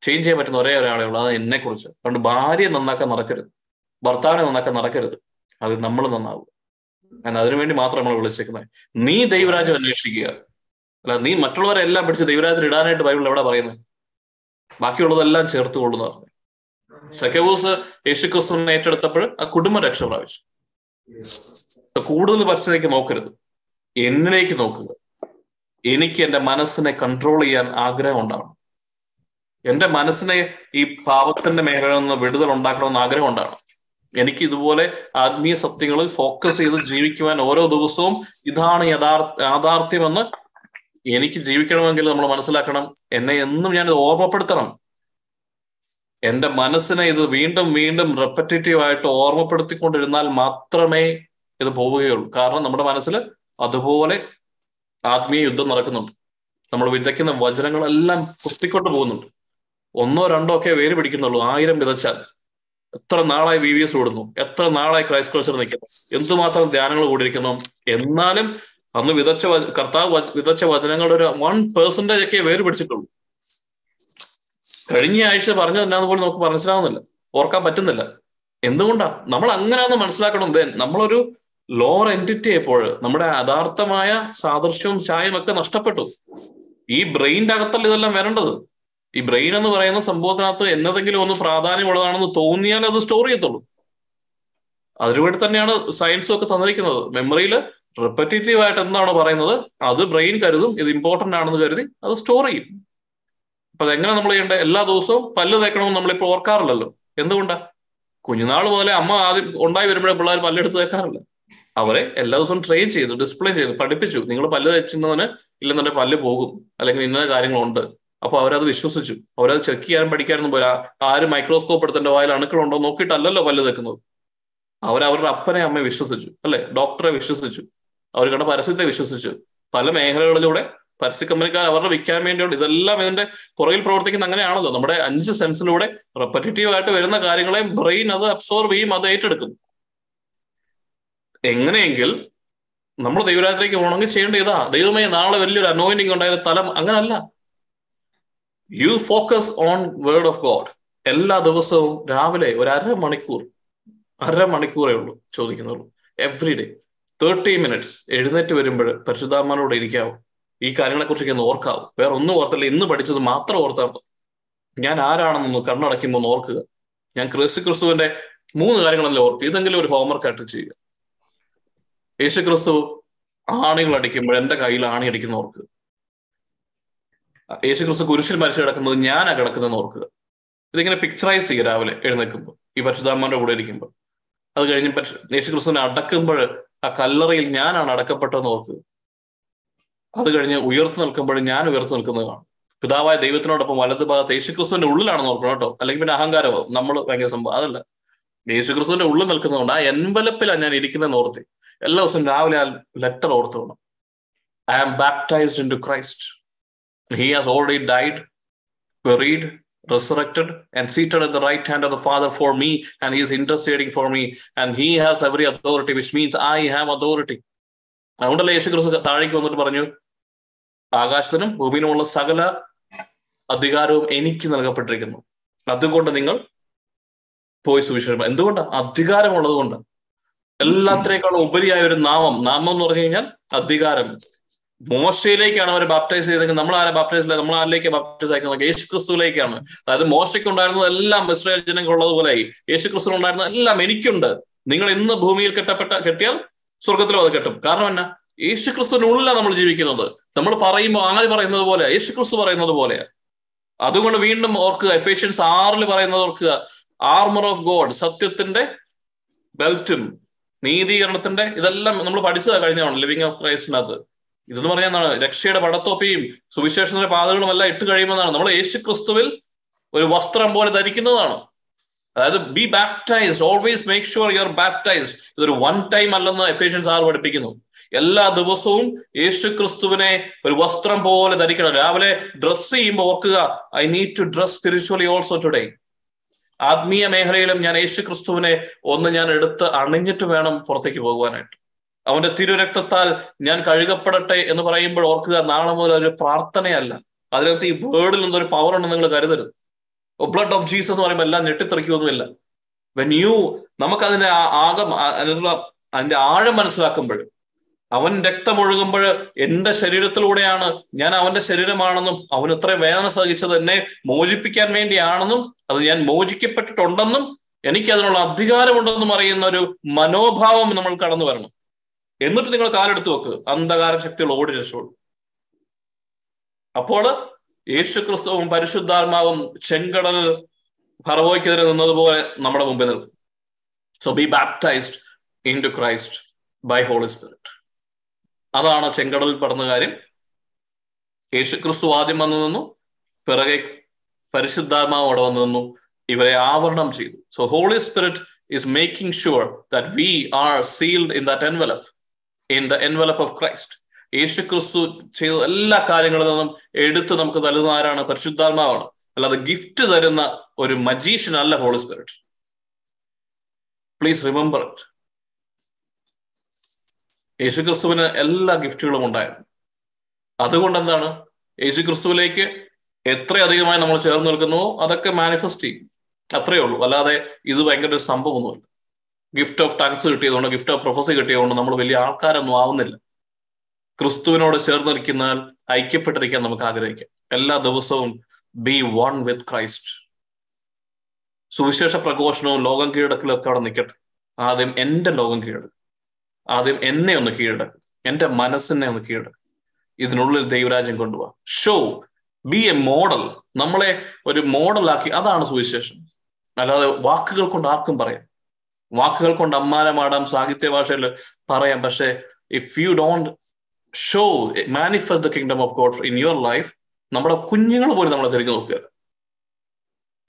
ചേഞ്ച് ചെയ്യാൻ പറ്റുന്ന ഒരേ ഒരാളെ ഉള്ളൂ അത് എന്നെ കുറിച്ച് അതുകൊണ്ട് ഭാര്യയെ നന്നാക്കാൻ നടക്കരുത്. ഭർത്താവിനെ നന്നാക്കാൻ നടക്കരുത്. അത് നമ്മൾ നന്നാവുക കാരണം അതിനുവേണ്ടി മാത്രം നമ്മൾ വിളിച്ചേക്കുന്നത്. നീ ദൈവരാജ്യം അന്വേഷിക്കുക. അല്ല നീ മറ്റുള്ളവരെ എല്ലാം പിടിച്ച് ദൈവരാജ്യം ഇടാനായിട്ട് ബൈബിൾ എവിടെ പറയുന്നത് ബാക്കിയുള്ളതെല്ലാം ചേർത്ത് കൊള്ളുന്ന സെക്കബൂസ് യേശുക്രിസ്തുവിനെ ഏറ്റെടുത്തപ്പോൾ ആ കുടുംബ രക്ഷ പ്രാപിച്ചു. കൂടുതൽ വർഷത്തേക്ക് നോക്കരുത്. എന്നിലേക്ക് നോക്കുക. എനിക്ക് എന്റെ മനസ്സിനെ കൺട്രോൾ ചെയ്യാൻ ആഗ്രഹം ഉണ്ടാവണം എന്റെ മനസ്സിനെ ഈ പാപത്തിന്റെ മേഖലയിൽ നിന്ന് വിടുതൽ ഉണ്ടാക്കണമെന്ന് ആഗ്രഹം ഉണ്ടാവണം എനിക്ക് ഇതുപോലെ ആത്മീയ സത്യങ്ങളിൽ ഫോക്കസ് ചെയ്ത് ജീവിക്കുവാൻ ഓരോ ദിവസവും ഇതാണ് യഥാർത്ഥ യാഥാർത്ഥ്യമെന്ന് എനിക്ക് ജീവിക്കണമെങ്കിൽ നമ്മൾ മനസ്സിലാക്കണം. എന്നെ എന്നും ഞാൻ ഓർമ്മപ്പെടുത്തണം. എന്റെ മനസ്സിനെ ഇത് വീണ്ടും വീണ്ടും റെപ്പറ്റേറ്റീവ് ആയിട്ട് ഓർമ്മപ്പെടുത്തിക്കൊണ്ടിരുന്നാൽ മാത്രമേ ഇത് പോവുകയുള്ളൂ. കാരണം നമ്മുടെ മനസ്സിൽ അതുപോലെ ആത്മീയ യുദ്ധം നടക്കുന്നുണ്ട്. നമ്മൾ വിതയ്ക്കുന്ന വചനങ്ങളെല്ലാം കുത്തിക്കൊണ്ട് പോകുന്നുണ്ട്. ഒന്നോ രണ്ടോ ഒക്കെ വേര് പിടിക്കുന്നുള്ളൂ. ആയിരം വിതച്ചാൽ. എത്ര നാളായി വി വി എസ് ഓടുന്നു? എത്ര നാളായി ക്രൈസ്റ്റ് കൾച്ചർ നിൽക്കുന്നു? എന്തുമാത്രം ധ്യാനങ്ങൾ കൂടിയിരിക്കുന്നു? എന്നാലും അന്ന് വിതച്ച കർത്താവ് വിതച്ച വചനങ്ങളുടെ ഒരു വൺ പെർസെന്റേജ് ഒക്കെ വേര് പിടിച്ചിട്ടുള്ളൂ. കഴിഞ്ഞ ആഴ്ച പറഞ്ഞത് എന്നാന്ന് പോലും നമുക്ക് മനസ്സിലാവുന്നില്ല. ഓർക്കാൻ പറ്റുന്നില്ല. എന്തുകൊണ്ടാ? നമ്മൾ അങ്ങനെയാന്ന് മനസ്സിലാക്കണം. ദെൻ നമ്മളൊരു ലോവർ എന്റിറ്റി ആയപ്പോൾ നമ്മുടെ യഥാർത്ഥമായ സാദൃശ്യവും ചായയും ഒക്കെ നഷ്ടപ്പെട്ടു. ഈ ബ്രെയിന്റെ അകത്തല്ല ഇതെല്ലാം വരേണ്ടത്? ഈ ബ്രെയിൻ എന്ന് പറയുന്ന സംഭവത്തിനകത്ത് എന്നതെങ്കിലും ഒന്ന് പ്രാധാന്യമുള്ളതാണെന്ന് തോന്നിയാൽ അത് സ്റ്റോർ ചെയ്യത്തുള്ളൂ. അതിനുവേണ്ടി തന്നെയാണ് സയൻസും ഒക്കെ തന്നിരിക്കുന്നത്. മെമ്മറിയിൽ റിപ്പറ്റേറ്റീവ് ആയിട്ട് എന്താണ് പറയുന്നത്? അത് ബ്രെയിൻ കരുതും ഇത് ഇമ്പോർട്ടന്റ് ആണെന്ന് കരുതി അത് സ്റ്റോർ ചെയ്യും. അപ്പൊ അതെങ്ങനെ നമ്മൾ ചെയ്യേണ്ടത് എല്ലാ ദിവസവും പല്ല് തേക്കണമെന്ന് നമ്മളിപ്പോ ഓർക്കാറില്ലല്ലോ. എന്തുകൊണ്ടാ? കുഞ്ഞുനാൾ മുതലേ അമ്മ ആദ്യം ഉണ്ടായി വരുമ്പോഴേ പിള്ളേർ പല്ലെടുത്ത് തേക്കാറില്ല. അവരെ എല്ലാ ദിവസവും ട്രെയിൻ ചെയ്തു ഡിസ്പ്ലേ ചെയ്തു പഠിപ്പിച്ചു. നിങ്ങൾ പല്ല് തേച്ചുന്നതിന് ഇല്ലെന്നുണ്ടെങ്കിൽ പല്ല് പോകും. അല്ലെങ്കിൽ ഇന്ന കാര്യങ്ങളുണ്ട്. അപ്പൊ അവരത് വിശ്വസിച്ചു. അവരത് ചെക്ക് ചെയ്യാനും പഠിക്കാനൊന്നും പോരാ ആര് മൈക്രോസ്കോപ്പ് എടുത്തതിന്റെ വായിൽ അണുക്കളുണ്ടോ നോക്കിയിട്ടല്ലല്ലോ പല്ല് തേക്കുന്നത്. അവരവരുടെ അപ്പനെ അമ്മയെ വിശ്വസിച്ചു. അല്ലെ? ഡോക്ടറെ വിശ്വസിച്ചു. അവർ കണ്ട പരസ്യത്തെ വിശ്വസിച്ചു. പല മേഖലകളിലൂടെ പരസ്യ കമ്പനിക്കാർ അവരുടെ വിൽക്കാൻ വേണ്ടിയുള്ള ഇതെല്ലാം ഇതിന്റെ പുറകിൽ പ്രവർത്തിക്കുന്ന അങ്ങനെയാണല്ലോ. നമ്മുടെ അഞ്ച് സെൻസിലൂടെ റെപ്പറ്റേറ്റീവ് ആയിട്ട് വരുന്ന കാര്യങ്ങളെ ബ്രെയിൻ അത് അബ്സോർവ് ചെയ്യും അത് ഏറ്റെടുക്കും. എങ്ങനെയെങ്കിൽ നമ്മൾ ദൈവരാത്രിക്ക് പോകണമെങ്കിൽ ചെയ്യേണ്ട ഇതാ. ദൈവമേ നാളെ വലിയൊരു അനോയിന്റിങ് ഉണ്ടായ തലം അങ്ങനല്ല. You focus on word of God എല്ലാ ദിവസവും രാവിലെ ഒരു അര മണിക്കൂർ അര മണിക്കൂറേ ഉള്ളൂ ചോദിക്കുന്നുള്ളൂ. എവ്രി ഡേ തേർട്ടി മിനിറ്റ്സ് എഴുന്നേറ്റ് വരുമ്പോൾ പരിശുദ്ധാത്മാനോട് ഇരിക്കാവും. ഈ കാര്യങ്ങളെക്കുറിച്ചൊക്കെ ഒന്ന് ഓർക്കാവും. വേറെ ഒന്നും ഓർത്തല്ല. ഇന്ന് പഠിച്ചത് മാത്രം ഓർത്താൽ മതി. ഞാൻ ആരാണെന്നൊന്ന് കണ്ണടയ്ക്കുമ്പോൾ ഒന്ന് ഓർക്കുക. ഞാൻ ക്രിസ്തു ക്രിസ്തുവിന്റെ മൂന്ന് കാര്യങ്ങളല്ലേ ഓർക്കുക. ഇതെങ്കിലും ഒരു ഹോംവർക്ക് ആയിട്ട് ചെയ്യുക. യേശു ക്രിസ്തു ആണികൾ അടിക്കുമ്പോൾ എന്റെ കയ്യിൽ ആണി അടിക്കുന്ന ഓർക്കുക. യേശു ക്രിസ്തു കുരിശിൽ മരിച്ചു കിടക്കുന്നത് ഞാനാ കിടക്കുന്നതെന്ന് ഓർക്കുക. ഇതിങ്ങനെ പിക്ചറൈസ് ചെയ്യുക രാവിലെ എഴുന്നേൽക്കുമ്പോൾ. ഈ പരിശുദ്ധാത്മാന്റെ കൂടെ ഇരിക്കുമ്പോൾ. അത് കഴിഞ്ഞ് യേശു ക്രിസ്തുവിനെ അടക്കുമ്പോൾ ആ കല്ലറയിൽ ഞാനാണ് അടക്കപ്പെട്ടതെന്ന് ഓർക്കുക. അത് കഴിഞ്ഞ് ഉയർത്തു നിൽക്കുമ്പോൾ ഞാൻ ഉയർത്തു നിൽക്കുന്നത് കാണും. പിതാവായ ദൈവത്തിനോടൊപ്പം വലത് ഭാഗത്ത് യേശുക്രിസ്തുവിന്റെ ഉള്ളിലാണ് നോക്കണം കേട്ടോ. അല്ലെങ്കിൽ പിന്നെ അഹങ്കാരമോ നമ്മൾ ഭയങ്കര സംഭവം. അതല്ല. യേശുക്രിസ്തുവിന്റെ ഉള്ളിൽ നിൽക്കുന്നതുകൊണ്ട് ആ എൻവലപ്പിലാണ് ഞാൻ ഇരിക്കുന്നത് ഓർത്തി എല്ലാ ദിവസവും രാവിലെ ആ ലെറ്റർ ഓർത്ത് വേണം. I am baptised into Christ he has already died buried resurrected, and seated at the right hand of the Father for me, and He is interceding for me, and He has every authority, which means I have. അതുകൊണ്ടല്ലേ യേശു ക്രിസ്തു താഴേക്ക് വന്നിട്ട് പറഞ്ഞു ആകാശത്തിനും ഭൂമിയിലുമുള്ള സകല അധികാരവും എനിക്ക് നൽകപ്പെട്ടിരിക്കുന്നു. അതുകൊണ്ട് നിങ്ങൾ പോയി സുവിശേഷം. എന്തുകൊണ്ടാണ് അധികാരമുള്ളത് കൊണ്ട്. എല്ലാത്തിനേക്കാളും ഉപരിയായ ഒരു നാമം. നാമം എന്ന് പറഞ്ഞു കഴിഞ്ഞാൽ അധികാരം. മോശയിലേക്കാണ് അവർ ബാപ്റ്റൈസ് ചെയ്തെങ്കിൽ നമ്മൾ ആരെ ബാപ്റ്റൈസ് നമ്മൾ ആരിലേക്ക് ബാപ്റ്റൈസ് അയക്കുന്നത് യേശു ക്രിസ്തുവിലേക്കാണ് അതായത് മോശയ്ക്ക് ഉണ്ടായിരുന്നത് എല്ലാം ഇസ്രായേൽ ജനങ്ങളുള്ളതുപോലെയായി യേശു ക്രിസ്തു ഉണ്ടായിരുന്ന എല്ലാം എനിക്കുണ്ട്. നിങ്ങൾ ഇന്ന് ഭൂമിയിൽ കെട്ടപ്പെട്ട കെട്ടിയാൽ സ്വർഗത്തിലും അത് കിട്ടും. കാരണം എന്നാ? യേശു ക്രിസ്തുവിനുള്ളിലാണ് നമ്മൾ ജീവിക്കുന്നത്. നമ്മൾ പറയുമ്പോൾ ആര് പറയുന്നത് പോലെ? യേശു ക്രിസ്തു പറയുന്നത് പോലെ. അതുകൊണ്ട് വീണ്ടും ഓർക്കുക എഫേഷ്യൻസ് ആറിൽ പറയുന്നത് ഓർക്കുക. ആർമർ ഓഫ് ഗോഡ് സത്യത്തിന്റെ ബെൽറ്റും നീതീകരണത്തിന്റെ ഇതെല്ലാം നമ്മൾ പഠിച്ചത് കഴിഞ്ഞതാണ് ലിവിങ് ഓഫ് ക്രൈസ്റ്റിനകത്ത് ഇതെന്ന് പറഞ്ഞാൽ എന്താണ്? രക്ഷയുടെ പടത്തോപ്പിയും സുവിശേഷത്തിന്റെ പാതകളും എല്ലാം ഇട്ട് കഴിയുമെന്നാണ്. നമ്മൾ യേശു ക്രിസ്തുവിൽ ഒരു വസ്ത്രം പോലെ ധരിക്കുന്നതാണ്. അതായത് be baptized always make sure you are baptized ഇതൊരു വൺ ടൈം അല്ലെന്ന് എഫേഷ്യൻസ് ആറ് പഠിപ്പിക്കുന്നു. എല്ലാ ദിവസവും യേശു ക്രിസ്തുവിനെ ഒരു വസ്ത്രം പോലെ ധരിക്കണം. രാവിലെ ഡ്രസ് ചെയ്യുമ്പോൾ ഓർക്കുക I need to dress spiritually also today ആത്മീയ മേഖലയിലും ഞാൻ യേശു ക്രിസ്തുവിനെ ഒന്ന് ഞാൻ എടുത്ത് അണിഞ്ഞിട്ട് വേണം പുറത്തേക്ക് പോകുവാനായിട്ട്. അവന്റെ തിരുരക്തത്താൽ ഞാൻ കഴുകപ്പെടട്ടെ എന്ന് പറയുമ്പോൾ ഓർക്കുക നാളെ മുതൽ ഒരു പ്രാർത്ഥനയല്ല. അതിനകത്ത് ഈ വേർഡിൽ നിന്നൊരു പവർ ഉണ്ടെന്ന് നിങ്ങൾ കരുതരുത്. ബ്ലഡ് ഓഫ് ജീസസ് എന്ന് പറയുമ്പോൾ എല്ലാം ഞെട്ടിത്തെറിക്കുമൊന്നുമില്ല വെൻ യു നമുക്കതിന്റെ ആകം അതിനുള്ള അതിന്റെ ആഴം മനസ്സിലാക്കുമ്പോൾ അവൻ രക്തമൊഴുകുമ്പോൾ എന്റെ ശരീരത്തിലൂടെയാണ് ഞാൻ അവന്റെ ശരീരമാണെന്നും അവൻ ഇത്ര വേദന സഹിച്ചത് എന്നെ മോചിപ്പിക്കാൻ വേണ്ടിയാണെന്നും അത് ഞാൻ മോചിക്കപ്പെട്ടിട്ടുണ്ടെന്നും എനിക്ക് അതിനുള്ള അധികാരമുണ്ടെന്നും അറിയുന്ന ഒരു മനോഭാവം നമ്മൾ കടന്നു വരണം. എന്നിട്ട് നിങ്ങൾ കാലെടുത്ത് വെക്ക്. അന്ധകാര ശക്തികൾ ഓടി രക്ഷപ്പെടും. അപ്പോൾ യേശു ക്രിസ്തുവും പരിശുദ്ധാത്മാവും ചെങ്കടൽ ഫറവോയ്ക്കെതിരെ നിന്നതുപോലെ നമ്മുടെ മുമ്പിൽ നിൽക്കും. So be baptised into Christ by Holy Spirit അതാണ് ചെങ്കടലിൽ പറഞ്ഞ കാര്യം. യേശു ക്രിസ്തു ആദ്യം വന്നു നിന്നു പിറകെ പരിശുദ്ധാത്മാവ് അവിടെ വന്നു നിന്നു ഇവരെ ആവരണം ചെയ്തു. So Holy Spirit is making sure that we are sealed in that envelope in the envelope of Christ. യേശു ക്രിസ്തു ചെയ്ത എല്ലാ കാര്യങ്ങളിൽ നിന്നും എടുത്ത് നമുക്ക് നൽകുന്ന ആരാണ് പരിശുദ്ധാത്മാവാണ്. അല്ലാതെ ഗിഫ്റ്റ് തരുന്ന ഒരു മജീഷ്യൻ അല്ല Holy Spirit please remember it യേശു ക്രിസ്തുവിന് എല്ലാ ഗിഫ്റ്റുകളും ഉണ്ടായിരുന്നു. അതുകൊണ്ട് എന്താണ്? യേശു ക്രിസ്തുവിലേക്ക് എത്രയധികമായി നമ്മൾ ചേർന്ന് നിൽക്കുന്നുവോ അതൊക്കെ മാനിഫെസ്റ്റ് ചെയ്യും. അത്രയേ ഉള്ളൂ. അല്ലാതെ ഇത് ഭയങ്കര ഒരു സംഭവമൊന്നുമില്ല. ഗിഫ്റ്റ് ഓഫ് ടങ്സ് കിട്ടിയതുകൊണ്ട് ഗിഫ്റ്റ് ഓഫ് പ്രൊഫസി കിട്ടിയതുകൊണ്ട് നമ്മൾ വലിയ ആൾക്കാരൊന്നും ആവുന്നില്ല. ക്രിസ്തുവിനോട് ചേർന്നിരിക്കുന്നാൽ ഐക്യപ്പെട്ടിരിക്കാൻ നമുക്ക് ആഗ്രഹിക്കാം. എല്ലാ ദിവസവും ബി വൺ വിത്ത് ക്രൈസ്റ്റ് സുവിശേഷ പ്രഘോഷണവും ലോകം കീഴടക്കലൊക്കെ അവിടെ നിൽക്കട്ടെ. ആദ്യം എന്റെ ലോകം കീഴടക്കും. ആദ്യം എന്നെ ഒന്ന് കീഴടക്കും. എന്റെ മനസ്സിനെ ഒന്ന് കീഴടക്കും. ഇതിനുള്ളിൽ ദൈവരാജ്യം കൊണ്ടുപോകാം ഷോ ബി എ മോഡൽ നമ്മളെ ഒരു മോഡലാക്കി അതാണ് സുവിശേഷം. അല്ലാതെ വാക്കുകൾ കൊണ്ട് ആർക്കും പറയാം. വാക്കുകൾ കൊണ്ട് അമ്മാനമാടാം സാഹിത്യ ഭാഷയിൽ പറയാം. പക്ഷെ if you don't show manifest the kingdom of God in your life നമ്മുടെ കുഞ്ഞുങ്ങൾ പോലും നമ്മളെ തിരിഞ്ഞു നോക്കുക.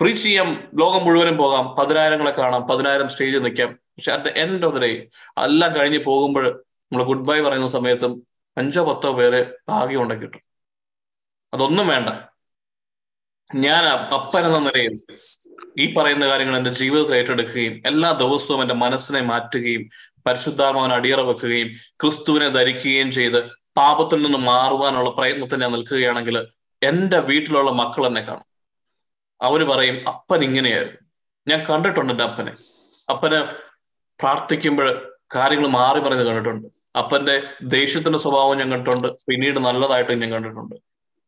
പ്രീച്ച് ചെയ്യാം ലോകം മുഴുവനും പോകാം പതിനായിരങ്ങളെ കാണാം പതിനായിരം സ്റ്റേജ് നിൽക്കാം. പക്ഷെ at the end of the day എല്ലാം കഴിഞ്ഞ് പോകുമ്പോൾ നമ്മൾ ഗുഡ് ബൈ പറയുന്ന സമയത്തും അഞ്ചോ പത്തോ പേരെ ഭാഗ്യം ഉണ്ടെങ്കിൽ കിട്ടും. അതൊന്നും വേണ്ട. ഞാൻ അപ്പൻ എന്ന നിലയിൽ ഈ പറയുന്ന കാര്യങ്ങൾ എന്റെ ജീവിതത്തിൽ ഏറ്റെടുക്കുകയും എല്ലാ ദിവസവും എന്റെ മനസ്സിനെ മാറ്റുകയും പരിശുദ്ധാത്മാവിനെ അടിയറ വെക്കുകയും ക്രിസ്തുവിനെ ധരിക്കുകയും ചെയ്ത് പാപത്തിൽ നിന്ന് മാറുവാനുള്ള പ്രയത്നത്തിൽ ഞാൻ നിൽക്കുകയാണെങ്കിൽ എന്റെ വീട്ടിലുള്ള മക്കൾ എന്നെ കാണും. അവർ പറയും അപ്പൻ ഇങ്ങനെയായിരുന്നു. ഞാൻ കണ്ടിട്ടുണ്ട് എന്റെ അപ്പനെ. അപ്പന് പ്രാർത്ഥിക്കുമ്പോൾ കാര്യങ്ങൾ മാറി പറയുന്നത് കണ്ടിട്ടുണ്ട്. അപ്പന്റെ ദേഷ്യത്തിന്റെ സ്വഭാവം ഞാൻ കണ്ടിട്ടുണ്ട്. പിന്നീട് നല്ലതായിട്ട് ഞാൻ കണ്ടിട്ടുണ്ട്.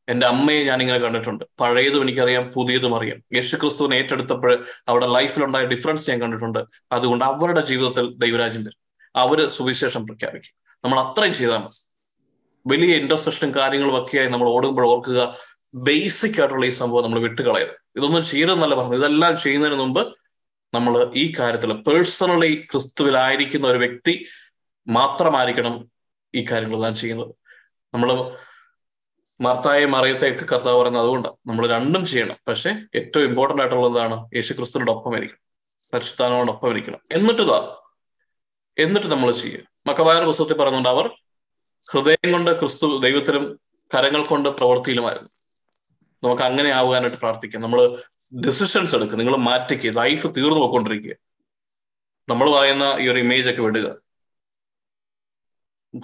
എന്റെ അമ്മയെ ഞാൻ ഇങ്ങനെ കണ്ടിട്ടുണ്ട്. പഴയതും എനിക്കറിയാം പുതിയതും അറിയാം. യേശു ക്രിസ്തുവിനെ ഏറ്റെടുത്തപ്പോൾ അവിടെ ലൈഫിലുണ്ടായ ഡിഫറൻസ് ഞാൻ കണ്ടിട്ടുണ്ട്. അതുകൊണ്ട് അവരുടെ ജീവിതത്തിൽ ദൈവരാജ്യം വരും. അവർ സുവിശേഷം പ്രഖ്യാപിക്കും. നമ്മൾ അത്രയും ചെയ്താൽ മതി. വലിയ ഇന്റർസെഷനും കാര്യങ്ങളും ഒക്കെയായി നമ്മൾ ഓടുമ്പോൾ ഓർക്കുക ബേസിക് ആയിട്ടുള്ള ഈ സംഭവം നമ്മൾ വിട്ടുകളയത് ഇതൊന്നും ചെയ്യരുതെന്നല്ല പറഞ്ഞു ഇതെല്ലാം ചെയ്യുന്നതിന് മുമ്പ് നമ്മൾ ഈ കാര്യത്തിൽ പേഴ്സണലി ക്രിസ്തുവിലായിരിക്കുന്ന ഒരു വ്യക്തി മാത്രമായിരിക്കണം ഈ കാര്യങ്ങളെല്ലാം ചെയ്യുന്നത്. നമ്മൾ മാർത്തായ മറിയത്തേക്ക് കർത്താവ് പറയുന്നത് അതുകൊണ്ടാണ് നമ്മൾ രണ്ടും ചെയ്യണം. പക്ഷെ ഏറ്റവും ഇമ്പോർട്ടന്റ് ആയിട്ടുള്ളതാണ് യേശു ക്രിസ്തുവിനോടൊപ്പം ഇരിക്കണം. പരിശുദ്ധാനോടൊപ്പം ഇരിക്കണം. എന്നിട്ട് എന്നിട്ട് നമ്മൾ ചെയ്യുക. മക്കബായ പുസ്തകത്തിൽ പറയുന്നുണ്ട് അവർ ഹൃദയം കൊണ്ട് ക്രിസ്തു ദൈവത്തിലും കരങ്ങൾ കൊണ്ട് പ്രവൃത്തിയിലുമായിരുന്നു നമുക്ക് അങ്ങനെ ആവാനായിട്ട് പ്രാർത്ഥിക്കാം. നമ്മൾ ഡിസിഷൻസ് എടുക്കുക. നിങ്ങൾ മാറ്റിക്കുക ലൈഫ് തീർന്നു പോയിക്കൊണ്ടിരിക്കുക. നമ്മൾ പറയുന്ന ഈ ഒരു ഇമേജ് ഒക്കെ വിടുക.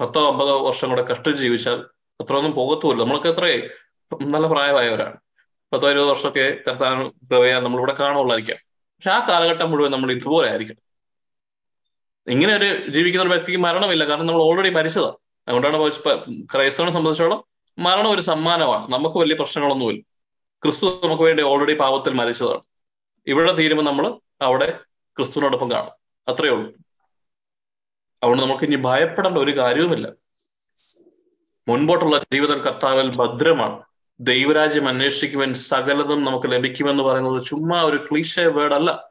പത്തോ അമ്പതോ വർഷം കൂടെ കഷ്ടിച്ച് ജീവിച്ചാൽ അത്രയൊന്നും പോകത്തുമില്ല. നമ്മളൊക്കെ അത്രേ നല്ല പ്രായമായവരാണ്. പത്തോ ഇരുപത് വർഷമൊക്കെ കർത്താൻ പ്രവയാൻ നമ്മളിവിടെ കാണുള്ളായിരിക്കാം പക്ഷെ ആ കാലഘട്ടം മുഴുവൻ നമ്മൾ ഇതുപോലെ ആയിരിക്കണം. ഇങ്ങനെ ഒരു ജീവിക്കുന്ന ഒരു വ്യക്തിക്ക് മരണമില്ല. കാരണം നമ്മൾ ഓൾറെഡി മരിച്ചതാണ് അതുകൊണ്ടാണ് ക്രൈസ്തവനെ സംബന്ധിച്ചോളം മരണം ഒരു സമ്മാനമാണ്. നമുക്ക് വലിയ പ്രശ്നങ്ങളൊന്നുമില്ല. ക്രിസ്തു നമുക്ക് വേണ്ടി ഓൾറെഡി പാപത്തിൽ മരിച്ചതാണ്. ഇവിടെ തീരുമ്പോൾ നമ്മൾ അവിടെ ക്രിസ്തുവിനോടൊപ്പം കാണും. അത്രയേ ഉള്ളൂ. അതുകൊണ്ട് നമുക്ക് ഇനി ഭയപ്പെടേണ്ട ഒരു കാര്യവുമില്ല. മുൻപോട്ടുള്ള ജീവിതം കർത്താവിൽ ഭദ്രമാണ്. ദൈവരാജ്യം അന്വേഷിക്കുവാൻ സകലതും നമുക്ക് ലഭിക്കുമെന്ന് പറയുന്നത് ചുമ്മാ ഒരു ക്ലീശ വേർഡ് അല്ല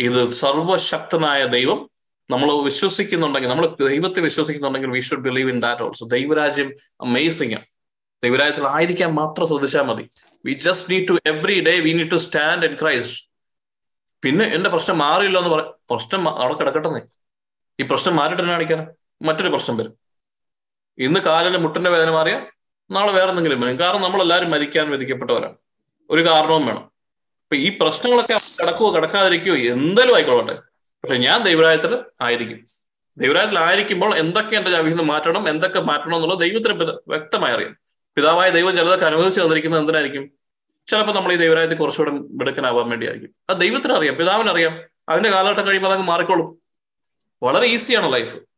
ഇത് സർവശക്തനായ ദൈവം നമ്മൾ വിശ്വസിക്കുന്നുണ്ടെങ്കിൽ നമ്മൾ ദൈവത്തെ വിശ്വസിക്കുന്നുണ്ടെങ്കിൽ we should believe in that also ദൈവരാജ്യം അമേസിംഗ് ആണ് ദൈവരാജ്യത്തിൽ ആയിരിക്കാൻ മാത്രം ശ്രദ്ധിച്ചാൽ മതി. We just need to every day we need to stand in Christ പിന്നെ എന്റെ പ്രശ്നം മാറിയില്ല എന്ന് പറ പ്രശ്നം അവിടെ കിടക്കട്ടെ ഈ പ്രശ്നം മാറിയിട്ട് തന്നെ കാണിക്കാൻ മറ്റൊരു പ്രശ്നം വരും. ഇന്ന് കാലിന് മുട്ടിന്റെ വേദന മാറിയാൽ നാളെ വേറെ എന്തെങ്കിലും വരും. കാരണം നമ്മൾ എല്ലാവരും മരിക്കാൻ വിധിക്കപ്പെട്ടവരാണ്. ഒരു കാരണവും വേണം. അപ്പൊ ഈ പ്രശ്നങ്ങളൊക്കെ കിടക്കുവോ കിടക്കാതിരിക്കുവോ എന്തെങ്കിലും ആയിക്കോട്ടെ. പക്ഷെ ഞാൻ ദൈവരായത്തിൽ ആയിരിക്കും. ദൈവരായത്തിൽ ആയിരിക്കുമ്പോൾ എന്തൊക്കെ എന്റെ നിന്ന് മാറ്റണം എന്തൊക്കെ മാറ്റണം എന്നുള്ളത് ദൈവത്തിന് വ്യക്തമായി അറിയാം. പിതാവായ ദൈവം ചിലതൊക്കെ അനുവദിച്ച് തന്നിരിക്കുന്നത് എന്തിനായിരിക്കും? ചിലപ്പോൾ നമ്മൾ ഈ ദൈവരായത്തിൽ കുറച്ചുകൂടെ മിടുക്കനാവാൻ വേണ്ടിയായിരിക്കും. അത് ദൈവത്തിന് അറിയാം പിതാവിനറിയാം അതിന്റെ കാലഘട്ടം കഴിയുമ്പോൾ അതങ്ങ് മാറിക്കോളും. വളരെ ഈസിയാണ് ലൈഫ്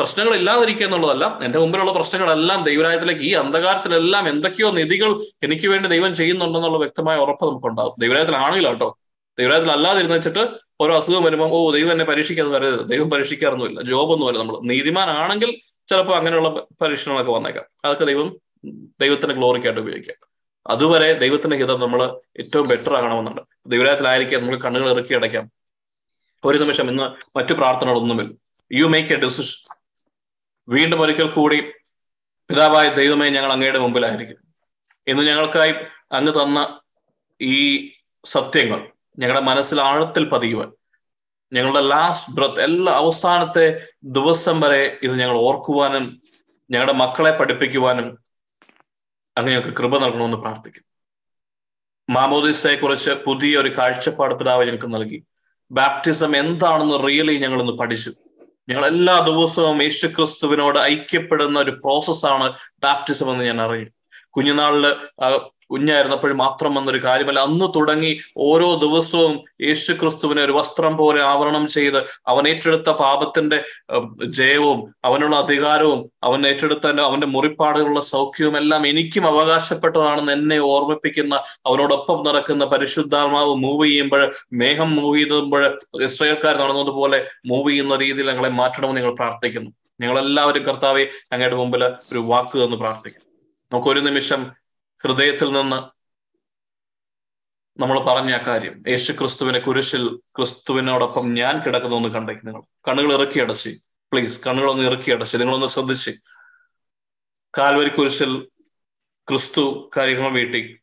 പ്രശ്നങ്ങൾ ഇല്ലാതിരിക്കുക എന്നുള്ളതല്ല. എന്റെ മുമ്പിലുള്ള പ്രശ്നങ്ങളെല്ലാം ദൈവരായത്തിലേക്ക് ഈ അന്ധകാരത്തിലെല്ലാം എന്തൊക്കെയോ നിധികൾ എനിക്ക് വേണ്ടി ദൈവം ചെയ്യുന്നുണ്ടെന്നുള്ള വ്യക്തമായ ഉറപ്പ് നമുക്കുണ്ടാകും. ദൈവരായത്തിലാണെങ്കിൽ കേട്ടോ ദൈവരായത്തിൽ അല്ലാതിരുന്ന് വെച്ചിട്ട് ഓരോ അസുഖം വരുമ്പോൾ ഓ ദൈവം എന്നെ പരീക്ഷിക്കാന്ന് വരരുത് ദൈവം പരീക്ഷിക്കാറൊന്നുമില്ല. ജോബൊന്നുമല്ല നമ്മൾ നീതിമാനാണെങ്കിൽ ചിലപ്പോൾ അങ്ങനെയുള്ള പരീക്ഷണങ്ങളൊക്കെ വന്നേക്കാം. അതൊക്കെ ദൈവം ദൈവത്തിന്റെ ഗ്ലോറിക്കായിട്ട് ഉപയോഗിക്കാം. അതുവരെ ദൈവത്തിന്റെ ഹിതം നമ്മൾ ഏറ്റവും ബെറ്റർ ആകണമെന്നുണ്ട്. ദൈവരായത്തിലായിരിക്കാം നമുക്ക് കണ്ണുകൾ ഇറക്കി അടയ്ക്കാം. ഒരു നിമിഷം ഇന്ന് മറ്റു പ്രാർത്ഥനകളൊന്നുമില്ല. യു മേക്ക് എ ഡിസിഷൻ വീണ്ടും ഒരിക്കൽ കൂടി പിതാവായ ദൈവമേ ഞങ്ങൾ അങ്ങയുടെ മുമ്പിലായിരിക്കും. ഇന്ന് ഞങ്ങൾക്കായി അങ്ങ് തന്ന ഈ സത്യങ്ങൾ ഞങ്ങളുടെ മനസ്സിൽ ആഴത്തിൽ പതിയുവാൻ ഞങ്ങളുടെ ലാസ്റ്റ് ബ്രത്ത് എല്ലാ അവസാനത്തെ ദിവസം വരെ ഇത് ഞങ്ങൾ ഓർക്കുവാനും ഞങ്ങളുടെ മക്കളെ പഠിപ്പിക്കുവാനും അങ്ങ് ഞങ്ങൾക്ക് കൃപ നൽകണമെന്ന് പ്രാർത്ഥിക്കും മാമോദിസയെ കുറിച്ച് പുതിയ ഒരു കാഴ്ചപ്പാട് പിതാവ് ഞങ്ങൾക്ക് നൽകി. ബാപ്റ്റിസം എന്താണെന്ന് റിയലി ഞങ്ങൾ ഇന്ന് പഠിച്ചു. ഞങ്ങൾ എല്ലാ ദിവസവും യേശു ക്രിസ്തുവിനോട് ഐക്യപ്പെടുന്ന ഒരു പ്രോസസ്സാണ് ബാപ്റ്റിസം എന്ന് ഞാൻ അറിയും. കുഞ്ഞുനാളിൽ കുഞ്ഞായിരുന്നപ്പോൾ മാത്രം വന്നൊരു കാര്യമല്ല. അന്ന് തുടങ്ങി ഓരോ ദിവസവും യേശു ക്രിസ്തുവിനെ ഒരു വസ്ത്രം പോലെ ആവരണം ചെയ്ത് അവൻ ഏറ്റെടുത്ത പാപത്തിന്റെ ജയവും അവനുള്ള അധികാരവും അവൻ ഏറ്റെടുത്ത അവന്റെ മുറിപ്പാടുകളുള്ള സൗഖ്യവും എല്ലാം എനിക്കും അവകാശപ്പെട്ടതാണെന്ന് എന്നെ ഓർമ്മിപ്പിക്കുന്ന അവനോടൊപ്പം നടക്കുന്ന പരിശുദ്ധാത്മാവ് മൂവ് ചെയ്യുമ്പോൾ മേഘം മൂവ് ചെയ്തുമ്പോൾ ഇസ്രയേൽക്കാർ നടന്നതുപോലെ മൂവ് ചെയ്യുന്ന രീതിയിൽ ഞങ്ങളെ മാറ്റണമെന്ന് നിങ്ങൾ പ്രാർത്ഥിക്കുന്നു. ഞങ്ങളെല്ലാവരും കർത്താവെ അങ്ങയുടെ മുമ്പിൽ ഒരു വാക്ക് തന്ന് പ്രാർത്ഥിക്കുന്നു. നമുക്ക് ഒരു നിമിഷം ഹൃദയത്തിൽ നിന്ന് നമ്മൾ പറഞ്ഞ ആ കാര്യം. യേശു ക്രിസ്തുവിനെ കുരിശിൽ ക്രിസ്തുവിനോടൊപ്പം ഞാൻ കിടക്കുന്നു എന്ന് കണ്ടേക്ക് നിങ്ങൾ കണ്ണുകൾ ഇറക്കി അടച്ച്. പ്ലീസ് കണ്ണുകളൊന്ന് ഇറക്കി അടച്ച്. നിങ്ങളൊന്ന് ശ്രദ്ധിച്ച്. കാൽവരി കുരിശിൽ ക്രിസ്തു കാര്യങ്ങൾ വീട്ടി.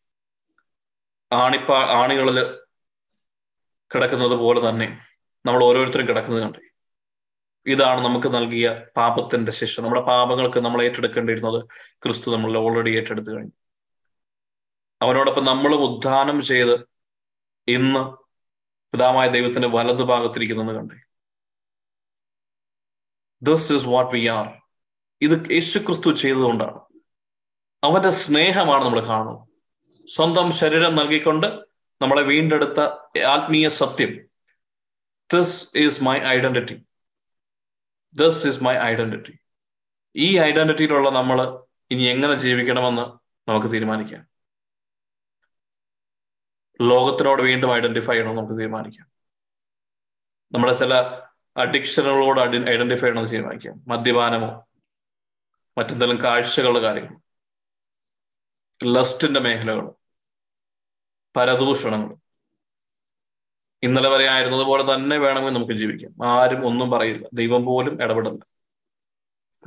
ആണിപ്പാ ആണികളിൽ കിടക്കുന്നത് പോലെ തന്നെ നമ്മൾ ഓരോരുത്തരും കിടക്കുന്നത് കണ്ടേ. ഇതാണ് നമുക്ക് നൽകിയ പാപത്തിന്റെ ശിക്ഷ. നമ്മുടെ പാപങ്ങൾക്ക് നമ്മൾ ഏറ്റെടുക്കേണ്ടിയിരുന്നത് ക്രിസ്തു നമ്മൾ ഓൾറെഡി ഏറ്റെടുത്തു കഴിഞ്ഞു. അവനോടൊപ്പം നമ്മളും ഉദ്ധാനം ചെയ്ത് ഇന്ന് പിതാമായ ദൈവത്തിന്റെ വലതു ഭാഗത്തിരിക്കുന്നെന്ന് കണ്ടേ. This is what we are ഇത് യേശു ക്രിസ്തു ചെയ്തതുകൊണ്ടാണ്. അവന്റെ സ്നേഹമാണ് നമ്മൾ കാണുന്നത്. സ്വന്തം ശരീരം നൽകിക്കൊണ്ട് നമ്മളെ വീണ്ടെടുത്ത ആത്മീയ സത്യം. This is my identity this is my identity ഈ ഐഡന്റിറ്റിയിലുള്ള നമ്മൾ ഇനി എങ്ങനെ ജീവിക്കണമെന്ന് നമുക്ക് തീരുമാനിക്കാം. ലോകത്തിനോട് വീണ്ടും ഐഡന്റിഫൈ ചെയ്യണമെന്ന് നമുക്ക് തീരുമാനിക്കാം. നമ്മുടെ ചില അഡിക്ഷനുകളോട് ഐഡന്റിഫൈ ചെയ്യണമെന്ന് തീരുമാനിക്കാം. മദ്യപാനമോ മറ്റെന്തെങ്കിലും കാഴ്ചകളുടെ കാര്യങ്ങൾ ലസ്റ്റിന്റെ മേഖലകൾ പരദൂഷണങ്ങൾ. ഇന്നലെ വരെ ആയിരുന്നത് പോലെ തന്നെ വേണമെങ്കിൽ നമുക്ക് ജീവിക്കാം. ആരും ഒന്നും പറയില്ല. ദൈവം പോലും ഇടപെടില്ല.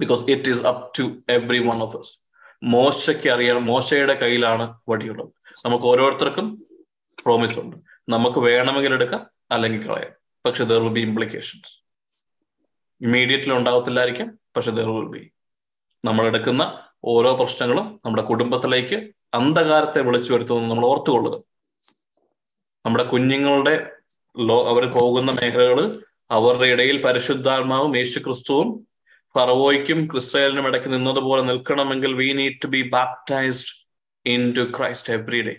Because it is up to everyone of മോശയ്ക്ക് അറിയാൻ മോശയുടെ കയ്യിലാണ് വടിയുള്ളത്. നമുക്ക് ഓരോരുത്തർക്കും പ്രോമിസ് ഉണ്ട്. നമുക്ക് വേണമെങ്കിൽ എടുക്കാം അല്ലെങ്കിൽ കളയാം. പക്ഷെ there will be implications immediately ഉണ്ടാകത്തില്ലായിരിക്കാം പക്ഷെ ദർ വിൽ ബി നമ്മൾ എടുക്കുന്ന ഓരോ പ്രശ്നങ്ങളും നമ്മുടെ കുടുംബത്തിലേക്ക് അന്ധകാരത്തെ വിളിച്ചു വരുത്തുമെന്ന് നമ്മൾ ഓർത്തുകൊള്ളുക. നമ്മുടെ കുഞ്ഞുങ്ങളുടെ ലോ അവർ പോകുന്ന മേഖലകൾ അവരുടെ ഇടയിൽ പരിശുദ്ധാത്മാവും യേശു ക്രിസ്തുവും ഫറവോയ്ക്കും ക്രിസ്തയലിനും ഇടയ്ക്ക് നിന്നതുപോലെ നിൽക്കണമെങ്കിൽ we need to be baptised into Christ every day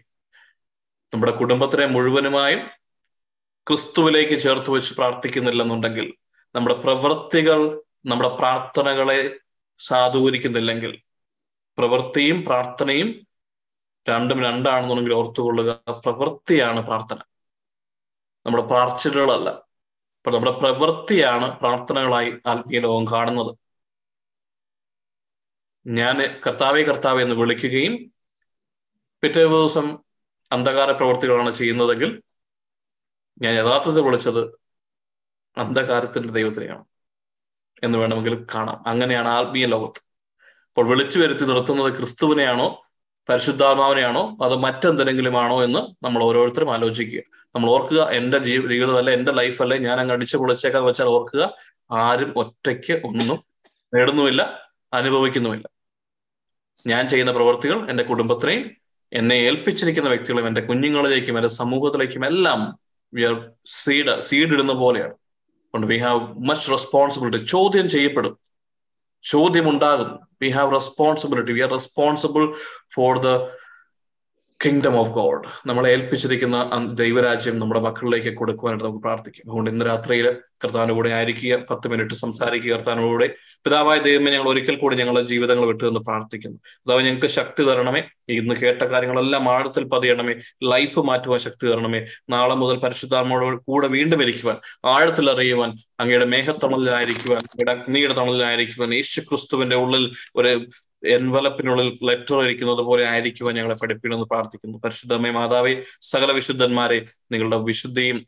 നമ്മുടെ കുടുംബത്തിനെ മുഴുവനുമായും ക്രിസ്തുവിലേക്ക് ചേർത്ത് വെച്ച് പ്രാർത്ഥിക്കുന്നില്ലെന്നുണ്ടെങ്കിൽ നമ്മുടെ പ്രവൃത്തികൾ നമ്മുടെ പ്രാർത്ഥനകളെ സാധൂകരിക്കുന്നില്ലെങ്കിൽ പ്രവൃത്തിയും പ്രാർത്ഥനയും രണ്ടും രണ്ടാണെന്നുണ്ടെങ്കിൽ ഓർത്തുകൊള്ളുക പ്രവൃത്തിയാണ് പ്രാർത്ഥന. നമ്മുടെ പ്രാർത്ഥനകളല്ല അപ്പൊ നമ്മുടെ പ്രവൃത്തിയാണ് പ്രാർത്ഥനകളായി ആത്മീയ ലോകം കാണുന്നത്. ഞാൻ കർത്താവെ കർത്താവെ എന്ന് വിളിക്കുകയും പിറ്റേ ദിവസം അന്ധകാര പ്രവൃത്തികളാണ് ചെയ്യുന്നതെങ്കിൽ ഞാൻ യഥാർത്ഥത്തിൽ വിളിച്ചത് അന്ധകാരത്തിന്റെ ദൈവത്തിനെയാണ് എന്ന് വേണമെങ്കിൽ കാണാം. അങ്ങനെയാണ് ആത്മീയ ലോകത്ത്. അപ്പോൾ വിളിച്ചു വരുത്തി നിർത്തുന്നത് ക്രിസ്തുവിനെയാണോ പരിശുദ്ധാത്മാവിനെയാണോ അത് മറ്റെന്തെങ്കിലും ആണോ എന്ന് നമ്മൾ ഓരോരുത്തരും ആലോചിക്കുക. നമ്മൾ ഓർക്കുക എന്റെ ജീവിതമല്ല എന്റെ ലൈഫല്ലേ ഞാൻ അങ്ങ് അടിച്ചു പൊളിച്ചേക്കാന്ന് വെച്ചാൽ ഓർക്കുക ആരും ഒറ്റയ്ക്ക് ഒന്നും നേടുന്നുമില്ല അനുഭവിക്കുന്നുമില്ല. ഞാൻ ചെയ്യുന്ന പ്രവൃത്തികൾ എന്റെ കുടുംബത്തിനെയും എന്നെ ഏൽപ്പിച്ചിരിക്കുന്ന വ്യക്തികളും എന്റെ കുഞ്ഞുങ്ങളിലേക്കും എന്റെ സമൂഹത്തിലേക്കും എല്ലാം വി ആർ സീഡ് സീഡ് ഇടുന്ന പോലെയാണ്. അതുകൊണ്ട് വി ഹാവ് മച്ച് റെസ്പോൺസിബിലിറ്റി ചോദ്യം ചെയ്യപ്പെടും. ചോദ്യം ഉണ്ടാകും we have responsibility we are responsible for the kingdom of God നമ്മളെ ഏൽപ്പിച്ചിരിക്കുന്ന ദൈവരാജ്യം നമ്മുടെ മക്കളിലേക്ക് കൊടുക്കുവാനായിട്ട് നമുക്ക് പ്രാർത്ഥിക്കും. അതുകൊണ്ട് ഇന്ന് രാത്രിയിൽ കർത്താവിന്റെ കൂടെ ആയിരിക്കുക പത്ത് മിനിറ്റ് സംസാരിക്കുക കർത്താവിനോടെ പിതാവായ ദൈവമേ ഞങ്ങൾ ഒരിക്കൽ കൂടി ഞങ്ങളുടെ ജീവിതങ്ങൾ വിട്ടുതന്ന് പ്രാർത്ഥിക്കുന്നു. അതാവ് ഞങ്ങൾക്ക് ശക്തി തരണമേ. ഇന്ന് കേട്ട കാര്യങ്ങളെല്ലാം ആഴത്തിൽ പതിയണമേ. ലൈഫ് മാറ്റുവാൻ ശക്തി തരണമേ. നാളെ മുതൽ പരിശുദ്ധാമോട് കൂടെ വീണ്ടും ഇരിക്കുവാൻ ആഴത്തിൽ അറിയുവാൻ അങ്ങയുടെ മേഘത്തണലിലായിരിക്കുവാൻ അങ്ങയുടെ അഗ്നിയുടെ തണലിലായിരിക്കുവാൻ യേശു ക്രിസ്തുവിന്റെ ഉള്ളിൽ ഒരു എൻവലപ്പിനുള്ളിൽ ലെറ്റർ ഇരിക്കുന്നത് പോലെ ആയിരിക്കുവാൻ ഞങ്ങളെ പഠിപ്പിക്കണമെന്ന് പ്രാർത്ഥിക്കുന്നു. പരിശുദ്ധമേ മാതാവേ സകല വിശുദ്ധന്മാരെ നിങ്ങളുടെ വിശുദ്ധിയും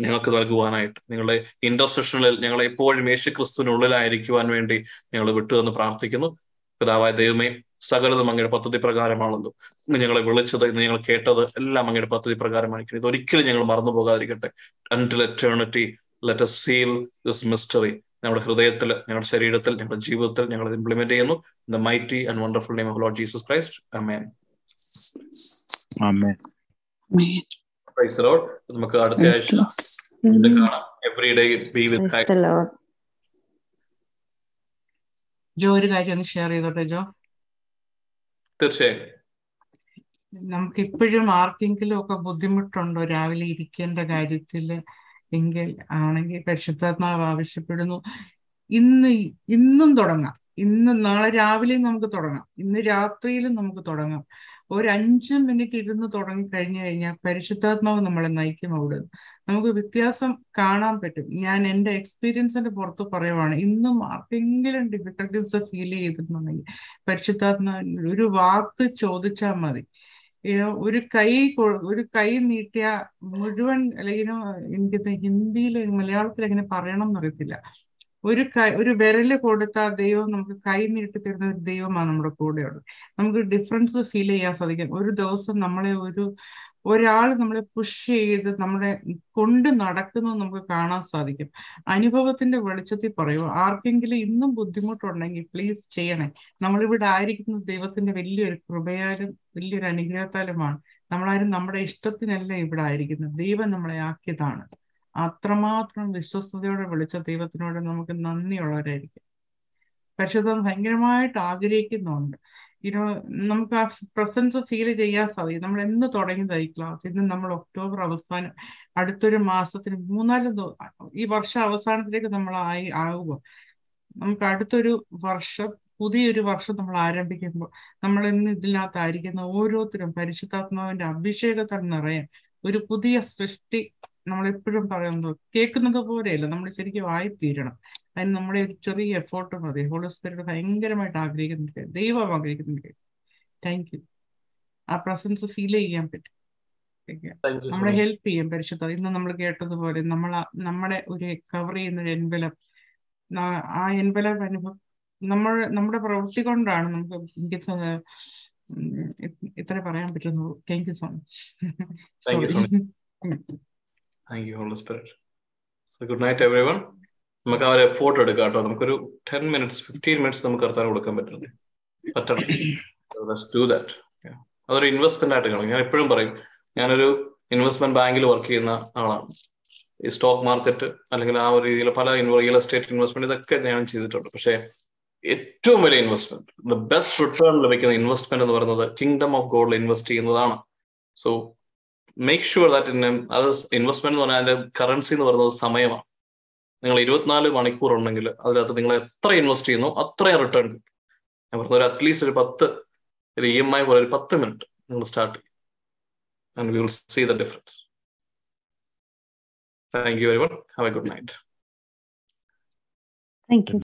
ഞങ്ങൾക്ക് നൽകുവാനായിട്ട്. നിങ്ങളുടെ ഇന്റർസെഷനിൽ ഞങ്ങൾ എപ്പോഴും യേശു ക്രിസ്തുവിനുള്ളിലായിരിക്കുവാൻ വേണ്ടി ഞങ്ങൾ വിട്ടുതന്ന് പ്രാർത്ഥിക്കുന്നു. പിതാവായ ദൈവമേ സകലതും അങ്ങയുടെ പദ്ധതി പ്രകാരമാണല്ലോ ഇന്ന് ഞങ്ങളെ വിളിച്ചത് ഇന്ന് ഞങ്ങൾ കേട്ടത് എല്ലാം അങ്ങയുടെ പദ്ധതി പ്രകാരമായിരിക്കും. ഇത് ഒരിക്കലും ഞങ്ങൾ മറന്നു പോകാതിരിക്കട്ടെ. Until eternity let seal this mystery ഞങ്ങളുടെ ഹൃദയത്തിൽ ഞങ്ങളുടെ ശരീരത്തിൽ ഞങ്ങളുടെ ജീവിതത്തിൽ ഞങ്ങൾ ഇംപ്ലിമെന്റ് ചെയ്യുന്നു. The mighty and wonderful name of Lord Jesus Christ amen
Amen.
Amen.
നമുക്ക് അടുത്ത ആഴ്ച വീണ്ടും കാണാം. Every day be with.
ജോ ഒരു കാര്യം ഒന്ന് ഷെയർ ചെയ്തോട്ടെ ജോ?
തീർച്ചയായും.
നമുക്ക് ഇപ്പോഴും ആർക്കെങ്കിലും ഒക്കെ ബുദ്ധിമുട്ടുണ്ടോ? രാവിലെ ഇരിക്കേണ്ട കാര്യത്തിൽ എങ്കിൽ ആണെങ്കിൽ പരിശുദ്ധാത്മാവ് ആവശ്യപ്പെടുന്നു. ഇന്ന് ഇന്നും തുടങ്ങാം. ഇന്ന് നാളെ രാവിലെയും നമുക്ക് തുടങ്ങാം. ഇന്ന് രാത്രിയിലും നമുക്ക് തുടങ്ങാം. ഒരു അഞ്ച് മിനിറ്റ് ഇരുന്ന് തുടങ്ങി കഴിഞ്ഞു കഴിഞ്ഞാൽ പരിശുദ്ധാത്മാവ് നമ്മളെ നയിക്കും അവിടെ. നമുക്ക് വ്യത്യാസം കാണാൻ പറ്റും. ഞാൻ എന്റെ എക്സ്പീരിയൻസിന്റെ പുറത്ത് പറയുവാണ് ഇന്നും ആർക്കെങ്കിലും ഡിഫിക്കൽട്ടീസ് ഫീൽ ചെയ്തിട്ടുണ്ടെങ്കിൽ പരിശുദ്ധാത്മാവ് ഒരു വാക്ക് ചോദിച്ചാൽ മതി. ഒരു കൈ ഒരു കൈ നീട്ടിയ മുഴുവൻ അല്ലെങ്കിൽ എനിക്ക് ഹിന്ദിയിൽ മലയാളത്തിൽ എങ്ങനെ പറയണം എന്നറിയത്തില്ല. ഒരു കൈ ഒരു വിരൽ കൊടുത്താൽ ദൈവം നമുക്ക് കൈ നീട്ടി തരുന്ന ഒരു ദൈവമാണ് നമ്മുടെ കൂടെയുള്ളത്. നമുക്ക് ഡിഫറൻസ് ഫീൽ ചെയ്യാൻ സാധിക്കും. ഒരു ദിവസം നമ്മളെ ഒരു ഒരാൾ നമ്മളെ പുഷ് ചെയ്ത് നമ്മളെ കൊണ്ട് നടക്കുന്നത് നമുക്ക് കാണാൻ സാധിക്കും. അനുഭവത്തിന്റെ വെളിച്ചത്തിൽ പറയൂ ആർക്കെങ്കിലും ഇന്നും ബുദ്ധിമുട്ടുണ്ടെങ്കിൽ പ്ലീസ് ചെയ്യണേ. നമ്മളിവിടെ ആയിരിക്കുന്നത് ദൈവത്തിന്റെ വലിയൊരു കൃപയാലും വലിയൊരു അനുഗ്രഹത്താലുമാണ് നമ്മളാരും നമ്മുടെ ഇഷ്ടത്തിനല്ല ഇവിടെ ആയിരിക്കുന്നത്. ദൈവം നമ്മളെ ആക്കിയതാണ്. അത്രമാത്രം വിശ്വസ്തയോടെ വിളിച്ച ദൈവത്തിനോട് നമുക്ക് നന്ദിയുള്ളവരായിരിക്കും പരിശുദ്ധം ഭയങ്കരമായിട്ട് ആഗ്രഹിക്കുന്നുണ്ട്. ഇനോ നമുക്ക് ആ പ്രസൻസ് ഫീൽ ചെയ്യാൻ സാധിക്കും. നമ്മൾ എന്ന് തുടങ്ങിയതായി ക്ലാസ് ഇന്ന് നമ്മൾ ഒക്ടോബർ അവസാനം അടുത്തൊരു മാസത്തിന് മൂന്നാൽ ഈ വർഷ അവസാനത്തിലേക്ക് നമ്മൾ ആയി ആകുമ്പോൾ നമുക്ക് അടുത്തൊരു വർഷം പുതിയൊരു വർഷം നമ്മൾ ആരംഭിക്കുമ്പോൾ നമ്മൾ ഇന്ന് ഇതിനകത്തായിരിക്കുന്ന ഓരോരുത്തരും പരിശുദ്ധാത്മാവിന്റെ അഭിഷേകത്താൽ നിറയാൻ ഒരു പുതിയ സൃഷ്ടി നമ്മൾ എപ്പോഴും പറയുന്നത് കേൾക്കുന്നത് പോലെയല്ല. നമ്മൾ ശരിക്കും വായിത്തീരണം അതിന് നമ്മുടെ ഒരു ചെറിയ എഫോർട്ട് മതി. ഹോളി സ്പിരിറ്റ് ഭയങ്കരമായിട്ട് ആഗ്രഹിക്കുന്നുണ്ട്. ദൈവം ആഗ്രഹിക്കുന്നുണ്ട്. താങ്ക് യു ആ പ്രസൻസ് ഫീൽ ചെയ്യാൻ പറ്റും. നമ്മളെ ഹെൽപ്പ് ചെയ്യും പരിശുദ്ധ ഇന്ന് നമ്മൾ കേട്ടതുപോലെ നമ്മൾ നമ്മുടെ ഒരു കവർ ചെയ്യുന്ന ഒരു എൻവലപ്പ് ആ എൻവലപ്പ് അനുഭവം നമ്മൾ നമ്മുടെ പ്രവൃത്തി കൊണ്ടാണ് നമുക്ക് എനിക്ക് ഇത്ര പറയാൻ പറ്റുന്നു thank you so much
thank you Holy Spirit so good night everyone നമുക്ക് അവരെ ഫോട്ടോ എടുക്കാം കേട്ടോ. നമുക്കൊരു ടെൻ മിനിറ്റ്സ് ഫിഫ്റ്റീൻ മിനിറ്റ്സ് നമുക്ക് കർത്താൻ കൊടുക്കാൻ പറ്റുന്നുണ്ട്. പറ്റണം. ഡു ദാറ്റ് അതൊരു ഇൻവെസ്റ്റ്മെന്റ് ആയിട്ട് കാണും. ഞാൻ എപ്പോഴും പറയും ഞാനൊരു ഇൻവെസ്റ്റ്മെന്റ് ബാങ്കിൽ വർക്ക് ചെയ്യുന്ന ആളാണ്. ഈ സ്റ്റോക്ക് മാർക്കറ്റ് അല്ലെങ്കിൽ ആ ഒരു രീതിയിൽ പല റിയൽ എസ്റ്റേറ്റ് ഇൻവെസ്റ്റ്മെന്റ് ഇതൊക്കെ ഞാൻ ചെയ്തിട്ടുണ്ട്. പക്ഷേ ഏറ്റവും വലിയ ഇൻവെസ്റ്റ്മെന്റ് ദ ബെസ്റ്റ് റിട്ടേൺ ലഭിക്കുന്ന ഇൻവെസ്റ്റ്മെന്റ് എന്ന് പറയുന്നത് കിങ്ഡം ഓഫ് ഗോൾഡിൽ ഇൻവെസ്റ്റ് ചെയ്യുന്നതാണ്. So make sure that in അത് ഇൻവെസ്റ്റ്മെന്റ് എന്ന് പറഞ്ഞാൽ അതിന്റെ കറൻസി എന്ന് പറയുന്നത് സമയമാണ്. നിങ്ങൾ ഇരുപത്തിനാല് മണിക്കൂർ ഉണ്ടെങ്കിൽ അതിനകത്ത് നിങ്ങൾ എത്ര ഇൻവെസ്റ്റ് ചെയ്യുന്നു അത്രയും റിട്ടേൺ കിട്ടും. ഞാൻ പറഞ്ഞ ഒരു അറ്റ്ലീസ്റ്റ് ഒരു പത്ത് ഒരു ഇ എം ഐ പോലെ ഒരു പത്ത് മിനിറ്റ് നിങ്ങൾ സ്റ്റാർട്ട് ചെയ്യും. And we will see the difference thank you very much have a good night
thank you.